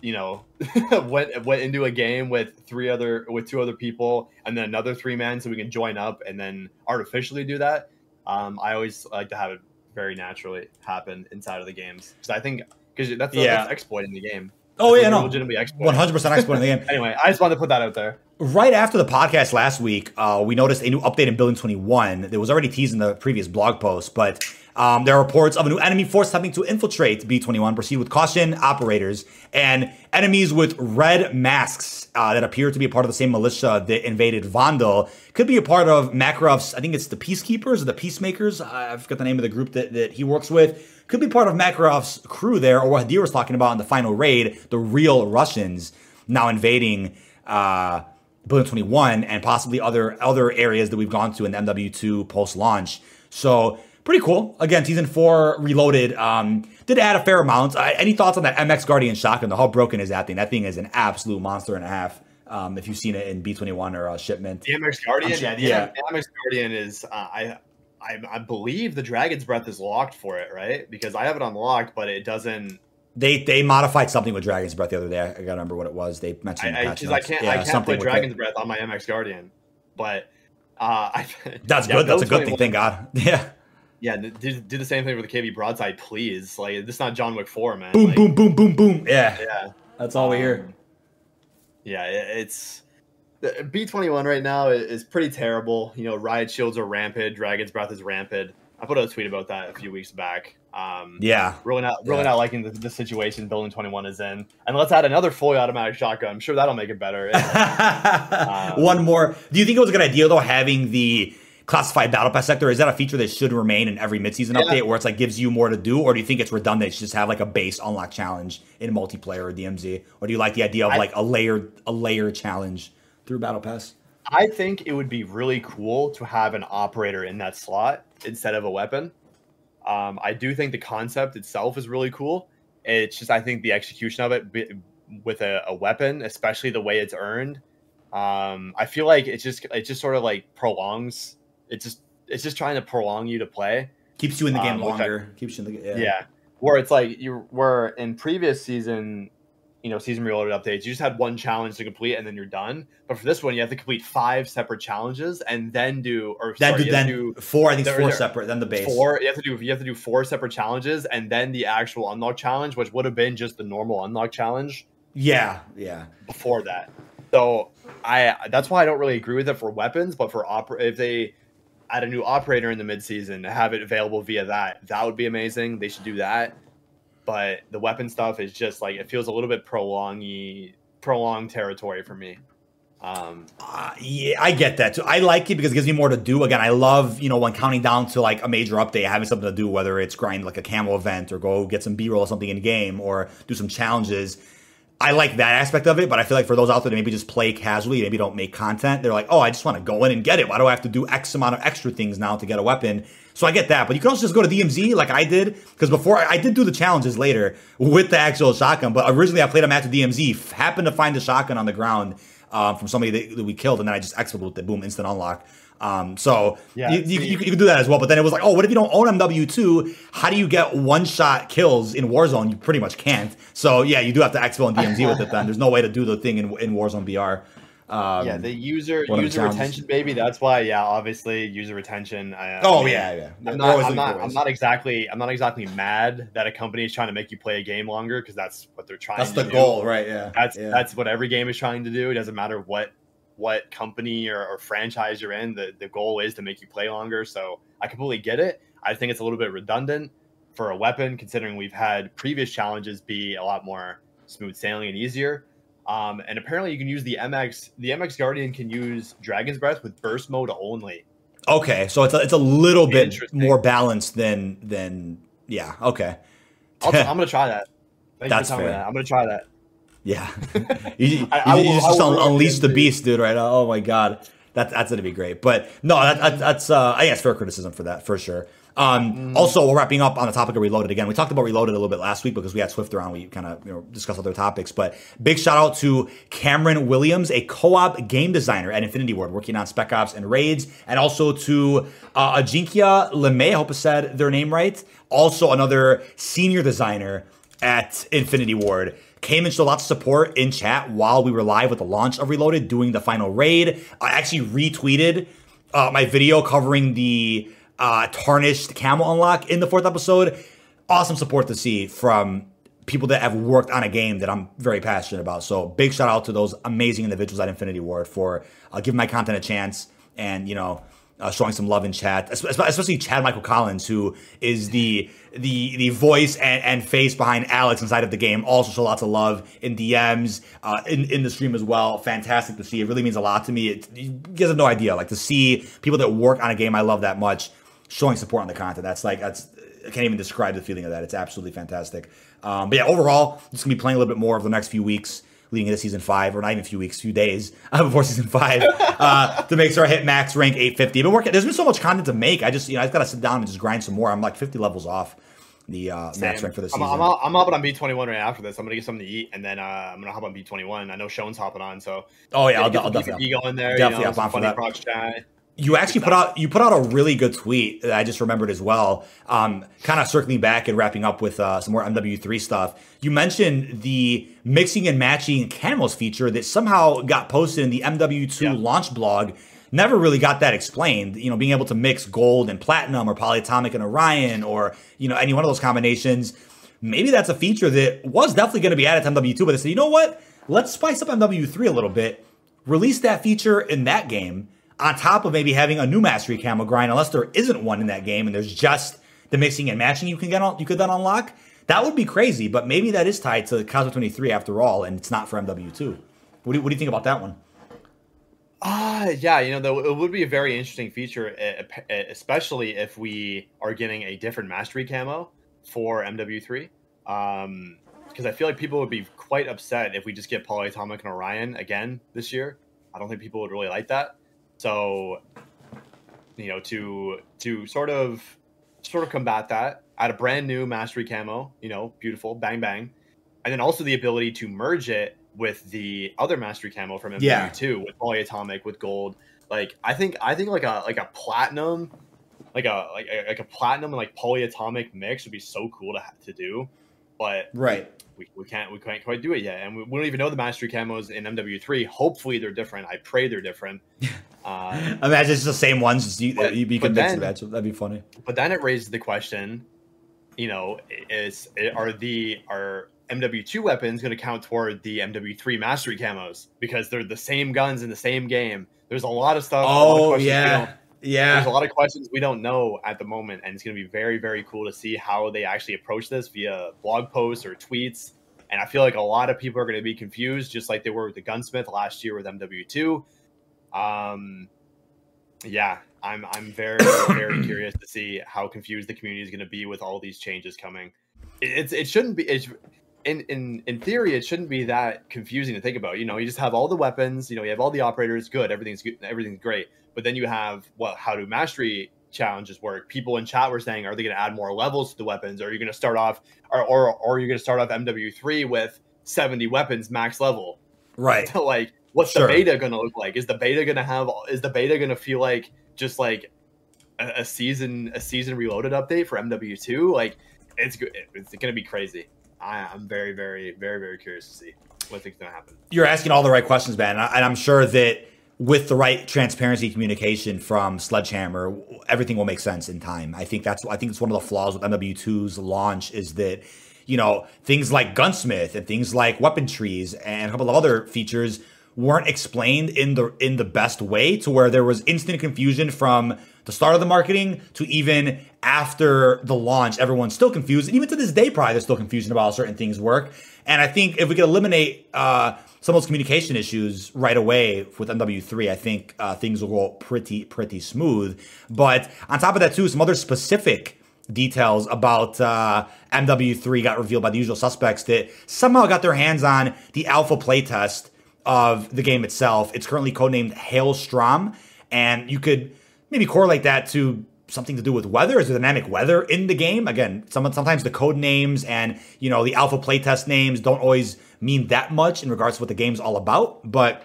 Speaker 2: you know went went into a game with three other with two other people and then another three man so we can join up and then artificially do that um, i always like to have it very naturally happen inside of the games because i think because that's, yeah. that's exploiting the game
Speaker 1: oh yeah no.
Speaker 2: legitimately
Speaker 1: 100% exploiting the game.
Speaker 2: Anyway i just wanted to put that out there.
Speaker 1: Right after the podcast last week uh, we noticed a new update in building 21 that was already teased in the previous blog post but um, there are reports of a new enemy force attempting to infiltrate B21. Proceed with caution, operators, and enemies with red masks uh, that appear to be a part of the same militia that invaded Vondel. Could be a part of Makarov's, I think it's the Peacekeepers or the Peacemakers. I forgot the name of the group that, that he works with. Could be part of Makarov's crew there, or what Hadir was talking about in the final raid, the real Russians now invading uh, Building 21 and possibly other other areas that we've gone to in MW2 post launch. So pretty cool. Again, season four reloaded um, did add a fair amount. Uh, any thoughts on that MX Guardian shotgun? How broken is that thing? That thing is an absolute monster and a half. Um, if you've seen it in B21 or uh, shipment,
Speaker 2: the MX Guardian,
Speaker 1: sure,
Speaker 2: yeah, the
Speaker 1: yeah.
Speaker 2: MX Guardian is uh, I, I I believe the Dragon's Breath is locked for it, right? Because I have it unlocked, but it doesn't.
Speaker 1: They they modified something with Dragon's Breath the other day. I gotta remember what it was. They mentioned.
Speaker 2: I, I, I can't yeah, I can't play Dragon's Breath on my MX Guardian, but uh, I,
Speaker 1: that's yeah, good. That's a good thing. Thank God. Yeah.
Speaker 2: Yeah, do, do the same thing with the KV broadside, please. Like this is not John Wick Four, man.
Speaker 1: Boom,
Speaker 2: like,
Speaker 1: boom, boom, boom, boom. Yeah,
Speaker 2: yeah.
Speaker 1: That's all um, we hear. Um,
Speaker 2: yeah, it's B twenty one right now is pretty terrible. You know, riot shields are rampant, dragon's breath is rampant. I put out a tweet about that a few weeks back. Um,
Speaker 1: yeah,
Speaker 2: really not really yeah. not liking the, the, situation building twenty one is in, and let's add another fully automatic shotgun. I'm sure that'll make it better.
Speaker 1: um, One more. Do you think it was a good idea though having the classified battle pass sector is that a feature that should remain in every midseason yeah. update where it's like gives you more to do? Or do you think it's redundant to just have like a base unlock challenge in multiplayer or dmz or do you like the idea of I, like a layer a layer challenge through battle pass?
Speaker 2: I think it would be really cool to have an operator in that slot instead of a weapon. Um, i do think the concept itself is really cool. It's just i think the execution of it with a, a weapon especially the way it's earned um, I feel like it just it just sort of like prolongs it's just it's just trying to prolong you to play.
Speaker 1: Keeps you in the game um, longer. I, keeps you in the
Speaker 2: yeah. yeah. Where it's like you were in previous season, you know, season reloaded updates, you just had one challenge to complete and then you're done. But for this one, you have to complete five separate challenges and then do or
Speaker 1: then
Speaker 2: sorry,
Speaker 1: do, then do four. I think four separate. Then the base
Speaker 2: four. You have to do you have to do four separate challenges and then the actual unlock challenge, which would have been just the normal unlock challenge.
Speaker 1: Yeah, yeah.
Speaker 2: Before that, so I that's why I don't really agree with it for weapons, but for opera if they add a new operator in the midseason, have it available via that. That would be amazing. They should do that. But the weapon stuff is just like it feels a little bit prolongy, prolonged territory for me. Um,
Speaker 1: uh, yeah, I get that too. I like it because it gives me more to do. Again, I love you know when counting down to like a major update, having something to do, whether it's grind like a camo event or go get some B roll or something in game or do some challenges I like that aspect of it, but I feel like for those out there that maybe just play casually, maybe don't make content, they're like, oh, I just want to go in and get it. Why do I have to do X amount of extra things now to get a weapon? So I get that, but you can also just go to DMZ like I did, because before I did do the challenges later with the actual shotgun, but originally I played them at the DMZ, happened to find the shotgun on the ground um, from somebody that, that, we killed, and then I just exfilled with the boom, instant unlock. Um, so yeah, you, you, you, can do that as well. But then it was like, oh, what if you don't own MW2? How do you get one shot kills in Warzone? You pretty much can't. So yeah, you do have to exfil and DMZ with it then. There's no way to do the thing in, in Warzone BR.
Speaker 2: Um, yeah, the user user retention, baby. That's why, yeah, obviously user retention. I,
Speaker 1: oh I mean, yeah, yeah.
Speaker 2: I'm not, I'm not, I'm not, exactly, I'm not exactly mad that a company is trying to make you play a game longer because that's what they're trying.
Speaker 1: To That's
Speaker 2: the
Speaker 1: do. goal, right? Yeah,
Speaker 2: that's
Speaker 1: yeah.
Speaker 2: that's what every game is trying to do. It doesn't matter what what company or, or, franchise you're in. The, the goal is to make you play longer. So I completely get it. I think it's a little bit redundant for a weapon, considering we've had previous challenges be a lot more smooth sailing and easier. Um, and apparently, you can use the MX. The MX Guardian can use Dragon's Breath with burst mode only.
Speaker 1: Okay, so it's a, it's a little bit more balanced than than yeah. Okay,
Speaker 2: i am gonna try that. That's fair. That. I'm gonna try that.
Speaker 1: Yeah, you, you, I, I, you just I, unleash the beast, dude. Right? Oh my god, that, that's gonna be great. But no, that, that, that's uh, I guess fair criticism for that for sure. Um, mm. Also, we're wrapping up on the topic of Reloaded again. We talked about Reloaded a little bit last week because we had Swift around. We kind of you know discussed other topics. But big shout out to Cameron Williams, a co-op game designer at Infinity Ward, working on Spec Ops and Raids, and also to uh, Ajinkia LeMay. I hope I said their name right. Also, another senior designer at Infinity Ward came and showed lots of support in chat while we were live with the launch of Reloaded, doing the final raid. I actually retweeted uh, my video covering the uh, tarnished camo unlock in the fourth episode. Awesome support to see from people that have worked on a game that I'm very passionate about. So big shout out to those amazing individuals at Infinity Ward for uh, giving my content a chance and you know uh, showing some love in chat, especially Chad Michael Collins, who is the the the voice and, and face behind Alex inside of the game. Also, show lots of love in DMs, uh, in in the stream as well. Fantastic to see. It really means a lot to me. It, you guys have no idea. Like to see people that work on a game I love that much showing support on the content. That's like that's I can't even describe the feeling of that. It's absolutely fantastic. Um, but yeah, overall, just gonna be playing a little bit more over the next few weeks. leading into season five, or not even a few weeks, few days uh, before season five, uh, to make sure I hit max rank 850. I've been working. There's been so much content to make. I just, you know, I've got to sit down and just grind some more. I'm like 50 levels off the uh, max rank for the season.
Speaker 2: I'm, I'm, I'm hopping on B21 right after this. I'm gonna get something to eat, and then uh, I'm gonna hop on B21. I know Sean's hopping on, so
Speaker 1: oh yeah, I'll,
Speaker 2: I'll
Speaker 1: definitely
Speaker 2: go in there.
Speaker 1: Definitely
Speaker 2: you know,
Speaker 1: up on for that. You actually put out you put out a really good tweet that I just remembered as well. Um, kind of circling back and wrapping up with uh, some more MW3 stuff. You mentioned the mixing and matching camos feature that somehow got posted in the MW2 yeah. launch blog. Never really got that explained. You know, being able to mix gold and platinum or polyatomic and Orion or you know any one of those combinations. Maybe that's a feature that was definitely going to be added to MW2, but they said, you know what? Let's spice up MW3 a little bit. Release that feature in that game on top of maybe having a new mastery camo grind, unless there isn't one in that game and there's just the mixing and matching you can get on, you could then unlock. That would be crazy, but maybe that is tied to Cosmo 23 after all, and it's not for MW2. What do you, what do you think about that one?
Speaker 2: Uh, yeah, you know, though it would be a very interesting feature, especially if we are getting a different mastery camo for MW3. Um, because I feel like people would be quite upset if we just get Polyatomic and Orion again this year. I don't think people would really like that. So, you know, to to sort of sort of combat that, add a brand new mastery camo, you know, beautiful, bang bang, and then also the ability to merge it with the other mastery camo from MW2 yeah. with polyatomic with gold. Like I think I think like a like a platinum, like a like a, like a platinum and like polyatomic mix would be so cool to to do, but
Speaker 1: right
Speaker 2: we, we can't we can't quite do it yet, and we, we don't even know the mastery camos in MW3. Hopefully they're different. I pray they're different.
Speaker 1: Uh, Imagine it's the same ones. Just you, but, you'd be convinced then, of that. That'd be funny.
Speaker 2: But then it raises the question, you know, is are the are MW2 weapons going to count toward the MW3 mastery camos because they're the same guns in the same game? There's a lot of stuff.
Speaker 1: Oh of yeah. Yeah.
Speaker 2: There's a lot of questions we don't know at the moment, and it's going to be very, very cool to see how they actually approach this via blog posts or tweets. And I feel like a lot of people are going to be confused, just like they were with the gunsmith last year with MW2. Um, yeah, I'm I'm very very curious to see how confused the community is going to be with all these changes coming. It's it shouldn't be. It's, in in in theory, it shouldn't be that confusing to think about. You know, you just have all the weapons. You know, you have all the operators. Good, everything's good, everything's great. But then you have what? How do mastery challenges work? People in chat were saying, are they going to add more levels to the weapons? Or are you going to start off, or or, or are you going to start off MW3 with 70 weapons max level?
Speaker 1: Right.
Speaker 2: So like, what's sure. the beta going to look like? Is the beta going to have? Is the beta going to feel like just like a, a, season a season reloaded update for MW2? Like, it's it's going to be crazy. I, I'm very very very very curious to see what things going to happen.
Speaker 1: You're asking all the right questions, man, and I'm sure that with the right transparency communication from Sledgehammer, everything will make sense in time. I think that's I think it's one of the flaws with MW2's launch is that you know things like gunsmith and things like weapon trees and a couple of other features weren't explained in the in the best way to where there was instant confusion from the start of the marketing to even after the launch everyone's still confused and even to this day probably there's still confusion about how certain things work and i think if we could eliminate uh, some of those communication issues right away with MW3, I think uh, things will go pretty pretty smooth. But on top of that, too, some other specific details about uh, MW3 got revealed by the usual suspects that somehow got their hands on the alpha playtest of the game itself. It's currently codenamed Hailstrom, and you could maybe correlate that to something to do with weather? Is there dynamic weather in the game? Again, some, sometimes the code names and you know the alpha playtest names don't always mean that much in regards to what the game's all about, but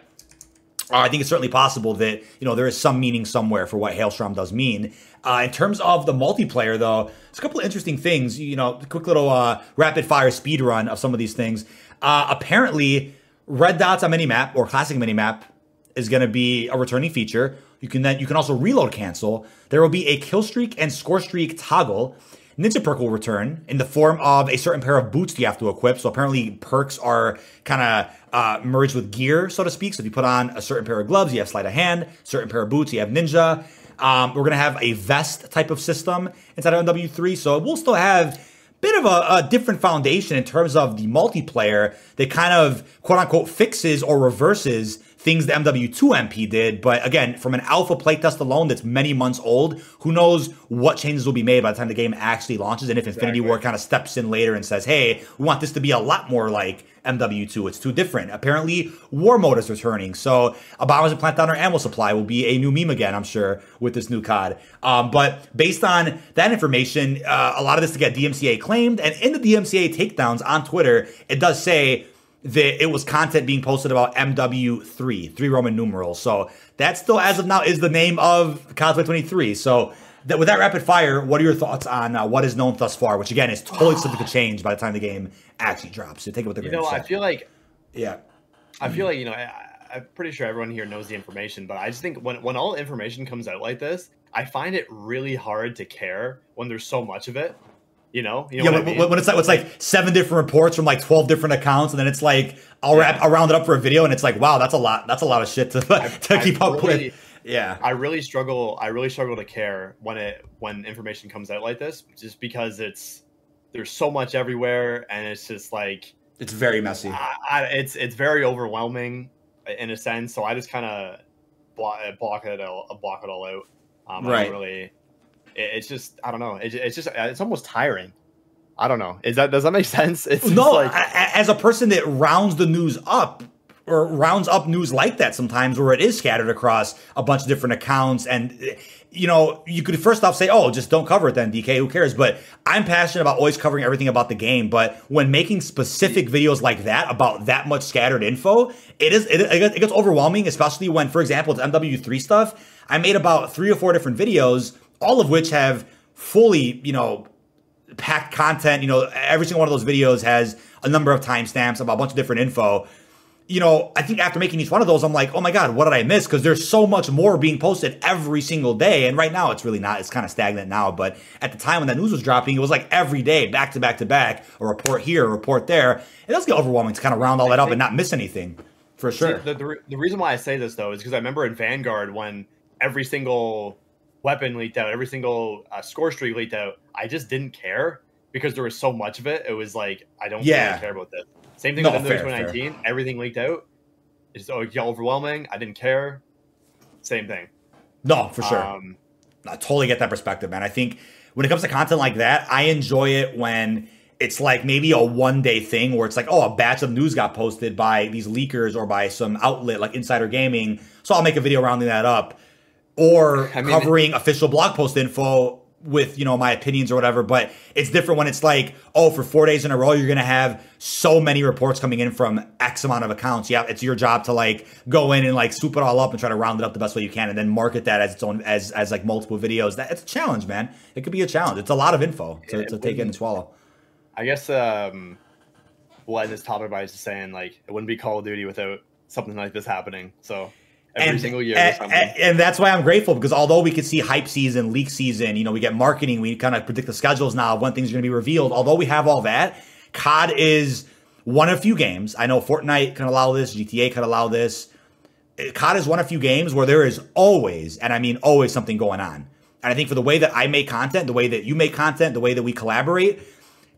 Speaker 1: uh, I think it's certainly possible that you know there is some meaning somewhere for what Hailstrom does mean. Uh, in terms of the multiplayer, though, there's a couple of interesting things. You know, quick little uh, rapid fire speed run of some of these things. Uh, apparently, red dots on minimap or classic minimap is going to be a returning feature. You can then you can also reload cancel. There will be a kill streak and score streak toggle. Ninja perk will return in the form of a certain pair of boots you have to equip. So apparently perks are kind of uh, merged with gear, so to speak. So if you put on a certain pair of gloves, you have sleight of hand. Certain pair of boots, you have ninja. Um, we're gonna have a vest type of system inside of MW3, so we'll still have a bit of a, a different foundation in terms of the multiplayer that kind of quote unquote fixes or reverses things the MW2 MP did. But again, from an alpha playtest alone that's many months old, who knows what changes will be made by the time the game actually launches and if Infinity Ward kind of steps in later and says, hey, we want this to be a lot more like MW2. It's too different. Apparently, War Mode is returning. So, Obama's plant down our ammo supply will be a new meme again, I'm sure, with this new COD. Um, but based on that information, uh, a lot of this to get DMCA claimed. And in the DMCA takedowns on Twitter, it does say that it was content being posted about MW3, three Roman numerals. So that still, as of now, is the name of Cosplay 23. So that, with that rapid fire, what are your thoughts on uh, what is known thus far? Which again is totally subject to change by the time the game actually drops. So take it with the
Speaker 2: you know. I feel like,
Speaker 1: yeah,
Speaker 2: I feel like you know. I, I'm pretty sure everyone here knows the information, but I just think when when all information comes out like this, I find it really hard to care when there's so much of it. You know, you know
Speaker 1: yeah. When, I mean? when, it's like it's like seven different reports from like twelve different accounts, and then it's like I'll yeah. wrap I'll round it up for a video, and it's like wow, that's a lot. That's a lot of shit to to keep I up really, with. Yeah,
Speaker 2: I really struggle. I really struggle to care when it when information comes out like this, just because it's there's so much everywhere, and it's just like
Speaker 1: it's very messy.
Speaker 2: I, I, it's it's very overwhelming in a sense. So I just kind of block, block it all, block it all out. Um, right. I don't really it's just I don't know. it's just it's almost tiring. I don't know. Is that does that make sense? It's
Speaker 1: no. Like, as a person that rounds the news up or rounds up news like that sometimes, where it is scattered across a bunch of different accounts, and you know, you could first off say, "Oh, just don't cover it then, DK. Who cares?" But I'm passionate about always covering everything about the game. But when making specific videos like that about that much scattered info, it is it, it gets overwhelming, especially when, for example, it's MW3 stuff. I made about three or four different videos all of which have fully, you know, packed content. You know, every single one of those videos has a number of timestamps about a bunch of different info. You know, I think after making each one of those, I'm like, oh my God, what did I miss? Because there's so much more being posted every single day. And right now, it's really not. It's kind of stagnant now. But at the time when that news was dropping, it was like every day, back to back to back, a report here, a report there. It does get overwhelming to kind of round all that up and not miss anything. For sure.
Speaker 2: See, the, the, the reason why I say this, though, is because I remember in Vanguard when every single weapon leaked out, every single uh, score streak leaked out, I just didn't care because there was so much of it. It was like I don't yeah. really care about this. Same thing no, with fair, 2019. Fair. Everything leaked out. It's overwhelming. I didn't care. Same thing.
Speaker 1: No, for sure. Um, I totally get that perspective, man. I think when it comes to content like that, I enjoy it when it's like maybe a one day thing where it's like, oh, a batch of news got posted by these leakers or by some outlet like Insider Gaming. So I'll make a video rounding that up or I mean, covering official blog post info with you know my opinions or whatever but it's different when it's like oh for four days in a row you're gonna have so many reports coming in from x amount of accounts. Yeah it's your job to like go in and like swoop it all up and try to round it up the best way you can and then market that as its own as as like multiple videos. That it's a challenge man. It could be a challenge. It's a lot of info to, to take in and swallow.
Speaker 2: I guess um what this topic by is saying like it wouldn't be call of duty without something like this happening so every and, single year.
Speaker 1: And, and, that's why I'm grateful because although we could see hype season, leak season, you know, we get marketing, we kind of predict the schedules now of when things are going to be revealed. Although we have all that, COD is one of few games. I know Fortnite can allow this, GTA can allow this. COD is one of few games where there is always, and I mean always, something going on. And I think for the way that I make content, the way that you make content, the way that we collaborate,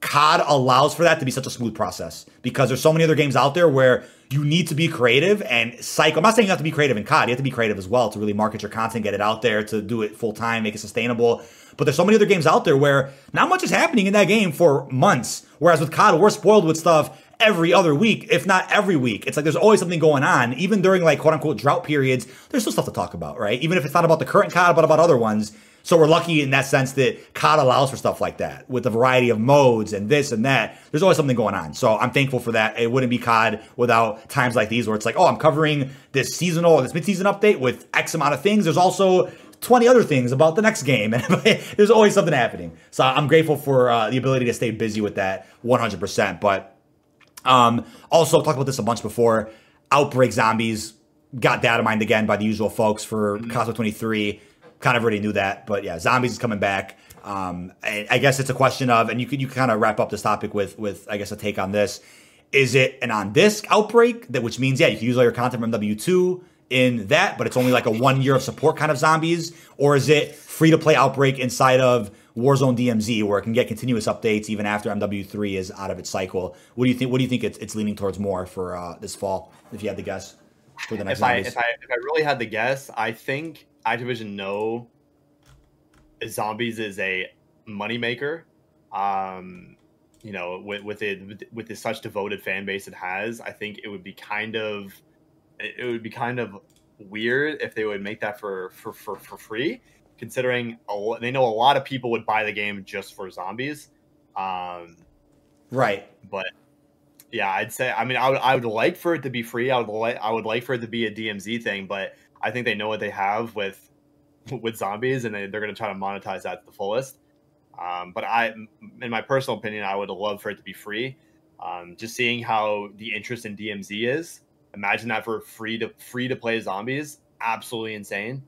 Speaker 1: COD allows for that to be such a smooth process because there's so many other games out there where you need to be creative and psych. I'm not saying you have to be creative in COD. You have to be creative as well to really market your content, get it out there, to do it full time, make it sustainable. But there's so many other games out there where not much is happening in that game for months. Whereas with COD, we're spoiled with stuff every other week, if not every week. It's like there's always something going on. Even during like quote unquote drought periods, there's still stuff to talk about, right? Even if it's not about the current COD, but about other ones. So we're lucky in that sense that COD allows for stuff like that with a variety of modes and this and that. There's always something going on. So I'm thankful for that. It wouldn't be COD without times like these where it's like, oh, I'm covering this seasonal, this midseason update with X amount of things. There's also 20 other things about the next game. And there's always something happening. So I'm grateful for uh, the ability to stay busy with that 100%. But um, also, talked about this a bunch before. Outbreak Zombies got data mined again by the usual folks for mm-hmm. Cosmo 23 kind of already knew that, but yeah, zombies is coming back. Um, I guess it's a question of, and you could you kind of wrap up this topic with with I guess a take on this. Is it an on disc outbreak that which means yeah you can use all your content from W two in that, but it's only like a one year of support kind of zombies, or is it free to play outbreak inside of Warzone DMZ where it can get continuous updates even after MW three is out of its cycle? What do you think? What do you think it's, it's leaning towards more for uh, this fall? If you had to guess. for the next
Speaker 2: if I, if I if I really had to guess, I think Activision know zombies is a moneymaker. Um, you know, with with it with, the such devoted fan base it has, I think it would be kind of it it would be kind of weird if they would make that for for for, for free, considering a, they know a lot of people would buy the game just for zombies. Um,
Speaker 1: right.
Speaker 2: but yeah, I'd say. I mean, I would, I would like for it to be free. I would like I would like for it to be a DMZ thing, but I think they know what they have with with zombies, and they, they're going to try to monetize that to the fullest. Um, but I, in my personal opinion, I would love for it to be free. Um, just seeing how the interest in DMZ is, imagine that for free to free to play zombies, absolutely insane.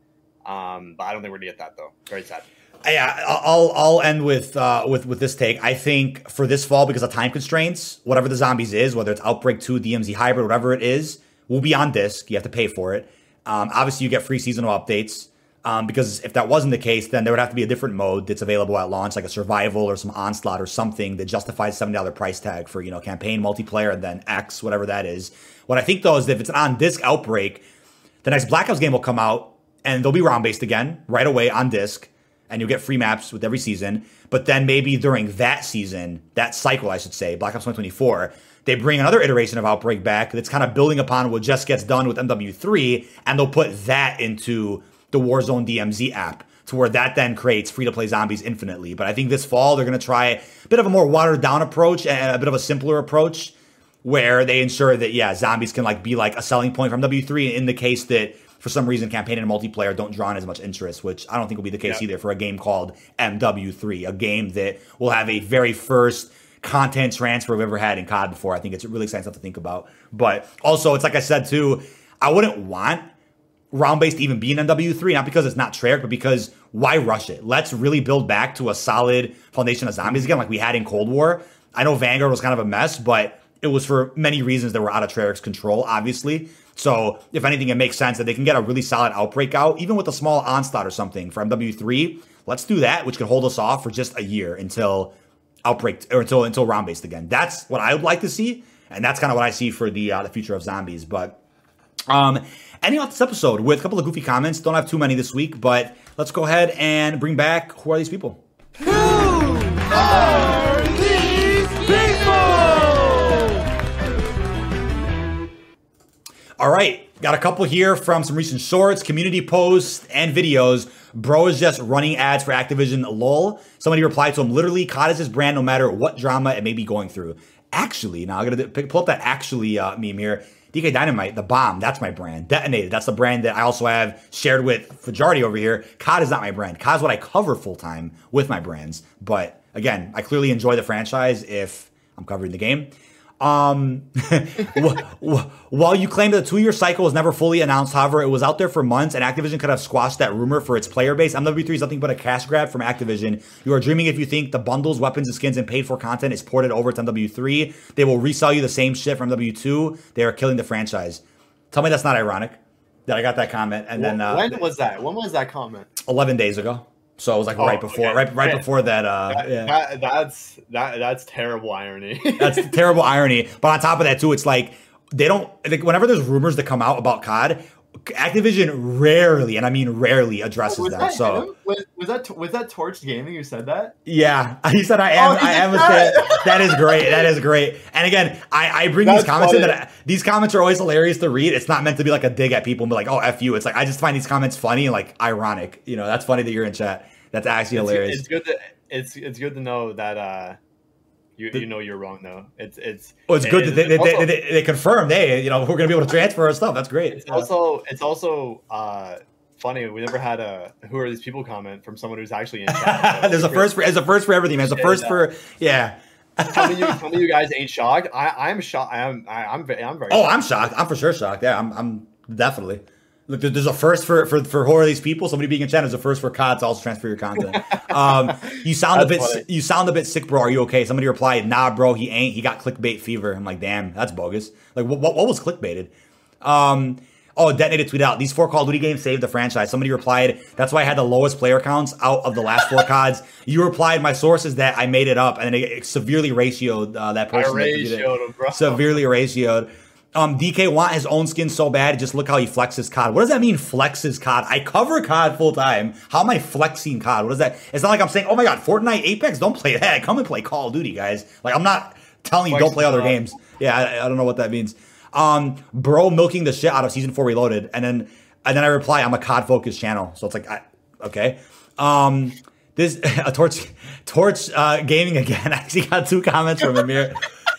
Speaker 2: Um, but I don't think we're gonna get that though. Very sad.
Speaker 1: Yeah, I'll I'll end with uh, with with this take. I think for this fall, because of time constraints, whatever the zombies is, whether it's Outbreak Two, DMZ Hybrid, whatever it is, will be on disc. You have to pay for it. Um, obviously, you get free seasonal updates. Um, because if that wasn't the case, then there would have to be a different mode that's available at launch, like a survival or some onslaught or something that justifies seventy dollar price tag for you know campaign multiplayer and then X whatever that is. What I think though is if it's an on disc outbreak, the next Black Ops game will come out and they'll be round based again right away on disc, and you'll get free maps with every season. But then maybe during that season, that cycle, I should say, Black Ops 2024, they bring another iteration of Outbreak back that's kind of building upon what just gets done with MW3, and they'll put that into the Warzone DMZ app to where that then creates free to play zombies infinitely. But I think this fall they're going to try a bit of a more watered down approach and a bit of a simpler approach where they ensure that yeah, zombies can like be like a selling point from W3 in the case that for some reason campaign and multiplayer don't draw in as much interest, which I don't think will be the case
Speaker 2: Yeah.
Speaker 1: either for a game called MW3, a game that will have a very first content transfer we've ever had in COD before. I think it's really exciting stuff to think about. But also, it's like I said too, I wouldn't want round based to even be in MW3, not because it's not Treyarch, but because why rush it? Let's really build back to a solid foundation of zombies again, like we had in Cold War. I know Vanguard was kind of a mess, but it was for many reasons that were out of Treyarch's control, obviously. So, if anything, it makes sense that they can get a really solid outbreak out, even with a small onslaught or something for MW3. Let's do that, which could hold us off for just a year until outbreak or until until round based again. That's what I would like to see, and that's kind of what I see for the uh, the future of zombies. But um, ending off this episode with a couple of goofy comments. Don't have too many this week, but let's go ahead and bring back who are these people? Who are these people? All right, got a couple here from some recent shorts, community posts, and videos. Bro is just running ads for Activision lol. Somebody replied to him, literally, COD is his brand no matter what drama it may be going through. Actually, now I'm gonna pull up that actually uh, meme here. DK Dynamite, the bomb, that's my brand. Detonated, that's the brand that I also have shared with Fajarty over here. COD is not my brand. COD is what I cover full time with my brands. But again, I clearly enjoy the franchise if I'm covering the game. Um, wh- wh- while you claim that the two year cycle was never fully announced, however, it was out there for months, and Activision could have squashed that rumor for its player base. MW3 is nothing but a cash grab from Activision. You are dreaming if you think the bundles, weapons, and skins and paid for content is ported over to MW3. They will resell you the same shit from MW2. They are killing the franchise. Tell me that's not ironic that I got that comment, and then uh,
Speaker 2: when was that? When was that comment?
Speaker 1: 11 days ago. So it was like
Speaker 2: Oh,
Speaker 1: right before,
Speaker 2: okay.
Speaker 1: right, right before that. Uh,
Speaker 2: That,
Speaker 1: yeah.
Speaker 2: that, that's that that's terrible irony.
Speaker 1: That's terrible irony. But on top of that, too, it's like they don't. Like, whenever there's rumors that come out about COD, Activision rarely, and I mean rarely, addresses
Speaker 2: was
Speaker 1: them.
Speaker 2: that
Speaker 1: So?
Speaker 2: Was, was that was that Torch Gaming who said that?
Speaker 1: yeah, he said I am.
Speaker 2: Oh,
Speaker 1: I am a
Speaker 2: that?
Speaker 1: fan. That is great. That is great. And again, I, I bring these
Speaker 2: That's
Speaker 1: comments in that I- these comments are always hilarious to read. It's not meant to be like a dig at people and be like, oh f you. It's like I just find these comments funny and like ironic. You know, that's funny that you're in chat. That's actually
Speaker 2: It's,
Speaker 1: hilarious.
Speaker 2: it's good to it's it's good to know that uh you
Speaker 1: The-
Speaker 2: you know you're wrong though. It's it's
Speaker 1: well, it's good that they,
Speaker 2: also-
Speaker 1: they, they, they confirmed, hey, you know, we're gonna be able to transfer our stuff. That's great.
Speaker 2: It's also it's also uh funny. We never had a who are these people comment from someone who's actually in chat.
Speaker 1: there's a first for there's a first for everything. There's a first
Speaker 2: Yeah.
Speaker 1: for yeah.
Speaker 2: Tell me you tell me you guys ain't shocked. I I'm shocked. I'm I, I'm very I'm very.
Speaker 1: Oh, I'm shocked. I'm for sure shocked. Yeah, I'm I'm definitely. Look, there's a first for for for who are these people? Somebody being in chat is a first for COD to also transfer your content. Um, you sound a bit
Speaker 2: funny.
Speaker 1: you sound a bit sick, bro. Are you okay? Somebody replied, Nah, bro, he ain't. He got clickbait fever. I'm like, damn, that's bogus. Like, what what, what was clickbaited? Um. Oh, detonated tweet out. These four Call of Duty games saved the franchise. Somebody replied, "That's why I had the lowest player counts out of the last four CODs." You replied, "My source is that I made it up," and then it severely ratioed uh, that
Speaker 2: I
Speaker 1: person. that
Speaker 2: ratioed him, bro.
Speaker 1: severely ratioed. Um, DK want his own skin so bad. Just look how he flexes COD. What does that mean? Flexes COD. I cover COD full time. How am I flexing COD? What is that? It's not like I'm saying, oh my god, Fortnite, Apex, don't play that. Come and play Call of Duty, guys. Like I'm not telling you don't play other games. Yeah, I, I don't know what that means. Um, bro, milking the shit out of season four reloaded, and then and then I reply, I'm a COD focused channel, so it's like, I, okay. Um, this a torch torch uh, gaming again. I actually got two comments from him here.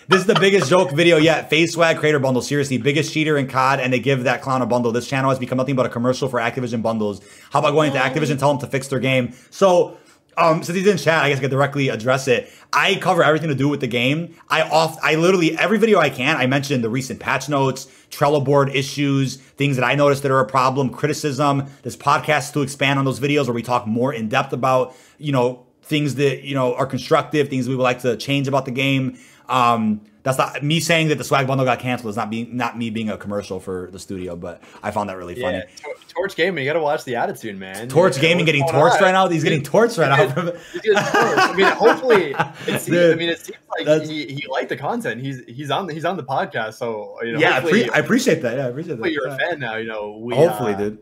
Speaker 1: This is the biggest joke video yet. FaZe Swagg creator bundle. Seriously, biggest cheater in COD, and they give that clown a bundle. This channel has become nothing but a commercial for Activision bundles. How about going to Activision, tell them to fix their game? So, um, since he's in chat, I guess I could directly address it. I cover everything to do with the game. I off, I literally every video I can. I mention the recent patch notes, Trello board issues, things that I noticed that are a problem, criticism. This podcast to expand on those videos where we talk more in depth about you know things that you know are constructive, things we would like to change about the game. Um, that's not me saying that the Swagg bundle got canceled. Is not being not me being a commercial for the studio, but I found that really funny.
Speaker 2: Yeah, Torch Gaming, you got to watch the attitude, man.
Speaker 1: Torch Gaming getting torched right now. He's getting torched right now.
Speaker 2: I mean, hopefully, Dude, I mean, it seems like he, he liked the content. He's he's on the, he's on the podcast, so you know.
Speaker 1: Yeah, pre- I appreciate that. Yeah, I appreciate that.
Speaker 2: You're
Speaker 1: yeah.
Speaker 2: a fan now, you know. We,
Speaker 1: hopefully,
Speaker 2: uh,
Speaker 1: dude.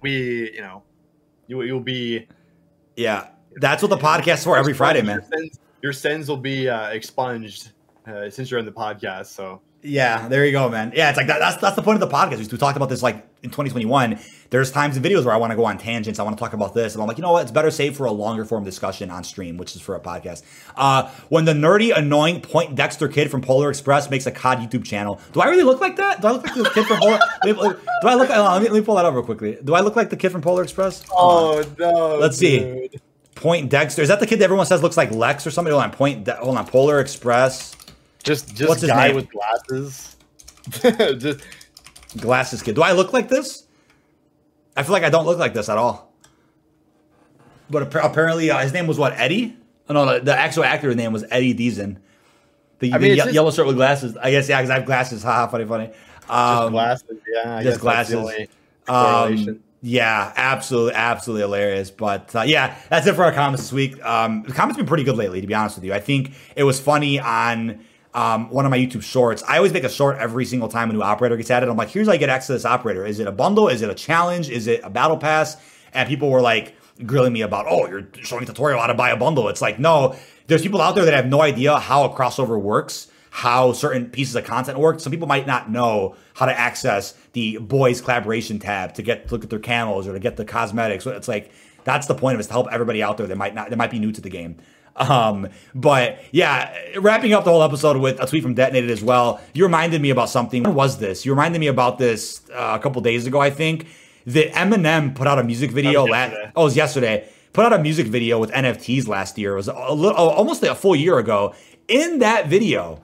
Speaker 2: We, you know, you you'll be.
Speaker 1: Yeah, that's what the podcast's for every Friday, man.
Speaker 2: Your sins, your sins will be uh, expunged uh, since you're in the podcast. So
Speaker 1: yeah, there you go, man. Yeah, it's like that, that's that's the point of the podcast. We talked about this like in 2021. There's times in videos where I want to go on tangents. I want to talk about this, and I'm like, you know what? It's better saved for a longer form discussion on stream, which is for a podcast. Uh, when the nerdy, annoying Poindexter kid from Polar Express makes a COD YouTube channel, do I really look like that? Do I look like the kid from Polar? do I look? Uh, let, me, let me pull that up real quickly. Do I look like the kid from Polar Express?
Speaker 2: Oh no!
Speaker 1: Let's dude. see. Poindexter. Is that the kid that everyone says looks like Lex or something? Hold on. Point. De- hold on. Polar Express.
Speaker 2: Just just What's guy with glasses.
Speaker 1: just glasses kid. Do I look like this? I feel like I don't look like this at all. But apparently, uh, his name was what Eddie. Oh, no, the, the, actual actor's name was Eddie Deezen. The, the ye- yellow shirt with glasses. I guess yeah, because I have glasses. Haha, funny, funny.
Speaker 2: Um, just glasses. Yeah, I
Speaker 1: just glasses. Um, yeah, absolutely, absolutely hilarious. But uh, yeah, that's it for our comments this week. Um, the comments been pretty good lately, to be honest with you. I think it was funny on um, one of my YouTube shorts. I always make a short every single time a new operator gets added. I'm like, here's how you get access to this operator. Is it a bundle? Is it a challenge? Is it a battle pass? And people were like grilling me about, oh, you're showing a tutorial how to buy a bundle. It's like, no, there's people out there that have no idea how a crossover works, how certain pieces of content work. Some people might not know how to access the boys collaboration tab to get to look at their camos or to get the cosmetics. It's like that's the point of it is to help everybody out there that might not that might be new to the game. Um, but yeah, wrapping up the whole episode with a tweet from Detonated as well. You reminded me about something. When was this? You reminded me about this uh, a couple days ago, I think. That Eminem put out a music video. Last, oh, it was yesterday. Put out a music video with NFTs last year. It was a little, almost a full year ago. In that video,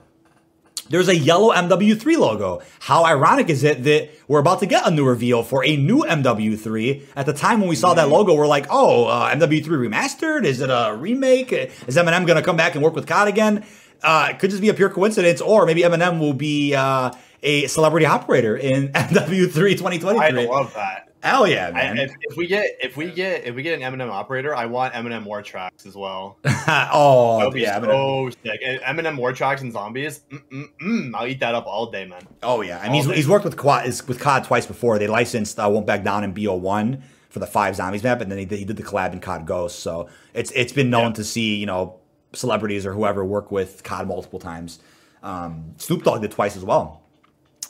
Speaker 1: there's a yellow MW3 logo. How ironic is it that we're about to get a new reveal for a new MW3? At the time when we saw that logo, we're like, oh, uh, MW3 remastered? Is it a remake? Is Eminem going to come back and work with COD again? Uh, it could just be a pure coincidence, or maybe Eminem will be uh, a celebrity operator in MW3 2023. I
Speaker 2: love that.
Speaker 1: Hell yeah, man!
Speaker 2: I, if, if, we get if we get if we get an Eminem operator, I want Eminem war tracks as well.
Speaker 1: oh,
Speaker 2: yeah, so Eminem. sick! Eminem war tracks and zombies. Mm-mm-mm. I'll eat that up all day, man.
Speaker 1: Oh yeah, I mean he's, he's, worked with Quad with COD twice before. They licensed uh, Won't Back Down in BO1 for the five zombies map, and then he did, he did the collab in COD Ghost. So it's it's been known yeah. to see you know celebrities or whoever work with COD multiple times. Um, Snoop Dogg did twice as well.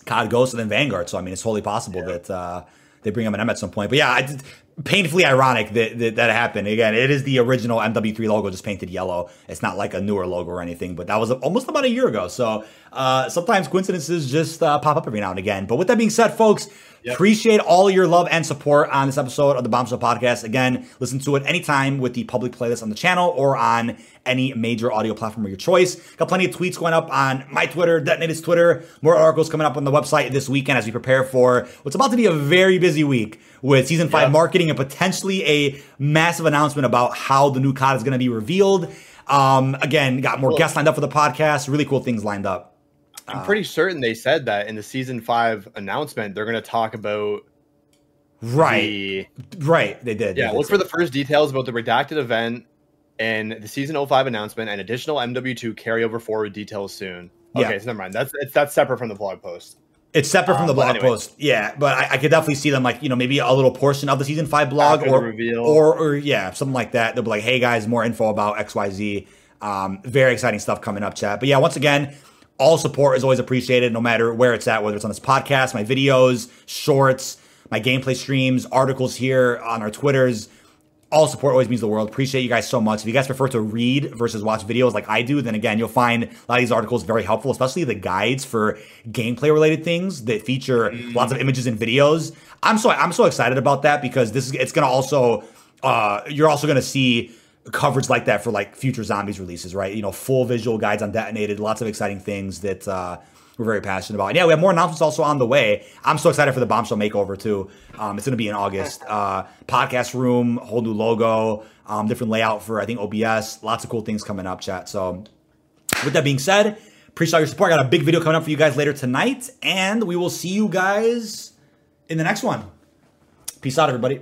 Speaker 1: COD Ghost and then Vanguard. So I mean, it's totally possible yeah. that. Uh, they bring Eminem at some point. But yeah, I, painfully ironic that, that, that happened. Again, it is the original MW3 logo, just painted yellow. It's not like a newer logo or anything, but that was almost about a year ago. So uh, sometimes coincidences just uh, pop up every now and again. But with that being said, folks, Yep. Appreciate all your love and support on this episode of the Bombshell Podcast. Again, listen to it anytime with the public playlist on the channel or on any major audio platform of your choice. Got plenty of tweets going up on my Twitter, Detonated's Twitter. More articles coming up on the website this weekend as we prepare for what's about to be a very busy week with season five yep. marketing and potentially a massive announcement about how the new COD is going to be revealed. Um, again, got more cool. guests lined up for the podcast. Really cool things lined up.
Speaker 2: I'm pretty certain they said that in the season five announcement. They're going to talk about
Speaker 1: right, the, right. They did.
Speaker 2: Yeah,
Speaker 1: they
Speaker 2: look for the first details about the redacted event and the season 05 announcement and additional MW2 carryover forward details soon. Okay, yeah. so never mind. That's it's that's separate from the blog post.
Speaker 1: It's separate from
Speaker 2: Um,
Speaker 1: the blog
Speaker 2: anyway.
Speaker 1: post, yeah. But I, I could definitely see them like you know maybe a little portion of the season five blog
Speaker 2: After
Speaker 1: or,
Speaker 2: reveal.
Speaker 1: or or yeah something like that. They'll be like, hey guys, more info about X Y Z. Um, very exciting stuff coming up, chat. But yeah, once again, all support is always appreciated, no matter where it's at, whether it's on this podcast, my videos, shorts, my gameplay streams, articles here on our Twitters all support always means the world. Appreciate you guys so much. If you guys prefer to read versus watch videos like I do, then again, you'll find a lot of these articles very helpful, especially the guides for gameplay related things that feature lots of images and videos. I'm so I'm so excited about that because this is it's gonna also uh you're also gonna see coverage like that for like future zombies releases, right? You know, full visual guides on detonated, lots of exciting things that uh we're very passionate about. And yeah, we have more announcements also on the way. I'm so excited for the bombshell makeover too. Um, it's going to be in August. Uh, podcast room, whole new logo, um, different layout for I think OBS. Lots of cool things coming up, chat. So with that being said, appreciate all your support. I got a big video coming up for you guys later tonight, and we will see you guys in the next one. Peace out, everybody.